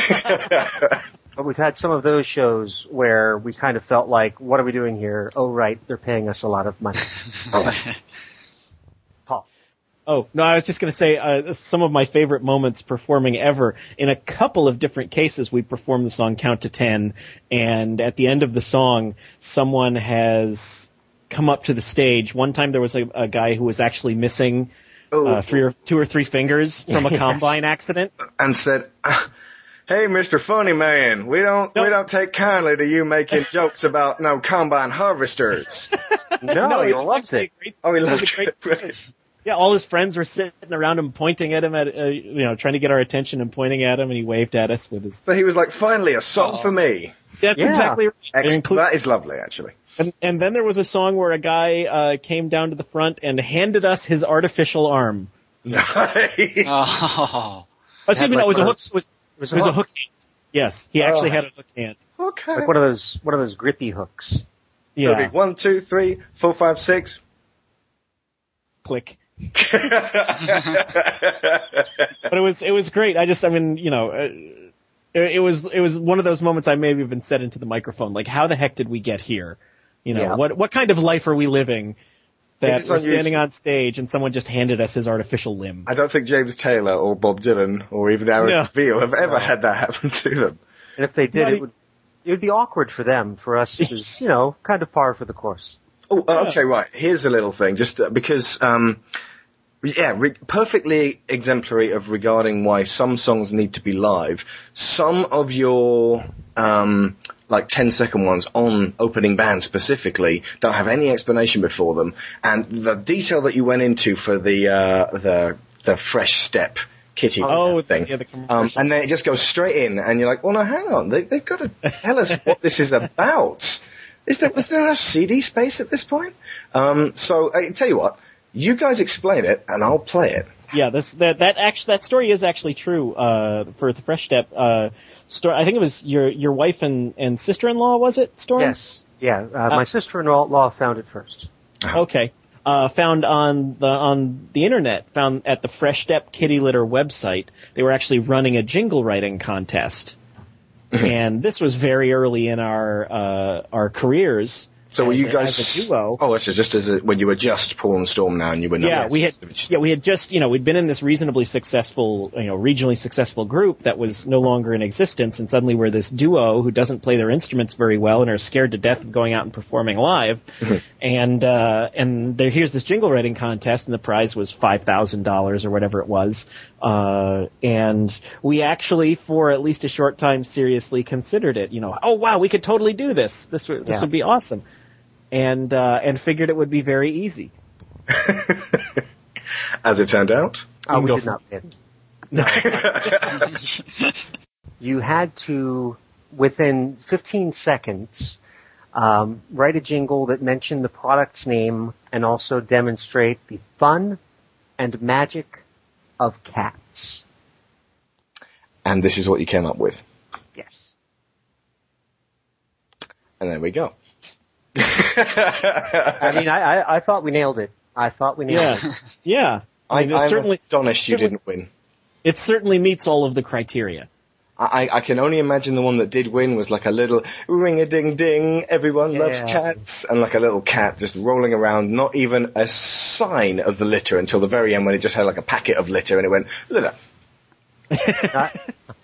But we've had some of those shows where we kind of felt like, what are we doing here? Oh, right, they're paying us a lot of money. Paul. Oh no, I was just going to say uh, some of my favorite moments performing ever. In a couple of different cases, we performed the song "Count to Ten, and at the end of the song, someone has come up to the stage. One time, there was a, a guy who was actually missing Oh. uh, three or two or three fingers from a combine accident. and said, "Ah, "Hey, Mister Funny Man, we don't No. we don't take kindly to you making jokes about no combine harvesters." No, he loves it. great- Oh, he loves a great it. Yeah, all his friends were sitting around him, pointing at him, at uh, you know, trying to get our attention and pointing at him, and he waved at us with his. So he was like, "Finally, a song Oh. for me." That's Yeah. exactly right. Ex- It that is lovely, actually. And, and then there was a song where a guy uh, came down to the front and handed us his artificial arm. Nice. Oh. Excuse me, no, it was a hook. It was, It was it was a hook hand. Yes, he actually Oh. had a hook hand. okay. like one of those one of those grippy hooks. So it'd Yeah, be one, two, three, four, five, six. click. But it was it was great. I just, I mean, you know, uh, it, it was it was one of those moments I maybe have been said into the microphone. Like, how the heck did we get here? You know, Yeah. what what kind of life are we living? That It's we're standing on stage and someone just handed us his artificial limb. I don't think James Taylor or Bob Dylan or even Aaron No. Beale have ever had that happen to them. And if they did, Not it would it would be awkward for them. For us, it you know kind of par for the course. Oh, uh, okay, right. Here's a little thing, just uh, because, um, yeah, re- perfectly exemplary of regarding why some songs need to be live. Some of your, um, like 10 second ones on opening band specifically don't have any explanation before them, and the detail that you went into for the, uh, the, the fresh step kitty Oh, thing. yeah, the um, and then it just goes straight in, and you're like, well, no, hang on, they, they've got to tell us what this is about. Is there, was there enough CD space at this point? Um, so I tell you what, you guys explain it, and I'll play it. Yeah, this that that actually that story is actually true. Uh, for the Fresh Step uh, story, I think it was your your wife and and sister in law was it? Storm? Yes, yeah. Uh, my sister-in-law found it first. Okay. Uh, found on the on the internet, found at the Fresh Step Kitty Litter website, they were actually running a jingle writing contest, and this was very early in our uh, our careers. So were you a- guys as a duo? Oh, so just as a, when you were just Paul and Storm now, and you were not. Yeah, we had yeah we had just you know we'd been in this reasonably successful you know regionally successful group that was no longer in existence, and suddenly we're this duo who doesn't play their instruments very well and are scared to death of going out and performing live, and uh, and there here's this jingle writing contest, and the prize was five thousand dollars or whatever it was, uh, and we actually for at least a short time seriously considered it. You know, oh wow, we could totally do this. This this Yeah. would be awesome. And uh, and figured it would be very easy. As it turned out. Oh, we did not win. You had to, within 15 seconds, um, write a jingle that mentioned the product's name and also demonstrate the fun and magic of cats. and this is what you came up with. Yes. And there we go. I mean, I, I, I thought we nailed it. I thought we nailed Yeah, it. yeah. I I, mean, it I'm certainly astonished you certainly- didn't win. it certainly meets all of the criteria. I, I can only imagine the one that did win was like a little ring a ding ding, everyone loves cats, and like a little cat just rolling around, not even a sign of the litter until the very end when it just had like a packet of litter and it went, litter.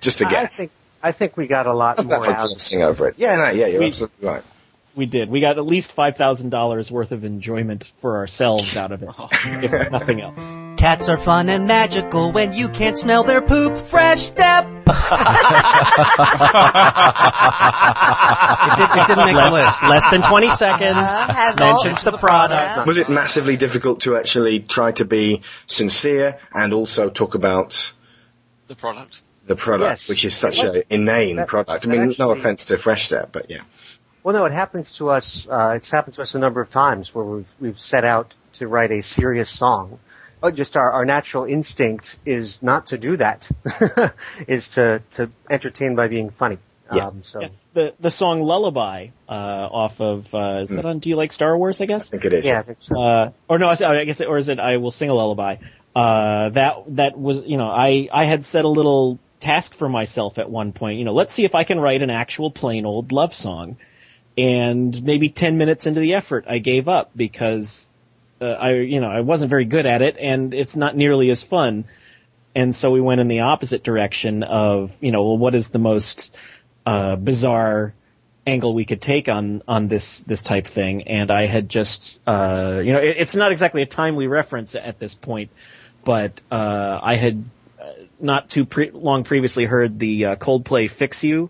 Just a guess. think I think we got a lot How's that more for out. over it? Yeah, no, yeah, you're We- absolutely right. We did. We got at least five thousand dollars worth of enjoyment for ourselves out of it, if nothing else. Cats are fun and magical when you can't smell their poop. Fresh step. It, did, it didn't make the list. Less than 20 uh-huh. seconds. has all- mentions the product. Was it massively difficult to actually try to be sincere and also talk about the product. the product, Yes. which is such an inane that- product? I that mean, no offense to Fresh Step, but yeah. Well, no, it happens to us. Uh, it's happened to us a number of times where we've we've set out to write a serious song. But just our, our natural instinct is not to do that. is to to entertain by being funny. Yeah. Um, so Yeah. The the song Lullaby uh, off of uh, is that on Do You Like Star Wars? I guess. I think it is. yeah, I think so. Uh, or no, I I guess, or is it I Will Sing a Lullaby? Uh, that, that was, you know, I, I had set a little task for myself at one point, you know, let's see if I can write an actual plain old love song. And maybe 10 minutes into the effort, I gave up because uh, I you know I wasn't very good at it, and it's not nearly as fun. And so we went in the opposite direction of you know well, what is the most uh, bizarre angle we could take on on this this type thing, and I had just uh, you know it, it's not exactly a timely reference at this point, but uh, I had uh, not too pre- long previously heard the uh, Coldplay "Fix You"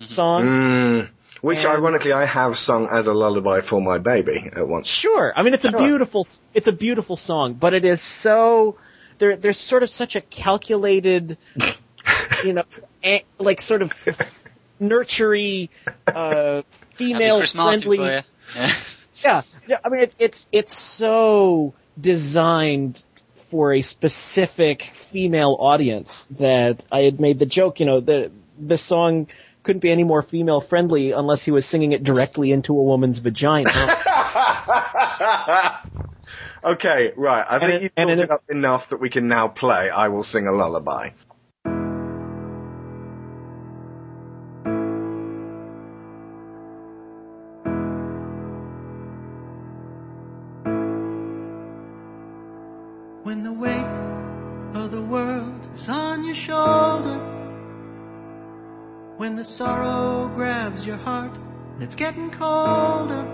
song. Mm. Which, And- ironically, I have sung as a lullaby for my baby at once. Sure. I mean, it's a Sure. beautiful, it's a beautiful song, but it is so, there, there's sort of such a calculated, you know, a, like sort of nurtury, uh, female Chris Martin friendly. for you. Yeah. Yeah. yeah. I mean, it, it's, it's so designed for a specific female audience that I had made the joke, you know, the, this song couldn't be any more female friendly unless he was singing it directly into a woman's vagina. okay, right. I think it- you've and talked it- it up enough that we can now play I Will Sing a Lullaby. The sorrow grabs your heart and it's getting colder,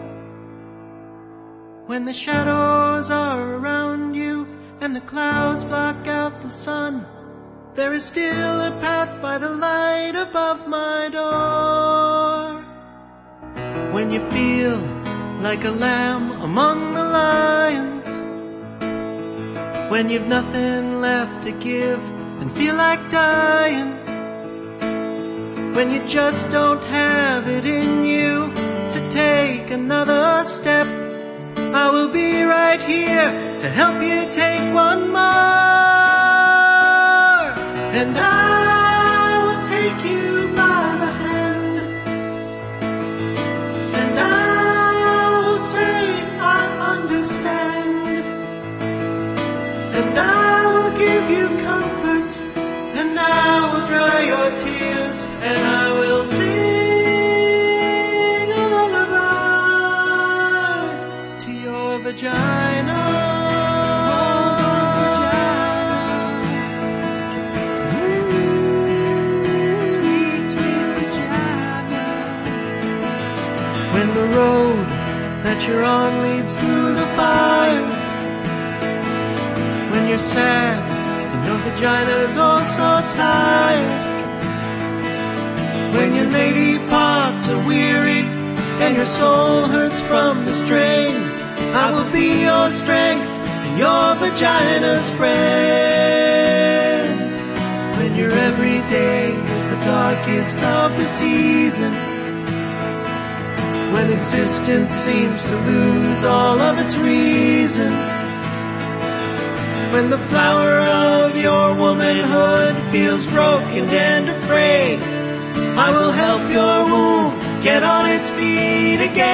when the shadows are around you and the clouds block out the sun, there is still a path by the light above my door. When you feel like a lamb among the lions, when you've nothing left to give and feel like dying. When you just don't have it in you to take another step. I will be right here to help you take one more. And I will take you by the hand. And I will say I understand. And I will give you comfort, you're on leads through the fire when you're sad and your vagina's all so tired. When your lady parts are weary and your soul hurts from the strain, I will be your strength and your vagina's friend. When your every day is the darkest of the season, when existence seems to lose all of its reason. When the flower of your womanhood feels broken and afraid, I will help your womb get on its feet again.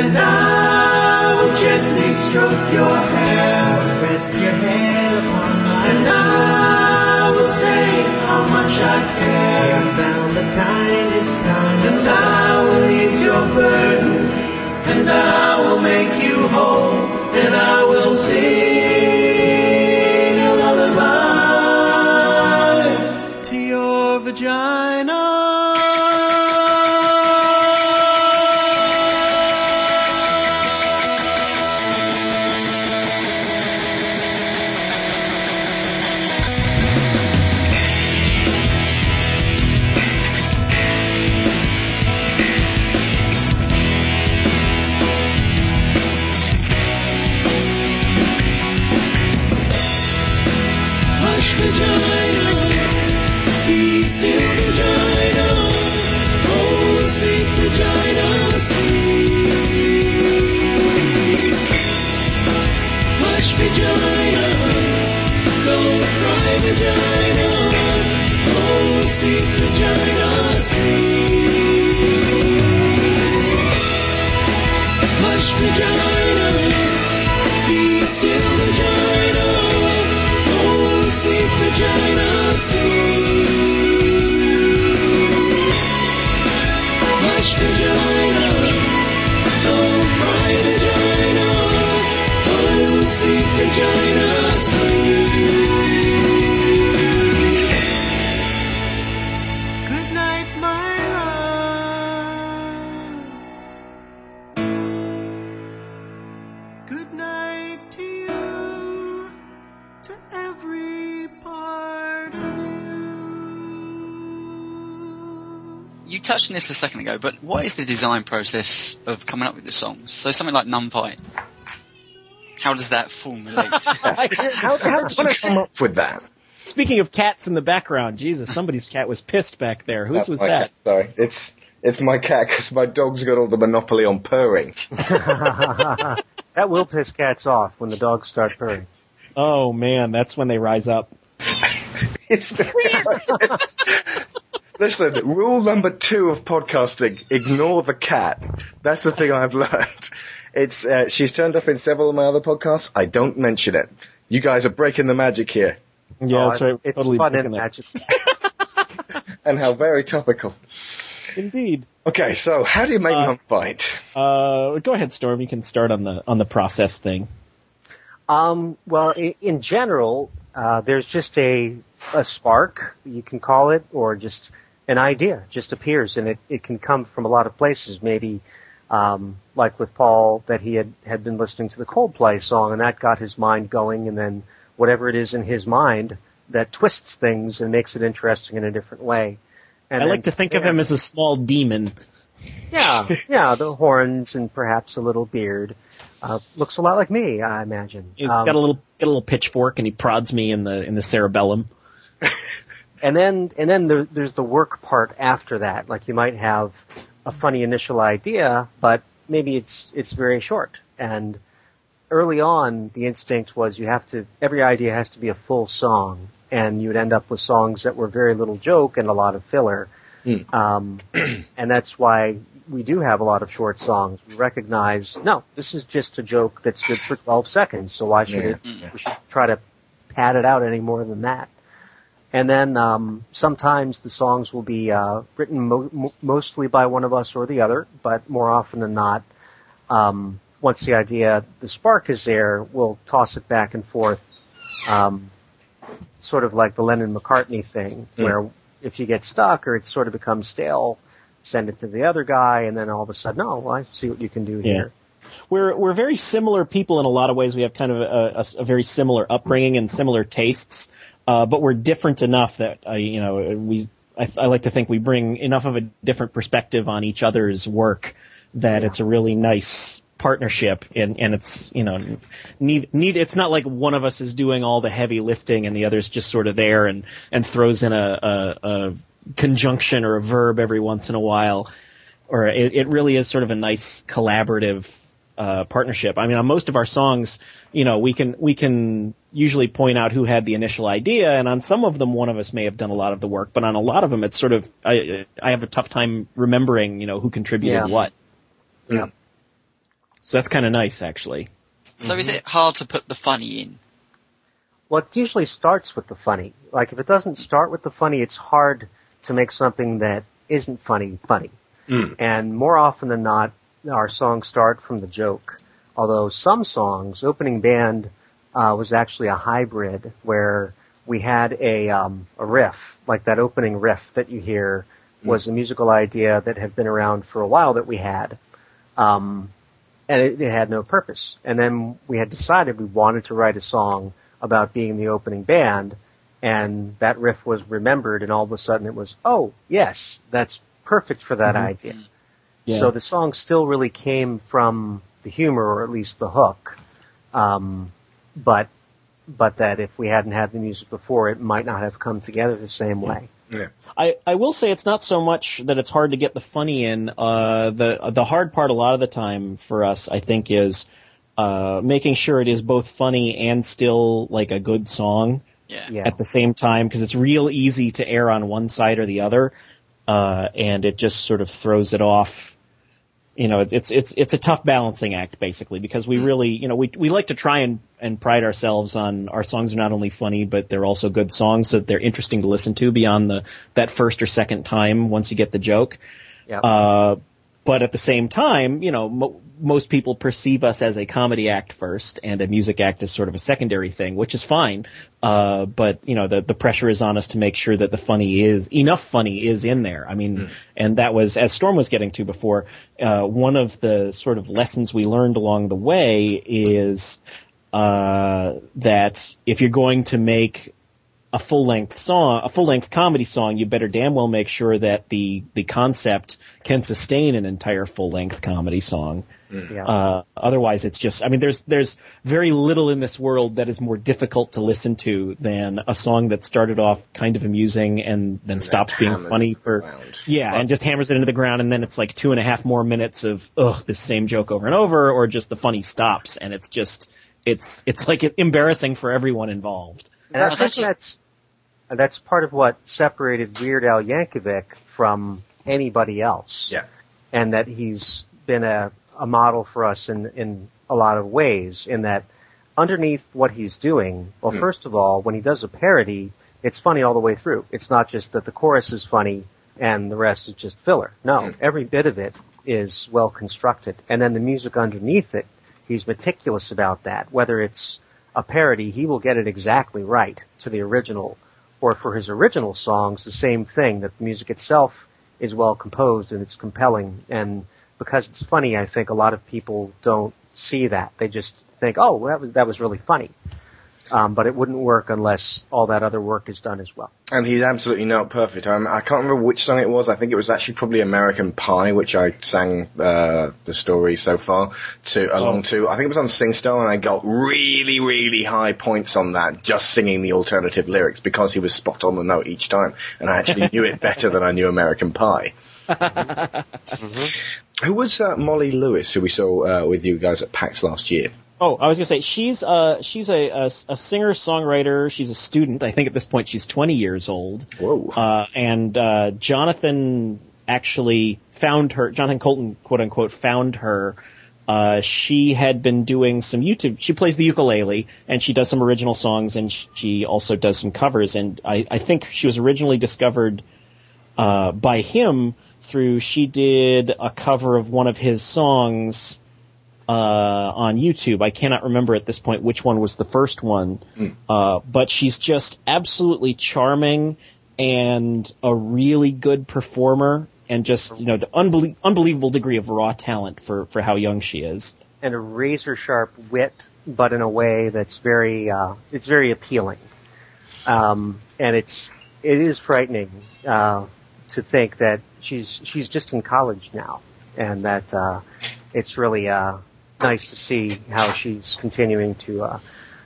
And I will gently stroke your hair, rest your head upon my And I will say how much I care. Burden and I will make you whole, and I will sing vagina. Be still, vagina. Oh, sleep, vagina, sleep. Hush, vagina. Don't cry, vagina. Oh, sleep, vagina, sleep. You touched on this a second ago, but what is the design process of coming up with the songs? So something like Nun Fight. How does that formulate? How, how did you come up with that? Speaking of cats in the background, Jesus, somebody's cat was pissed back there. Whose was my that? cat, sorry, it's it's my cat because my dog's got all the monopoly on purring. that will piss cats off when the dogs start purring. Oh man, that's when they rise up. It's Listen, rule number two of podcasting: ignore the cat. That's the thing I've learned. It's uh, she's turned up in several of my other podcasts. I don't mention it. You guys are breaking the magic here, Yeah, Oh, that's right. It's totally fun and that. magic. and how very topical. Indeed. Okay, so how do you make Uh, them fight? Uh, go ahead, Storm. You can start on the on the process thing. Um, well, in, in general, uh, there's just a a spark you can call it, or just an idea just appears, and it it can come from a lot of places. Maybe, um, like with Paul, that he had had been listening to the Coldplay song, and that got his mind going, and then whatever it is in his mind that twists things and makes it interesting in a different way. And I then like to think of him as a small demon. yeah, yeah, the horns and perhaps a little beard. Uh, looks a lot like me, I imagine. He's Um, got a little got a little pitchfork and he prods me in the in the cerebellum. and then and then there, there's the work part after that. Like you might have a funny initial idea, but maybe it's it's very short. And early on, the instinct was you have to every idea has to be a full song, and you would end up with songs that were very little joke and a lot of filler. Um, and that's why we do have a lot of short songs. We recognize, no, this is just a joke that's good for 12 seconds, so why should Yeah. it, we should try to pad it out any more than that. And then, um, sometimes the songs will be, uh, written mo- mo- mostly by one of us or the other, but more often than not, um, once the idea, the spark is there, we'll toss it back and forth, um, sort of like the Lennon McCartney thing, Mm. where if you get stuck or it sort of becomes stale, send it to the other guy, and then all of a sudden, oh, well, I see what you can do Yeah. here. We're we're very similar people in a lot of ways. We have kind of a, a, a very similar upbringing and similar tastes, uh, but we're different enough that uh, you know we. I, I like to think we bring enough of a different perspective on each other's work that it's a really nice partnership and and it's you know need need it's not like one of us is doing all the heavy lifting and the other's just sort of there and and throws in a, a, a conjunction or a verb every once in a while or it, it really is sort of a nice collaborative uh, partnership. I mean, on most of our songs, you know, we can we can usually point out who had the initial idea, and on some of them, one of us may have done a lot of the work, but on a lot of them, it's sort of I I have a tough time remembering, you know, who contributed Yeah. what. Yeah. So that's kind of nice, actually. so is it hard to put the funny in? Well, it usually starts with the funny. Like if it doesn't start with the funny, it's hard to make something that isn't funny funny. Mm. And more often than not, our songs start from the joke. Although some songs, opening band uh, was actually a hybrid where we had a um, a riff, like that opening riff that you hear, was a musical idea that had been around for a while that we had. Um, and it, it had no purpose. And then we had decided we wanted to write a song about being the opening band, and that riff was remembered, and all of a sudden it was, oh, yes, that's perfect for that idea. Yeah. So the song still really came from the humor, or at least the hook, um, but but that if we hadn't had the music before, it might not have come together the same way. Yeah. I, I will say it's not so much that it's hard to get the funny in. Uh, the the hard part a lot of the time for us, I think, is uh, making sure it is both funny and still like a good song Yeah. Yeah. at the same time because it's real easy to err on one side or the other, uh, and it just sort of throws it off. You know, it's it's it's a tough balancing act basically because we really, you know, we we like to try and and pride ourselves on our songs are not only funny but they're also good songs so that they're interesting to listen to beyond the that first or second time once you get the joke. Yeah. Uh, but at the same time, you know, mo- most people perceive us as a comedy act first and a music act as sort of a secondary thing, which is fine. Uh, but you know, the the pressure is on us to make sure that the funny is enough funny is in there. I mean, and that was as Storm was getting to before. Uh, one of the sort of lessons we learned along the way is uh, that if you're going to make a full length song, a full length comedy song, you better damn well make sure that the the concept can sustain an entire full length comedy song. Yeah. Uh, otherwise, it's just, I mean, there's there's very little in this world that is more difficult to listen to than a song that started off kind of amusing and then stops being funny it to the for ground. yeah, and just hammers it into the ground, and then it's like two and a half more minutes of ugh, this same joke over and over, or just the funny stops, and it's just it's it's like embarrassing for everyone involved. And I think that's just- that's Uh, that's part of what separated Weird Al Yankovic from anybody else. Yeah. And that he's been a, a model for us in, in a lot of ways in that underneath what he's doing, well, hmm. first of all, when he does a parody, it's funny all the way through. It's not just that the chorus is funny and the rest is just filler. No, hmm. every bit of it is well constructed. And then the music underneath it, he's meticulous about that. Whether it's a parody, he will get it exactly right to the original. Or for his original songs, the same thing, that the music itself is well composed and it's compelling. And because it's funny, I think a lot of people don't see that. They just think, oh, well, that was, that was really funny. Um, but it wouldn't work unless all that other work is done as well. And he's absolutely not perfect. Um, I can't remember which song it was. I think it was actually probably American Pie, which I sang uh, the story so far to along to. I think it was on SingStar, and I got really, really high points on that just singing the alternative lyrics because he was spot on the note each time, and I actually knew it better than I knew American Pie. Who was uh, Molly Lewis, who we saw uh, with you guys at PAX last year? Oh, I was gonna say she's uh she's a a, a singer songwriter. She's a student. I think at this point she's 20 years old. Whoa. Uh, and uh, Jonathan actually found her. Jonathan Coulton, quote unquote, found her. Uh, she had been doing some YouTube. She plays the ukulele and she does some original songs and she also does some covers. And I, I think she was originally discovered uh, by him through she did a cover of one of his songs uh, on YouTube. I cannot remember at this point which one was the first one, uh, but she's just absolutely charming and a really good performer, and just you know the unbelie- unbelievable degree of raw talent for for how young she is. and a razor sharp wit, but in a way that's very uh, it's very appealing. Um, and it's it is frightening uh, to think that she's she's just in college now, and that uh, it's really uh, nice to see how she's continuing to. Uh,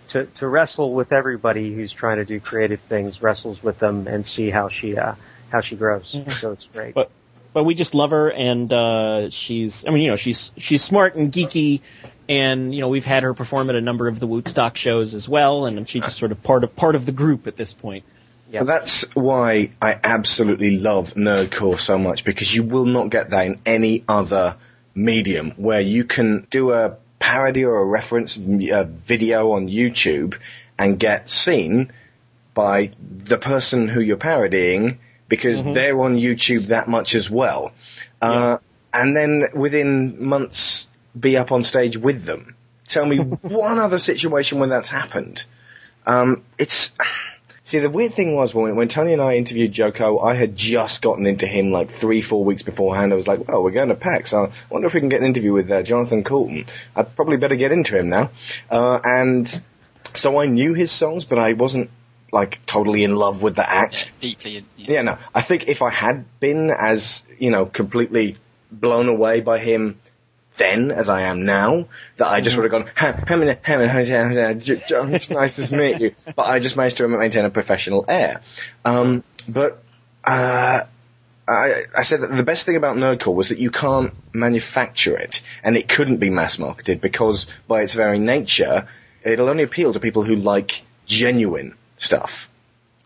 to, to wrestle with everybody who's trying to do creative things, wrestles with them, and see how she uh, how she grows. So it's great. But but we just love her, and uh, she's I mean you know she's she's smart and geeky, and you know we've had her perform at a number of the Wootstock shows as well, and she's just sort of part of part of the group at this point. Yeah. But that's why I absolutely love Nerdcore so much because you will not get that in any other medium where you can do a parody or a reference uh, video on YouTube and get seen by the person who you're parodying because they're on YouTube that much as well. Uh, and then within months be up on stage with them. Tell me one other situation when that's happened. Um, it's, See, the weird thing was when, when Tony and I interviewed JoCo, I had just gotten into him like three, four weeks beforehand. I was like, well, we're going to PAX. I wonder if we can get an interview with uh, Jonathan Coulton. I'd probably better get into him now. Uh, and so I knew his songs, but I wasn't like totally in love with the act. deeply. in- Yeah, no. I think if I had been as, you know, completely blown away by him then as I am now, that I just would have gone, "Ha- how many, how many, how many, how many, John, it's nice to meet you. But I just managed to maintain a professional air. Um, but, uh, I, I said that the best thing about Nerdcore was that you can't manufacture it, and it couldn't be mass marketed because by its very nature, it'll only appeal to people who like genuine stuff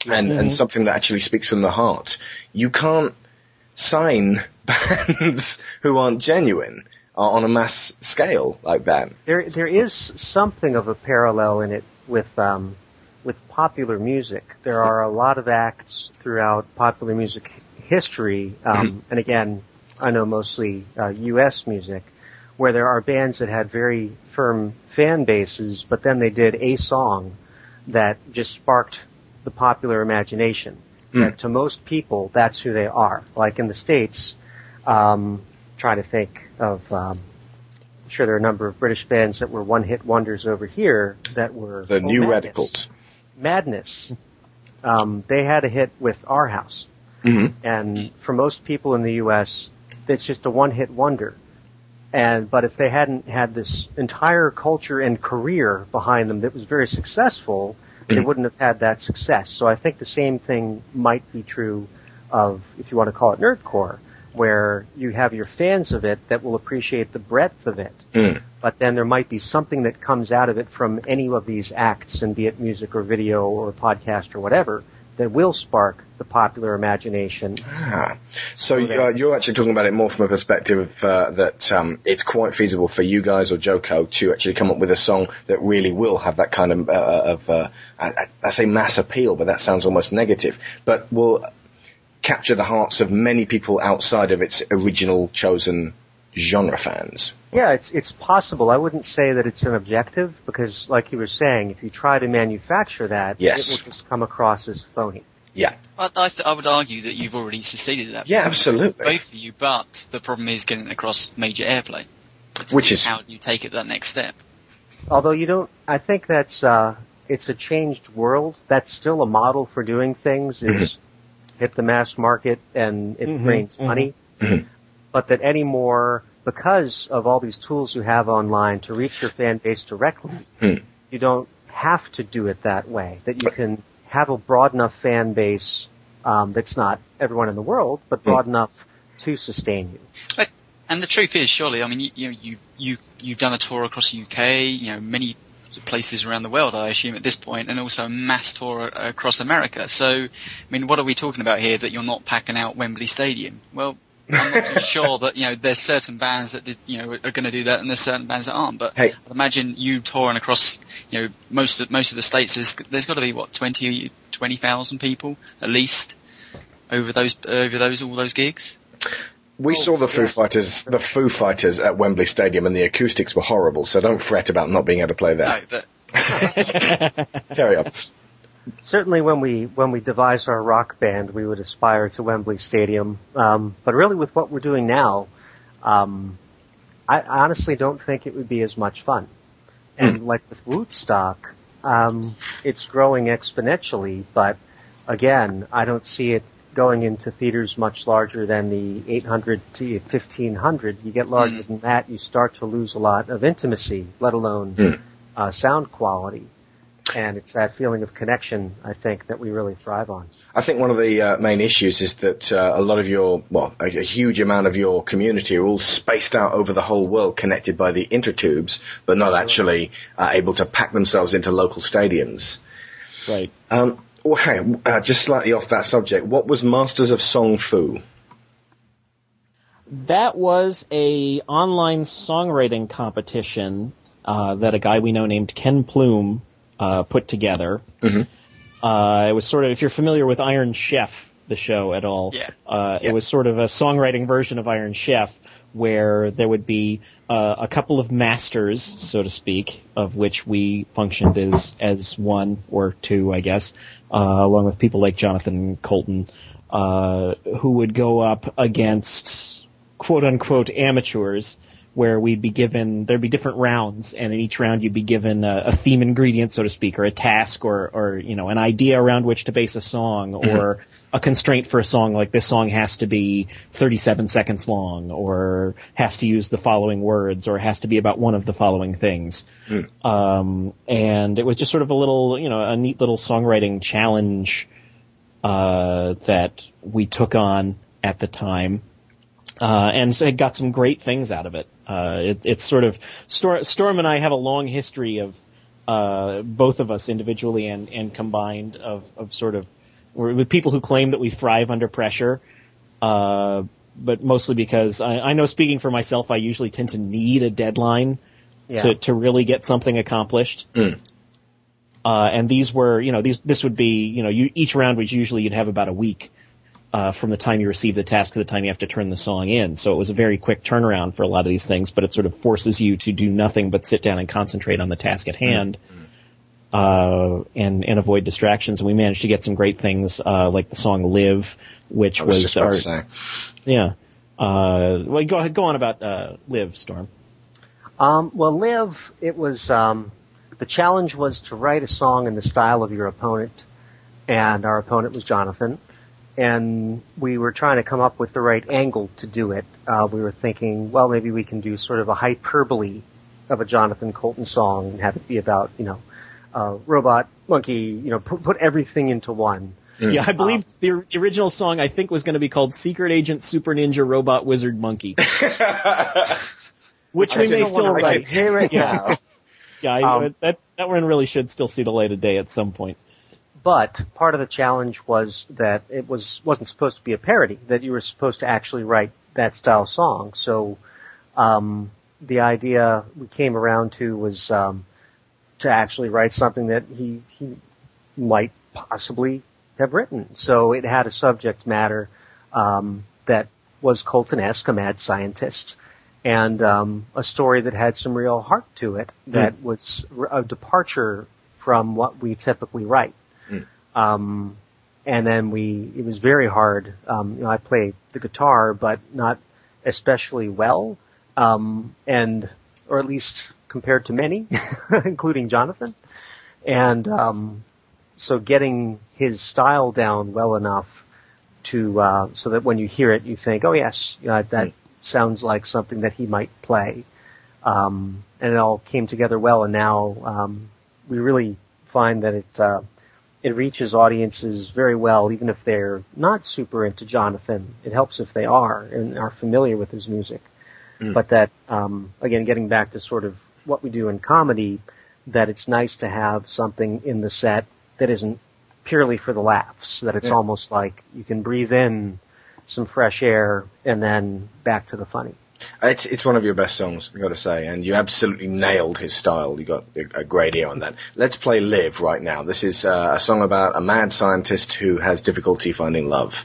and, and something that actually speaks from the heart. You can't sign bands who aren't genuine on a mass scale like that. There, there is something of a parallel in it with um, with popular music. There are a lot of acts throughout popular music history, um, and again, I know mostly uh, U.S. music, where there are bands that had very firm fan bases, but then they did a song that just sparked the popular imagination. That to most people, that's who they are. Like in the States, um, trying to think of, um, I'm sure there are a number of British bands that were one-hit wonders over here that were The oh, New Madness. Radicals. Madness. Um, they had a hit with Our House. Mm-hmm. And for most people in the U.S., it's just a one-hit wonder. And but if they hadn't had this entire culture and career behind them that was very successful, they Mhm. wouldn't have had that success. So I think the same thing might be true of, if you want to call it nerdcore, where you have your fans of it that will appreciate the breadth of it. Mm. But then there might be something that comes out of it from any of these acts, and be it music or video or podcast or whatever, that will spark the popular imagination. Ah. So that- uh, you're actually talking about it more from a perspective of, uh, that um, it's quite feasible for you guys or JoCo to actually come up with a song that really will have that kind of, uh, of uh, I- I say mass appeal, but that sounds almost negative, but will capture the hearts of many people outside of its original chosen genre fans. Yeah, it's it's possible. I wouldn't say that it's an objective because, like you were saying, if you try to manufacture that, Yes. it will just come across as phony. Yeah. I, I, th- I would argue that you've already succeeded at that. Yeah, absolutely. Both of you, but the problem is getting across major airplay. It's, Which it's is- how you take it that next step. Although you don't, I think that's uh, it's a changed world. That's still a model for doing things. Is hit the mass market and it Mhm, brings mhm. money. But that anymore, because of all these tools you have online to reach your fan base directly, Hmm. you don't have to do it that way. That you can have a broad enough fan base um, that's not everyone in the world, but broad enough to sustain you. But, and the truth is, surely, I mean, you, you know, you, you, you've done a tour across the UK, you know, many places around the world, I assume at this point, and also a mass tour across America. So, I mean, what are we talking about here that you're not packing out Wembley Stadium? Well, I'm not too sure that, you know, there's certain bands that, did- you know, are going to do that and there's certain bands that aren't, but Hey. I'd imagine you touring across, you know, most of, most of the states, there's, there's got to be, what, 20, 20,000 people, at least, over those, over those, all those gigs? We saw the Foo Fighters, the Foo Fighters at Wembley Stadium, and the acoustics were horrible. So don't fret about not being able to play No, there. but Carry on. Certainly, when we when we devised our rock band, we would aspire to Wembley Stadium. Um, but really, with what we're doing now, um, I honestly don't think it would be as much fun. And like with Wootstock, um, it's growing exponentially. But again, I don't see it going into theaters much larger than the 800 to 1500. You get larger than that, you start to lose a lot of intimacy, let alone Mm. uh, sound quality. And it's that feeling of connection, I think, that we really thrive on. I think one of the uh, main issues is that uh, a lot of your, well, a, a huge amount of your community are all spaced out over the whole world, connected by the intertubes, but not actually uh, able to pack themselves into local stadiums. Right. Um, okay, uh, just slightly off that subject, what was Masters of Song Fu? That was a online songwriting competition uh, that a guy we know named Ken Plume uh, put together. Mhm. Uh, it was sort of, if you're familiar with Iron Chef, the show at all, Yeah. uh, Yeah. it was sort of a songwriting version of Iron Chef where there would be uh, a couple of masters, so to speak, of which we functioned as as one or two, I guess, uh, along with people like Jonathan Coulton, uh, who would go up against quote unquote amateurs where we'd be given there'd be different rounds and in each round you'd be given a, a theme ingredient so to speak or a task or or you know an idea around which to base a song or a constraint for a song like this song has to be 37 seconds long or has to use the following words or has to be about one of the following things. Um and it was just sort of a little you know a neat little songwriting challenge uh that we took on at the time. Uh, and so it got some great things out of it. Uh, it it's sort of Storm, Storm and I have a long history of uh, both of us individually and, and combined of, of sort of we're with people who claim that we thrive under pressure. Uh, but mostly because I, I know speaking for myself, I usually tend to need a deadline Yeah. to, to really get something accomplished. Mm. Uh, and these were, you know, these, this would be, you know, you, each round was usually you'd have about a week uh, from the time you receive the task to the time you have to turn the song in. So it was a very quick turnaround for a lot of these things, but it sort of forces you to do nothing but sit down and concentrate on the task at hand. Uh, and, and avoid distractions. And we managed to get some great things, uh, like the song Live, which I was was, just about our, to say. yeah. Uh, well, go ahead, go on about, uh, Live, Storm. Um, well, Live, it was, um, the challenge was to write a song in the style of your opponent, and our opponent was Jonathan, and we were trying to come up with the right angle to do it. Uh, we were thinking, well, maybe we can do sort of a hyperbole of a Jonathan Coulton song and have it be about, you know, uh, robot, monkey, you know, put, put everything into one. Yeah, I believe the, the original song I think was going to be called Secret Agent Super Ninja Robot Wizard Monkey. Which we I may still wanna- I write. can hear it now. Yeah, I, Um, that that one really should still see the light of day at some point. But part of the challenge was that it was wasn't supposed to be a parody. That you were supposed to actually write that style song. So um, the idea we came around to was um, to actually write something that he he might possibly have written. So it had a subject matter um, that was Coulton-esque, a mad scientist, and um, a story that had some real heart to it. That was a departure from what we typically write. Um, and then we, it was very hard. Um, you know, I play the guitar, but not especially well. Um, and, or at least compared to many, including Jonathan. And, um, so getting his style down well enough to, uh, so that when you hear it, you think, oh yes, you know, that sounds like something that he might play. Um, and it all came together well, and now, um, we really find that it, uh, it reaches audiences very well, even if they're not super into Jonathan. It helps if they are and are familiar with his music. But that, um, again, getting back to sort of what we do in comedy, that it's nice to have something in the set that isn't purely for the laughs, that it's Yeah. almost like you can breathe in some fresh air and then back to the funny. It's it's one of your best songs, I got to say, and you absolutely nailed his style. You got a, a great ear on that. Let's play "Live" right now. This is uh, a song about a mad scientist who has difficulty finding love.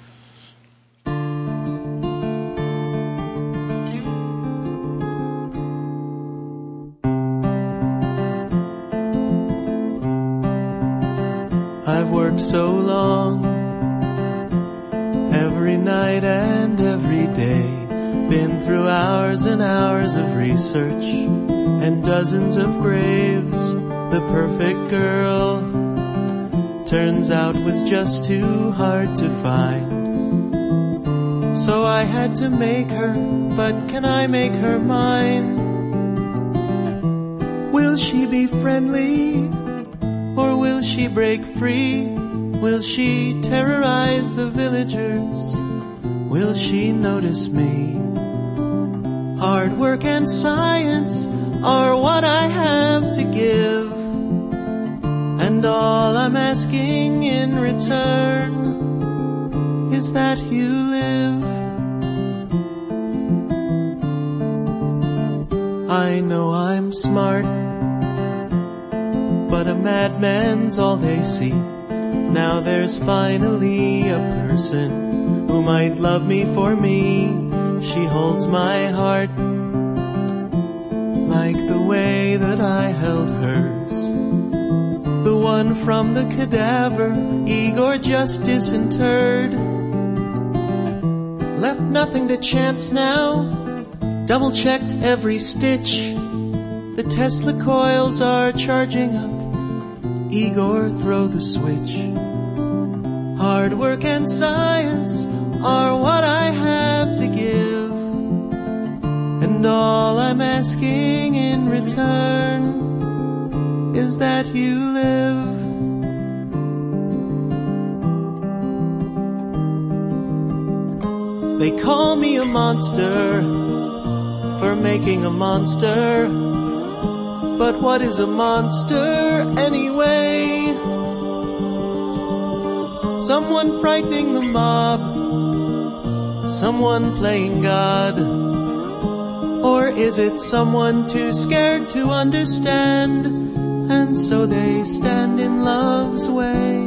So long, every night and every day. Been through hours and hours of research and dozens of graves. The perfect girl turns out was just too hard to find. So I had to make her, but can I make her mine? Will she be friendly? Or will she break free? Will she terrorize the villagers? Will she notice me? Hard work and science are what I have to give. And all I'm asking in return is that you live. I know I'm smart but a madman's all they see. Now there's finally a person who might love me for me. She holds my heart like the way that I held hers. The one from the cadaver Igor just disinterred. Left nothing to chance now. Double checked every stitch. The Tesla coils are charging up. Igor, throw the switch. Hard work and science are what I have to give. And all I'm asking in return is that you live. They call me a monster for making a monster. But what is a monster Someone frightening the mob, someone playing God. Or is it someone too scared to understand? And so they stand in love's way.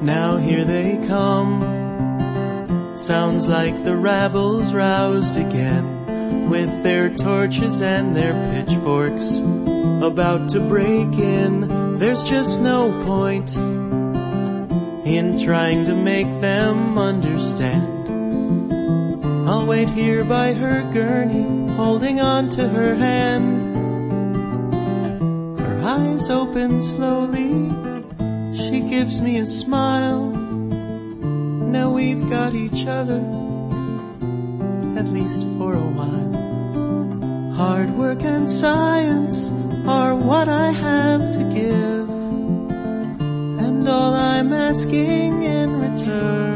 Now here they come. Sounds like the rabble's roused again with their torches and their pitchforks about to break in. There's just no point in trying to make them understand. I'll wait here by her gurney, holding on to her hand. Her eyes open slowly, she gives me a smile. Now we've got each other, at least for a while. Hard work and science are what I have to give, and all I'm asking in return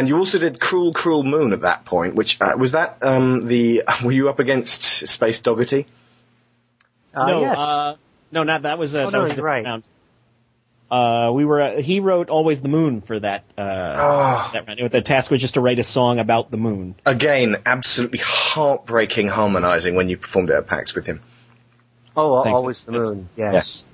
And you also did Cruel, Cruel Moon at that point, which, uh, was that, um, the, were you up against Space Doggerty? Uh, no, yes. uh, no, not that was a, Oh, that no, was a you're different right. round. Uh, we were, uh, he wrote Always the Moon for that, uh, Oh. that round. The task was just to write a song about the moon. Again, absolutely heartbreaking harmonizing when you performed it at PAX with him. oh, thanks. always the That's- moon. Yes.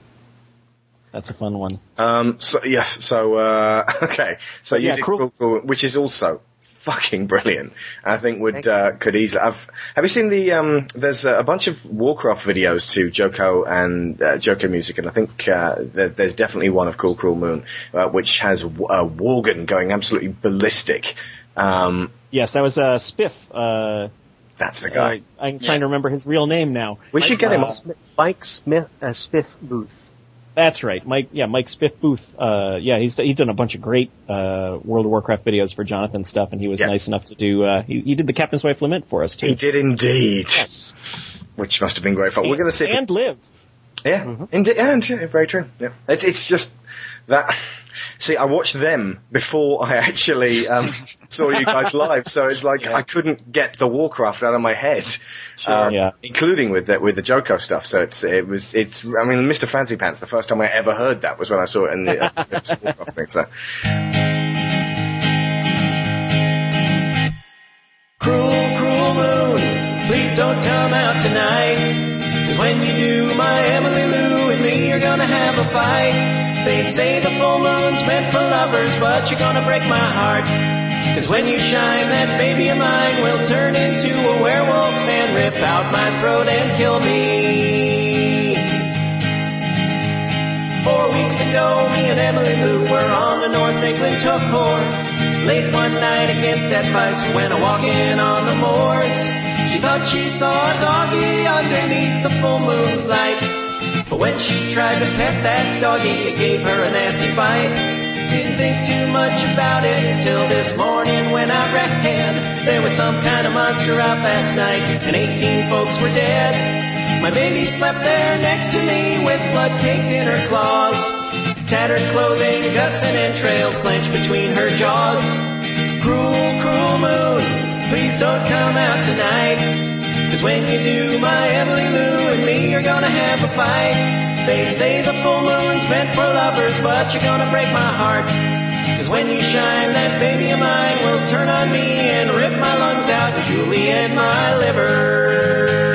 That's a fun one. Um, so yeah, so uh, okay, so you Yeah, did Cruel- Cruel, Cruel, which is also fucking brilliant. I think would uh, could easily. I've, have you seen the? Um, there's a bunch of Warcraft videos to JoCo and uh, JoCo music, and I think uh, there, there's definitely one of Cool Cruel Moon, uh, which has uh, Worgen going absolutely ballistic. Um, Yes, that was, uh, Spiff, uh, that's the guy. uh, I'm trying to remember his real name now. we should get him. uh, on. Mike Smith, uh, Spiff Booth. That's right, Mike. Yeah, Mike Spiff Booth. Uh, yeah, he's he's done a bunch of great uh, World of Warcraft videos for Jonathan stuff, and he was Yeah. nice enough to do. Uh, he, he did the Captain's Wife Lament for us too. He did indeed. yes. Which must have been great fun. We're going to see. and live. Yeah, Mm-hmm. indeed, and yeah, very true. Yeah, it's it's just that. See, I watched them before I actually um, saw you guys live, so it's like I couldn't get the Warcraft out of my head, um, yeah. including with the, with the JoCo stuff. So it's it was it's. I mean, Mr. Fancy Pants. The first time I ever heard that was when I saw it in the uh, Warcraft thing. So Cruel, cruel moon, please don't come out tonight. Cause when you do, my Emily Lou and me are gonna have a fight. They say the full moon's meant for lovers, but you're gonna break my heart. Cause when you shine, that baby of mine will turn into a werewolf and rip out my throat and kill me. Four weeks ago, me and Emily Lou were on the North England tour. Late one night against advice, we went a walking on the moors. She thought she saw a doggy underneath the full moon's light. But when she tried to pet that doggy, it gave her a nasty bite. Didn't think too much about it until this morning when I read there was some kind of monster out last night and 18 folks were dead. My baby slept there next to me with blood caked in her claws. Tattered clothing, guts and entrails clenched between her jaws. Cruel, cruel moon, please don't come out tonight. Cause when you do, my Emily Lou and me are gonna have a fight. They say the full moon's meant for lovers, but you're gonna break my heart. Cause when you shine, that baby of mine will turn on me and rip my lungs out, Julie and my liver.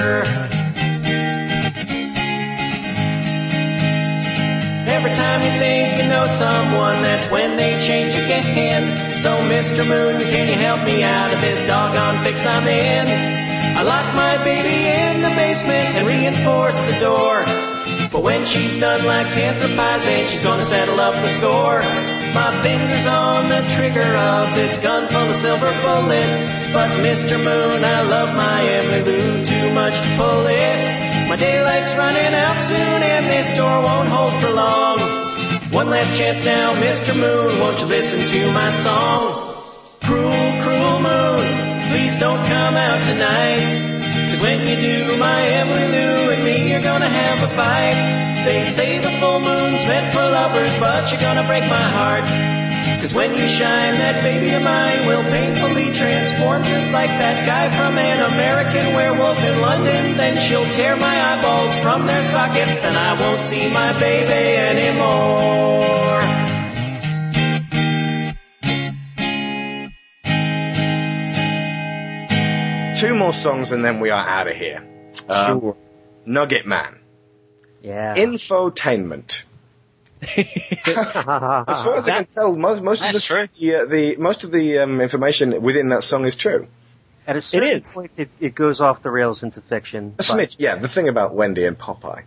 Every time you think you know someone, that's when they change again. So, Mr. Moon, can you help me out of this doggone fix I'm in? I lock my baby in the basement and reinforce the door. But when she's done lycanthropizing, she's gonna settle up the score. My finger's on the trigger of this gun full of silver bullets. But Mr. Moon, I love my Emily Lou too much to pull it. My daylight's running out soon and this door won't hold for long. One last chance now, Mr. Moon, won't you listen to my song? Cruel, cruel moon, please don't come out tonight. Cause when you do, my Emily Lou and me are gonna have a fight. They say the full moon's meant for lovers, but you're gonna break my heart. Cause when you shine, that baby of mine will painfully transform just like that guy from an American werewolf in London. Then she'll tear my eyeballs from their sockets, then I won't see my baby anymore. Two more songs and then we are out of here. Um, Sure. Nugget Man. Yeah. Infotainment. As far as I can tell, most, most of the, true. the, uh, the most of the um, information within that song is true. At a certain is. point, it, it goes off the rails into fiction. A but- smidge, yeah. The thing about Wendy and Popeye.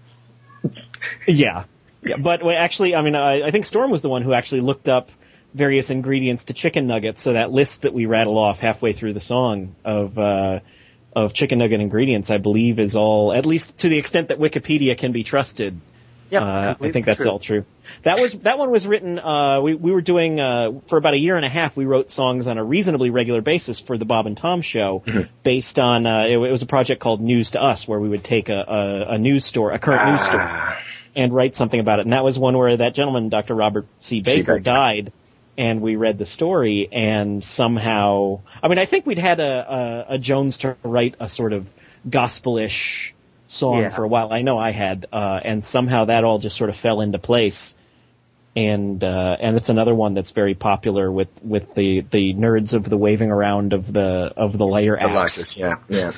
Yeah. Yeah, but well, actually, I mean, I, I think Storm was the one who actually looked up various ingredients to chicken nuggets. So that list that we rattle off halfway through the song of uh, of chicken nugget ingredients, I believe, is all at least to the extent that Wikipedia can be trusted. Yep, uh, I think that's true. all true. That was that one was written. Uh, we we were doing uh, for about a year and a half. We wrote songs on a reasonably regular basis for the Bob and Tom Show, based on uh, it, it was a project called News to Us, where we would take a, a, a news store, a current news story, and write something about it. And that was one where that gentleman, Dr. Robert C. Baker, Baker. died, and we read the story, and somehow, I mean, I think we'd had a, a, a Jones to write a sort of gospelish song Yeah. for a while. I know I had, uh, and somehow that all just sort of fell into place. And uh, and it's another one that's very popular with, with the, the nerds of the waving around of the of the layer The lighters, yeah, yeah.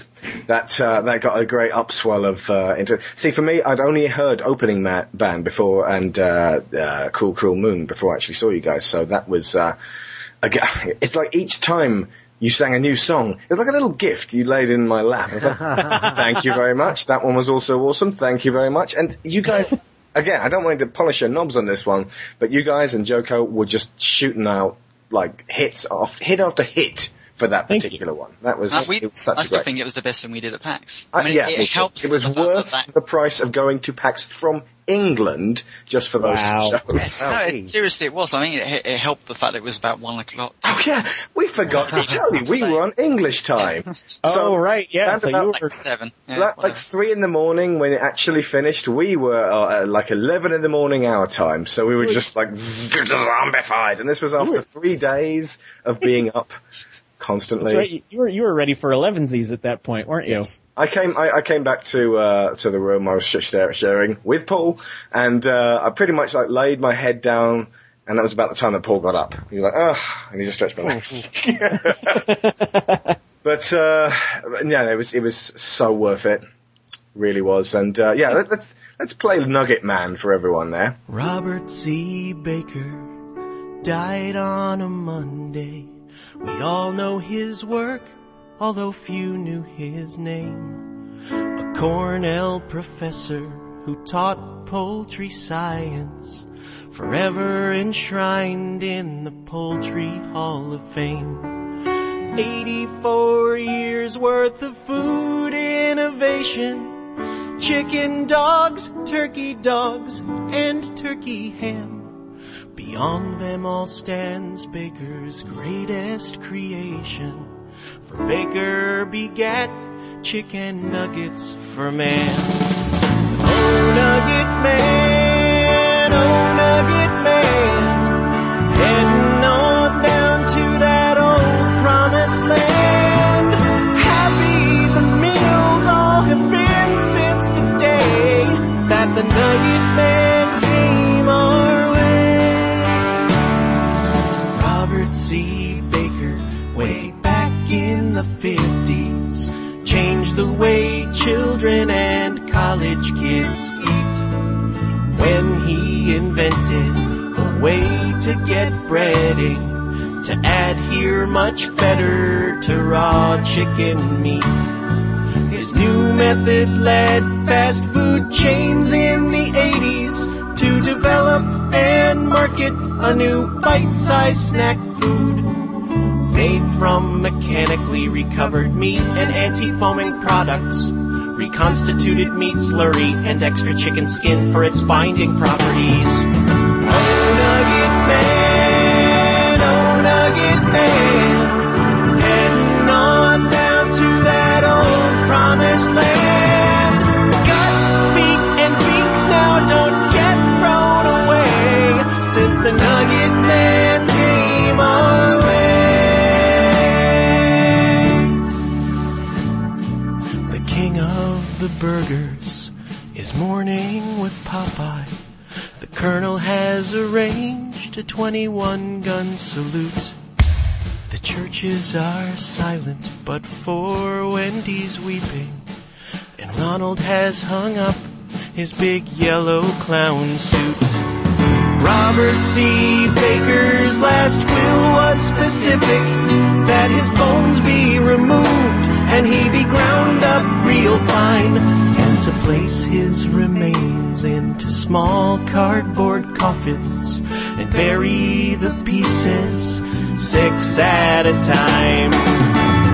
That uh, that got a great upswell of uh, into. See, for me, I'd only heard opening ma- band before and uh, uh, Cool Cruel Moon before I actually saw you guys. So that was uh, again. It's like each time you sang a new song, it was like a little gift you laid in my lap. Like, Thank you very much. That one was also awesome. Thank you very much. And you guys. Again, I don't want to polish your knobs on this one, but you guys and JoCo were just shooting out like hits off hit after hit for that Thank you. particular one. That was, Uh, we, it was such I a still great. think it was the best thing we did at PAX. Uh, I mean, yeah, it, it helps. It was the worth that, that the price of going to PAX from England just for those Wow. two shows. no, it, seriously, it was. I mean, it, it helped the fact that it was about one o'clock. Oh yeah, we forgot to tell you we were on English time. Oh right, yeah. So about you Like were seven. Yeah, like, like three in the morning when it actually finished. We were uh, at like eleven in the morning our time, so we were just like zombified. And this was after three days of being up constantly. that's right. You- You were you were ready for elevensies at that point, weren't you? Yes. I came, I, I came back to uh, to the room I was sh- share- sharing with Paul, and uh, I pretty much like laid my head down, and that was about the time that Paul got up. He was like, "Ugh," and he just stretched my legs. but uh, yeah, it was it was so worth it, really was. And uh, yeah, let, let's let's play Nugget Man for everyone there. Robert C. Baker died on a Monday. We all know his work, although few knew his name. A Cornell professor who taught poultry science, forever enshrined in the Poultry Hall of Fame. 84 years worth of food innovation. Chicken dogs, turkey dogs, and turkey ham. Beyond them all stands Baker's greatest creation. For Baker begat chicken nuggets for man. Oh, nugget man, oh, nugget man. Heading on down to that old promised land. Happy the meals all have been since the day that the Nugget Man 50s, changed the way children and college kids eat. When he invented a way to get breading to adhere much better to raw chicken meat. His new method led fast food chains in the 80s to develop and market a new bite-sized snack food made from mechanically recovered meat and anti-foaming products, reconstituted meat slurry, and extra chicken skin for its binding properties. Oh, Nugget Man, oh, Nugget Man, heading on down to that old promised land. Burgers is mourning with Popeye. The colonel has arranged a 21 gun salute. The churches are silent, but for Wendy's weeping. And Ronald has hung up his big yellow clown suit. Robert C. Baker's last will was specific that his bones be removed and he be ground up real fine to place his remains into small cardboard coffins and bury the pieces six at a time.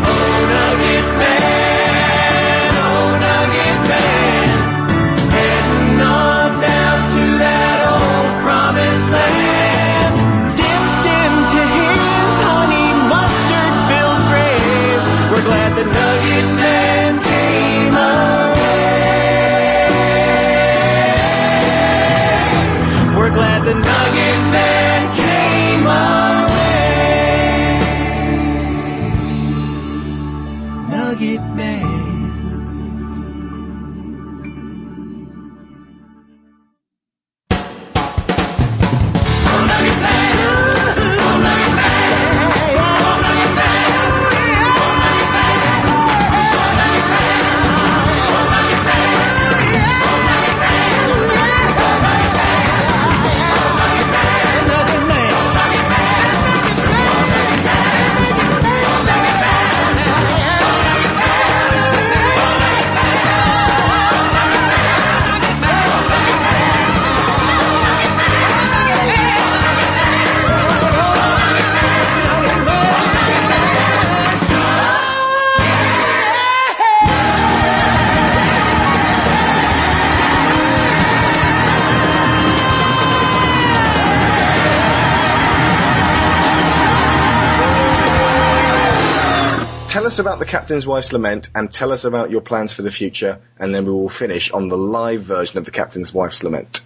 Us about the Captain's Wife's Lament and tell us about your plans for the future, and then we will finish on the live version of the Captain's Wife's Lament.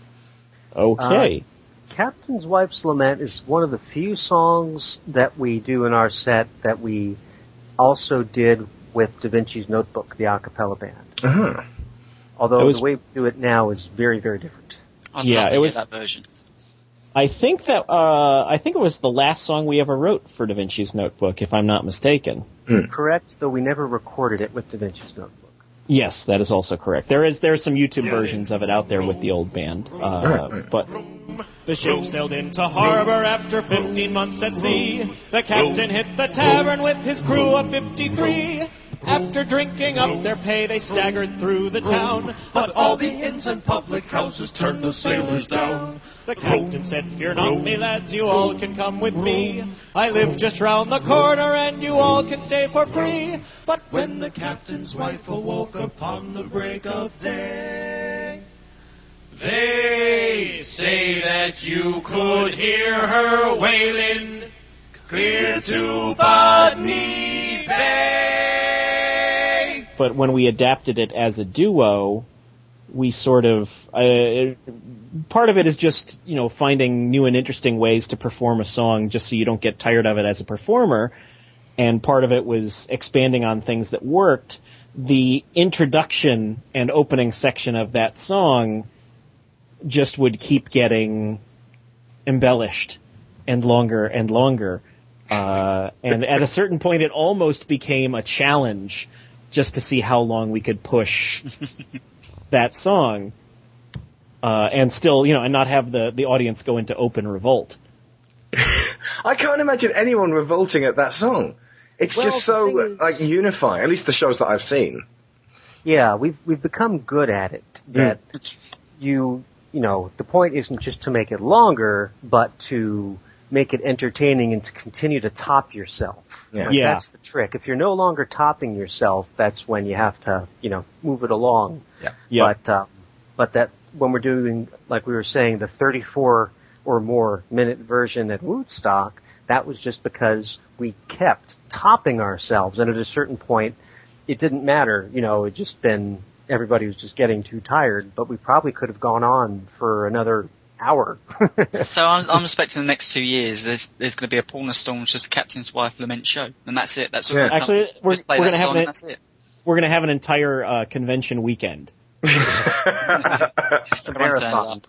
Okay. Captain's Wife's Lament is one of the few songs that we do in our set that we also did with Da Vinci's Notebook, the a cappella band. Uh-huh. Although was- the way we do it now is very, very different. I'd Yeah, it was- that version. I think that uh, I think it was the last song we ever wrote for Da Vinci's Notebook, if I'm not mistaken. Correct, though we never recorded it with Da Vinci's Notebook. Yes, that is also correct. There is there's some YouTube versions of it out there with the old band, uh, but The ship sailed into harbor after 15 months at sea. The captain hit the tavern with his crew of 53. After drinking up their pay, they staggered through the town. But all the inns and public houses turned the sailors down. The captain said, Fear not, me lads, you all can come with me. I live just round the corner, and you all can stay for free. But when the captain's wife awoke upon the break of day, they say that you could hear her wailing clear to Botany Bay. But when we adapted it as a duo, we sort of uh, part of it is just you know finding new and interesting ways to perform a song just so you don't get tired of it as a performer, and part of it was expanding on things that worked. The introduction and opening section of that song just would keep getting embellished and longer and longer. Uh, and at a certain point, it almost became a challenge just to see how long we could push that song, uh, and still, you know, and not have the, the audience go into open revolt. I can't imagine anyone revolting at that song. It's Well, just so the is- like unifying. At least the shows that I've seen. Yeah, we've we've become good at it. That you you know the point isn't just to make it longer, but to make it entertaining and to continue to top yourself. Yeah. Yeah. That's the trick. If you're no longer topping yourself, that's when you have to you know move it along. Yeah. yeah. But um, but that when we're doing like we were saying the 34 or more minute version at Wootstock, that was just because we kept topping ourselves, and at a certain point, it didn't matter. You know, it just been everybody was just getting too tired, but we probably could have gone on for another hour. So I'm, I'm expecting the next two years there's there's going to be a Paul Storm just a Captain's Wife Lament show, and that's it. That's all Yeah. Actually, we're- we're gonna have an- that's it. we're going to have an entire uh, convention weekend. Everyone.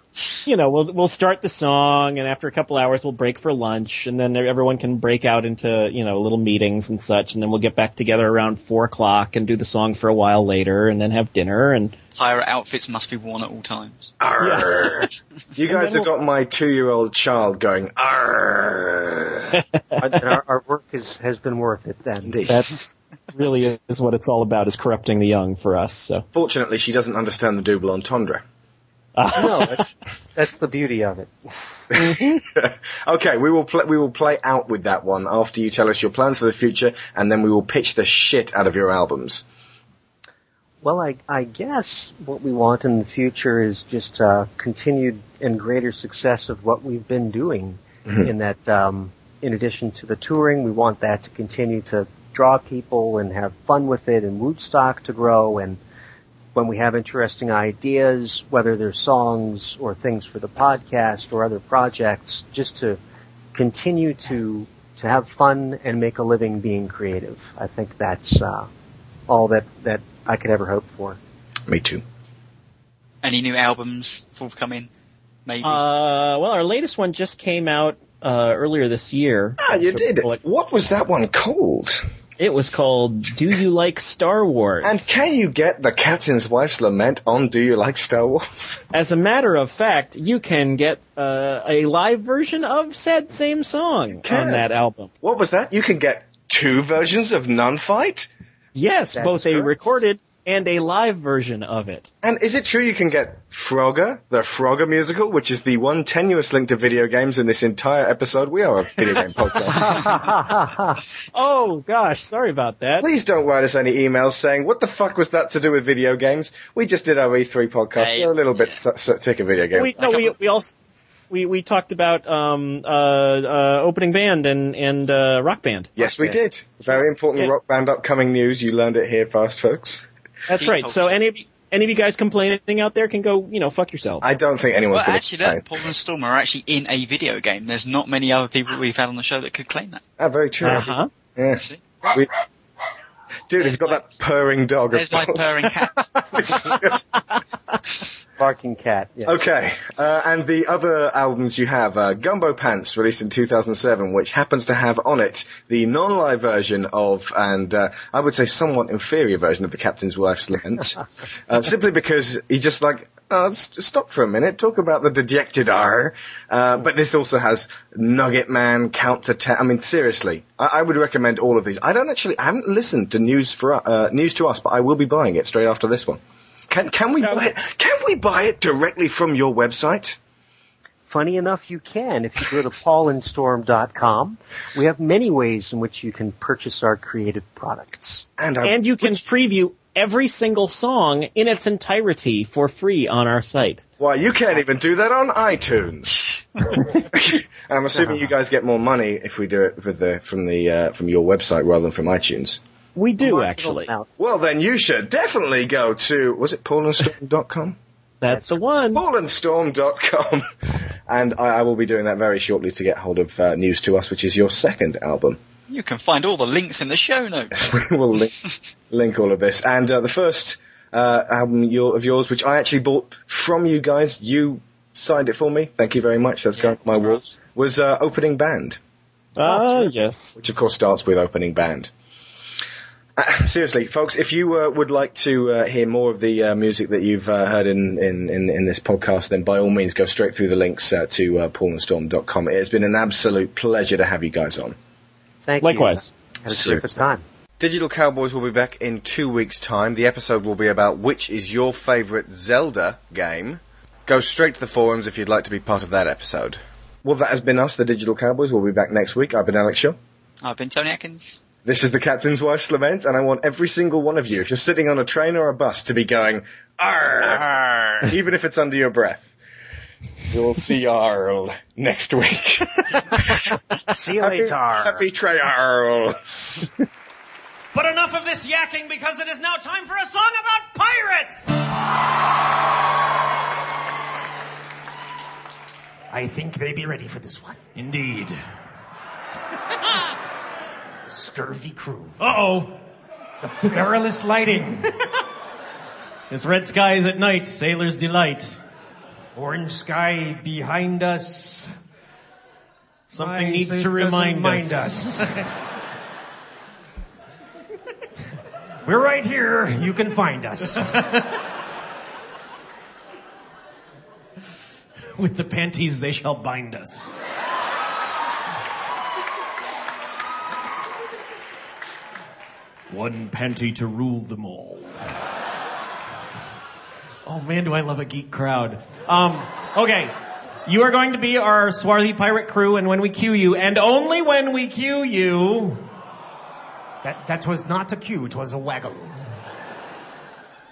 You know, we'll we'll start the song, and after a couple hours, we'll break for lunch, and then everyone can break out into you know little meetings and such, and then we'll get back together around four o'clock and do the song for a while later, and then have dinner and Pirate outfits must be worn at all times. Arr. You guys then have got my two-year-old child going. Arr. and our, our work is, has been worth it then. Indeed. that's really is what it's all about is corrupting the young for us. So Fortunately, she doesn't understand the double entendre. no, that's, that's the beauty of it. okay, we will pl- we will play out with that one after you tell us your plans for the future, and then we will pitch the shit out of your albums. Well, I, I guess what we want in the future is just uh, continued and greater success of what we've been doing. In that, um, in addition to the touring, we want that to continue to draw people and have fun with it, and Wootstock to grow. And when we have interesting ideas, whether they're songs or things for the podcast or other projects, just to continue to to have fun and make a living being creative. I think that's uh, all that that I could ever hope for. Me too. Any new albums forthcoming? Maybe. Uh, well, our latest one just came out uh, earlier this year. Ah, you So- did. What was that one called? It was called "Do You Like Star Wars?" And can you get the Captain's Wife's Lament on Do You Like Star Wars? As a matter of fact, you can get uh, a live version of said same song on that album. What was that? You can get two versions of Nun Fight? Yes, That's both a recorded and a live version of it. And is it true you can get Frogger, the Frogger musical, which is the one tenuous link to video games in this entire episode? We are a video game podcast. Oh gosh, sorry about that. Please don't write us any emails saying, what the fuck was that to do with video games? We just did our E3 podcast. Hey, We're a little bit yeah. s- s- sick of video games. we, no, we we also we we talked about um uh uh opening band and and uh rock band. yes, we did. Very important Yeah. rock band upcoming news. You learned it here first, folks. That's right. So any of you, any of you guys complaining out there can go, you know, fuck yourself. I don't think anyone's well, going actually, to look, Paul and Storm are actually in a video game. There's not many other people we've had on the show that could claim that. Ah, very true. Uh huh. Yeah. See? We- Dude, he's got that purring dog. of There's my purring cat. Barking cat. Yes. Okay, uh, and the other albums you have, uh, Gumbo Pants, released in 2007, which happens to have on it the non-live version of, and uh, I would say somewhat inferior version of the Captain's Wife's Lament, uh, simply because he just like, uh, stop for a minute, talk about the dejected R, uh, but this also has Nugget Man, Count to Ten, I mean seriously, I, I would recommend all of these. I don't actually, I haven't listened to News for, uh, News to Us, but I will be buying it straight after this one. Can, can we buy it? Can we buy it directly from your website? Funny enough, you can. If you go to paulandstorm.com, we have many ways in which you can purchase our creative products. And, I, And you can preview every single song in its entirety for free on our site. why you can't even do that on iTunes. I'm assuming you guys get more money if we do it with the, from the uh, from your website rather than from iTunes. We do actually. amount. Well, then you should definitely go to was it paulandstorm.com? That's the one. paulandstorm.com, and I, I will be doing that very shortly to get hold of uh, News to Us, which is your second album. You can find all the links in the show notes. we will link, link all of this. And uh, the first uh, album your, of yours, which I actually bought from you guys, you signed it for me. Thank you very much. That's Yeah, going on my wall. Was uh, opening band, Ah, yes. which of course starts with opening band. Uh, seriously, folks, if you uh, would like to uh, hear more of the uh, music that you've uh, heard in, in, in, in this podcast, then by all means go straight through the links uh, to uh, paulandstorm.com. It has been an absolute pleasure to have you guys on. Thank Likewise. you. Likewise. Had a terrific time. Digital Cowboys will be back in two weeks' time. The episode will be about which is your favourite Zelda game. Go straight to the forums if you'd like to be part of that episode. Well, that has been us, the Digital Cowboys. We'll be back next week. I've been Alex Shaw. I've been Tony Atkins. This is the Captain's Wife's Lament, and I want every single one of you, if you're sitting on a train or a bus, to be going, Arr! even if it's under your breath. You'll see Arl next week. See you happy, later. happy trials. But enough of this yakking because it is now time for a song about pirates! I think they'd be ready for this one. Indeed. Scurvy crew. Uh oh. The perilous lighting. It's red skies at night, sailor's delight. Orange sky behind us. Something Why needs to remind us. us. We're right here. You can find us. With the panties, they shall bind us. One panty to rule them all. Oh man, do I love a geek crowd. Um, okay. You are going to be our swarthy pirate crew, and when we cue you, and only when we cue you, That, that was not a cue, it was a waggle.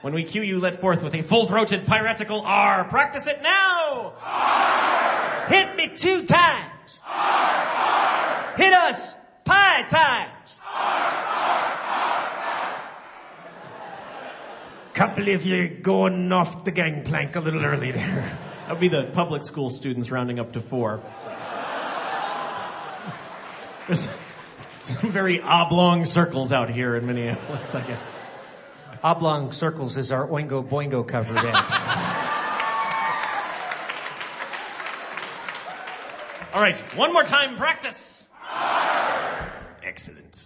when we cue you, let forth with a full-throated piratical R. Practice it now! Hit me two times. Hit us pie times. Can't believe you're going off the gangplank a little early there. That would be the public school students rounding up to four. There's some very oblong circles out here in Minneapolis, I guess. Oblong Circles is our Oingo Boingo cover band. All right, one more time, practice. Excellent.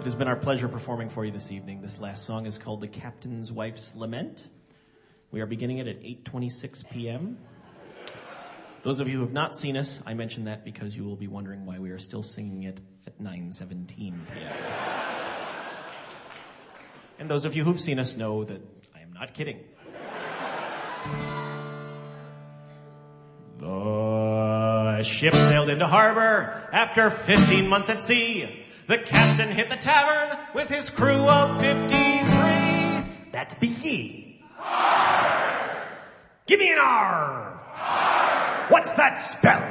It has been our pleasure performing for you this evening. This last song is called "The Captain's Wife's Lament." We are beginning it at 8:26 p.m. Those of you who have not seen us, I mention that because you will be wondering why we are still singing it at 9:17 p.m. And those of you who've seen us know that I am not kidding. The ship sailed into harbor after 15 months at sea. The captain hit the tavern with his crew of 53. That be ye. Give me an R. What's that spell?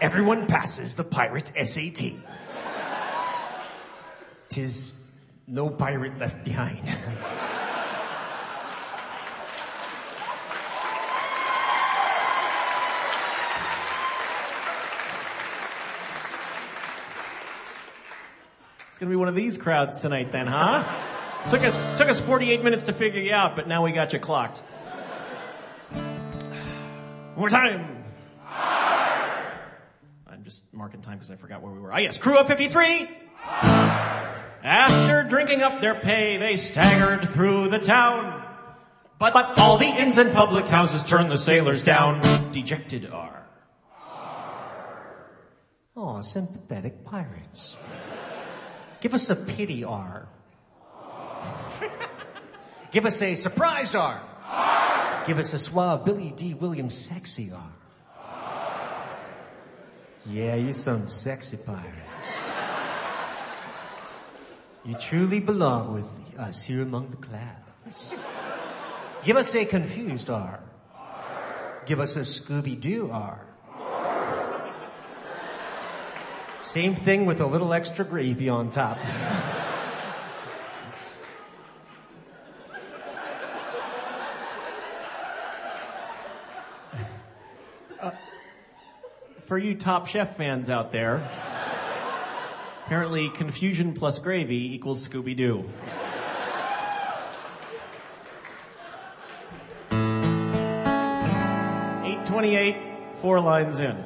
Everyone passes the pirate SAT. Tis no pirate left behind. It's gonna be one of these crowds tonight then, huh? took us took us 48 minutes to figure you out, but now we got you clocked. One more time. I'm just marking time because I forgot where we were. Ah, yes, crew of 53. After drinking up their pay, they staggered through the town. But, but all the inns and public houses turned the sailors down. Dejected are. Oh, sympathetic pirates. Give us a pity R. Give us a surprised R. Give us a suave Billy Dee Williams sexy R. Yeah, you some sexy pirates. You truly belong with us here among the clouds. Give us a confused R. Give us a Scooby Doo R. Same thing with a little extra gravy on top. Uh, for you Top Chef fans out there, apparently confusion plus gravy equals Scooby Doo. Eight twenty-eight, four lines in.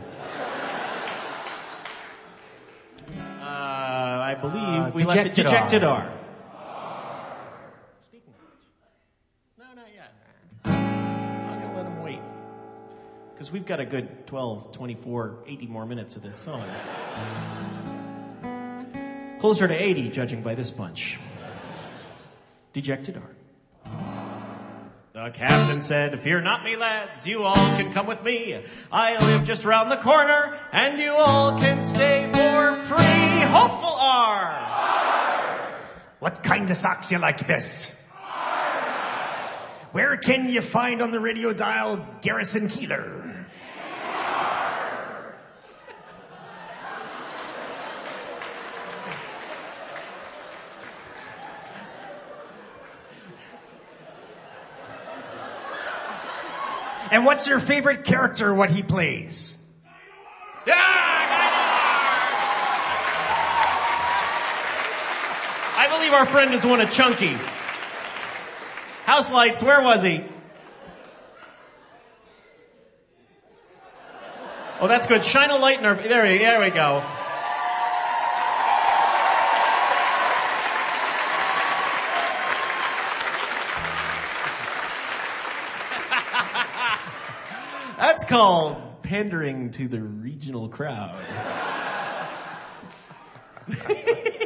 Uh, we left it dejected dejected R. R. No, not yet. I'm gonna let him wait. Because we've got a good 12, 24, 80 more minutes of this song. Closer to 80, judging by this bunch. Dejected art. The captain said, Fear not me, lads, you all can come with me. I live just round the corner, and you all can stay for free. Hopeful R! What kind of socks you like best? Where can you find on the radio dial Garrison Keillor? And what's your favorite character, what he plays? Yeah, believe our friend is one of Chunky. House lights, where was he? Oh, that's good. Shine a light in our. There, we- there we go. That's called pandering to the regional crowd.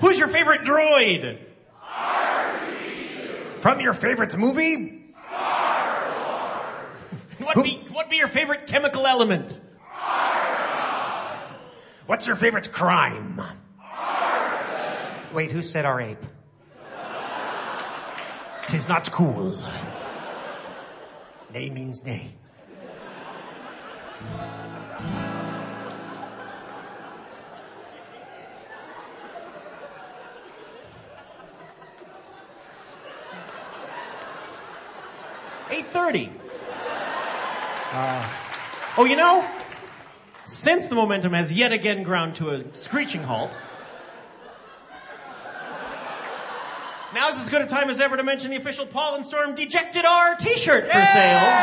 Who's your favorite droid? R2. From your favorite movie? What be what be your favorite chemical element? What's your favorite crime? Arson. Wait, who said our ape? Tis not cool. Nay means nay. Eight thirty. Uh, oh, you know, since the momentum has yet again ground to a screeching halt, now's as good a time as ever to mention the official Paul and Storm Dejected R T-shirt for sale.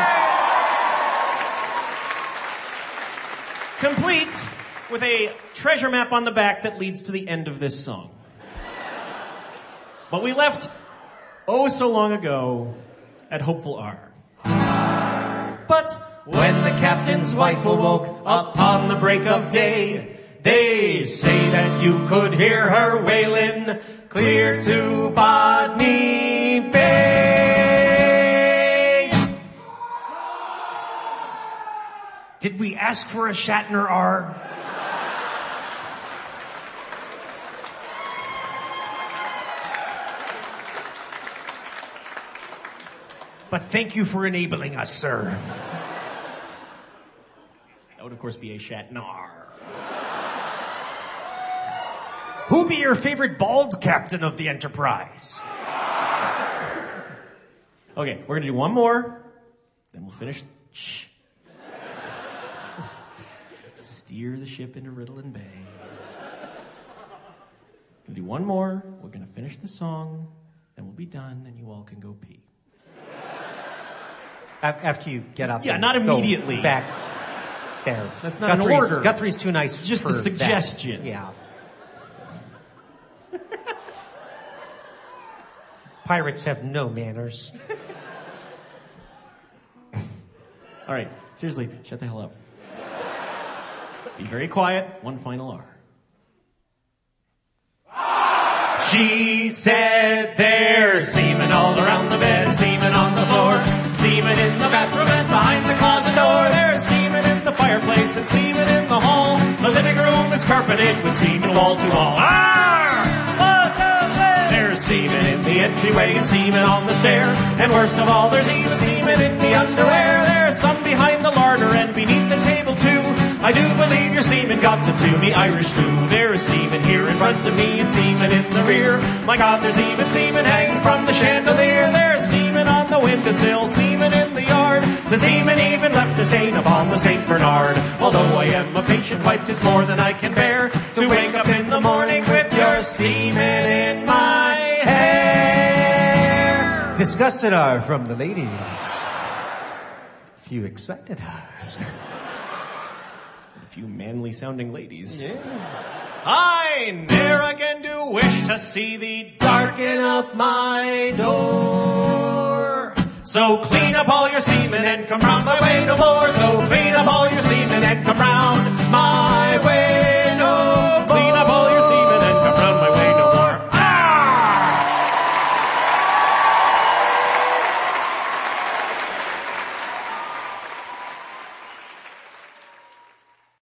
Complete with a treasure map on the back that leads to the end of this song. But we left oh so long ago at Hopeful R. But when the captain's wife awoke upon the break of day, they say that you could hear her wailing clear to Botany Bay. Did we ask for a Shatner R? But thank you for enabling us, sir. That would, of course, be a Shatnar. Who be your favorite bald captain of the Enterprise? Okay, we're gonna do one more, then we'll finish. Shh. Steer the ship into Ritalin Bay. Gonna do one more. We're gonna finish the song, then we'll be done, and you all can go pee. After you get up. Yeah, not immediately. Back there. That's not an Guthrie's, order. Guthrie's too nice. Just a for that. suggestion. Yeah. Pirates have no manners. All right, seriously, shut the hell up. Be very quiet. One final R. She said there's semen all around the bed, semen on the floor, semen in the bathroom and behind the closet door. There's semen in the fireplace and semen in the hall. The living room is carpeted with semen wall to wall. There's semen in the entryway and semen on the stair. And worst of all, there's even semen in the underwear. There's some behind the larder and beneath the table too. I do believe your semen got to do me Irish too. There's semen here in front of me and semen in the rear. My God, there's even semen hanging from the chandelier. There's the windowsill, semen in the yard. The semen even left a stain upon the St. Bernard. Although I am a patient wife, 'tis more than I can bear to wake up in the morning with your semen in my hair. Disgusted are from the ladies. A few excited R's. A few manly sounding ladies. I ne'er again do wish to see thee darken up my door. So clean up all your semen and come round my way no more. So clean up all your semen and come round my way.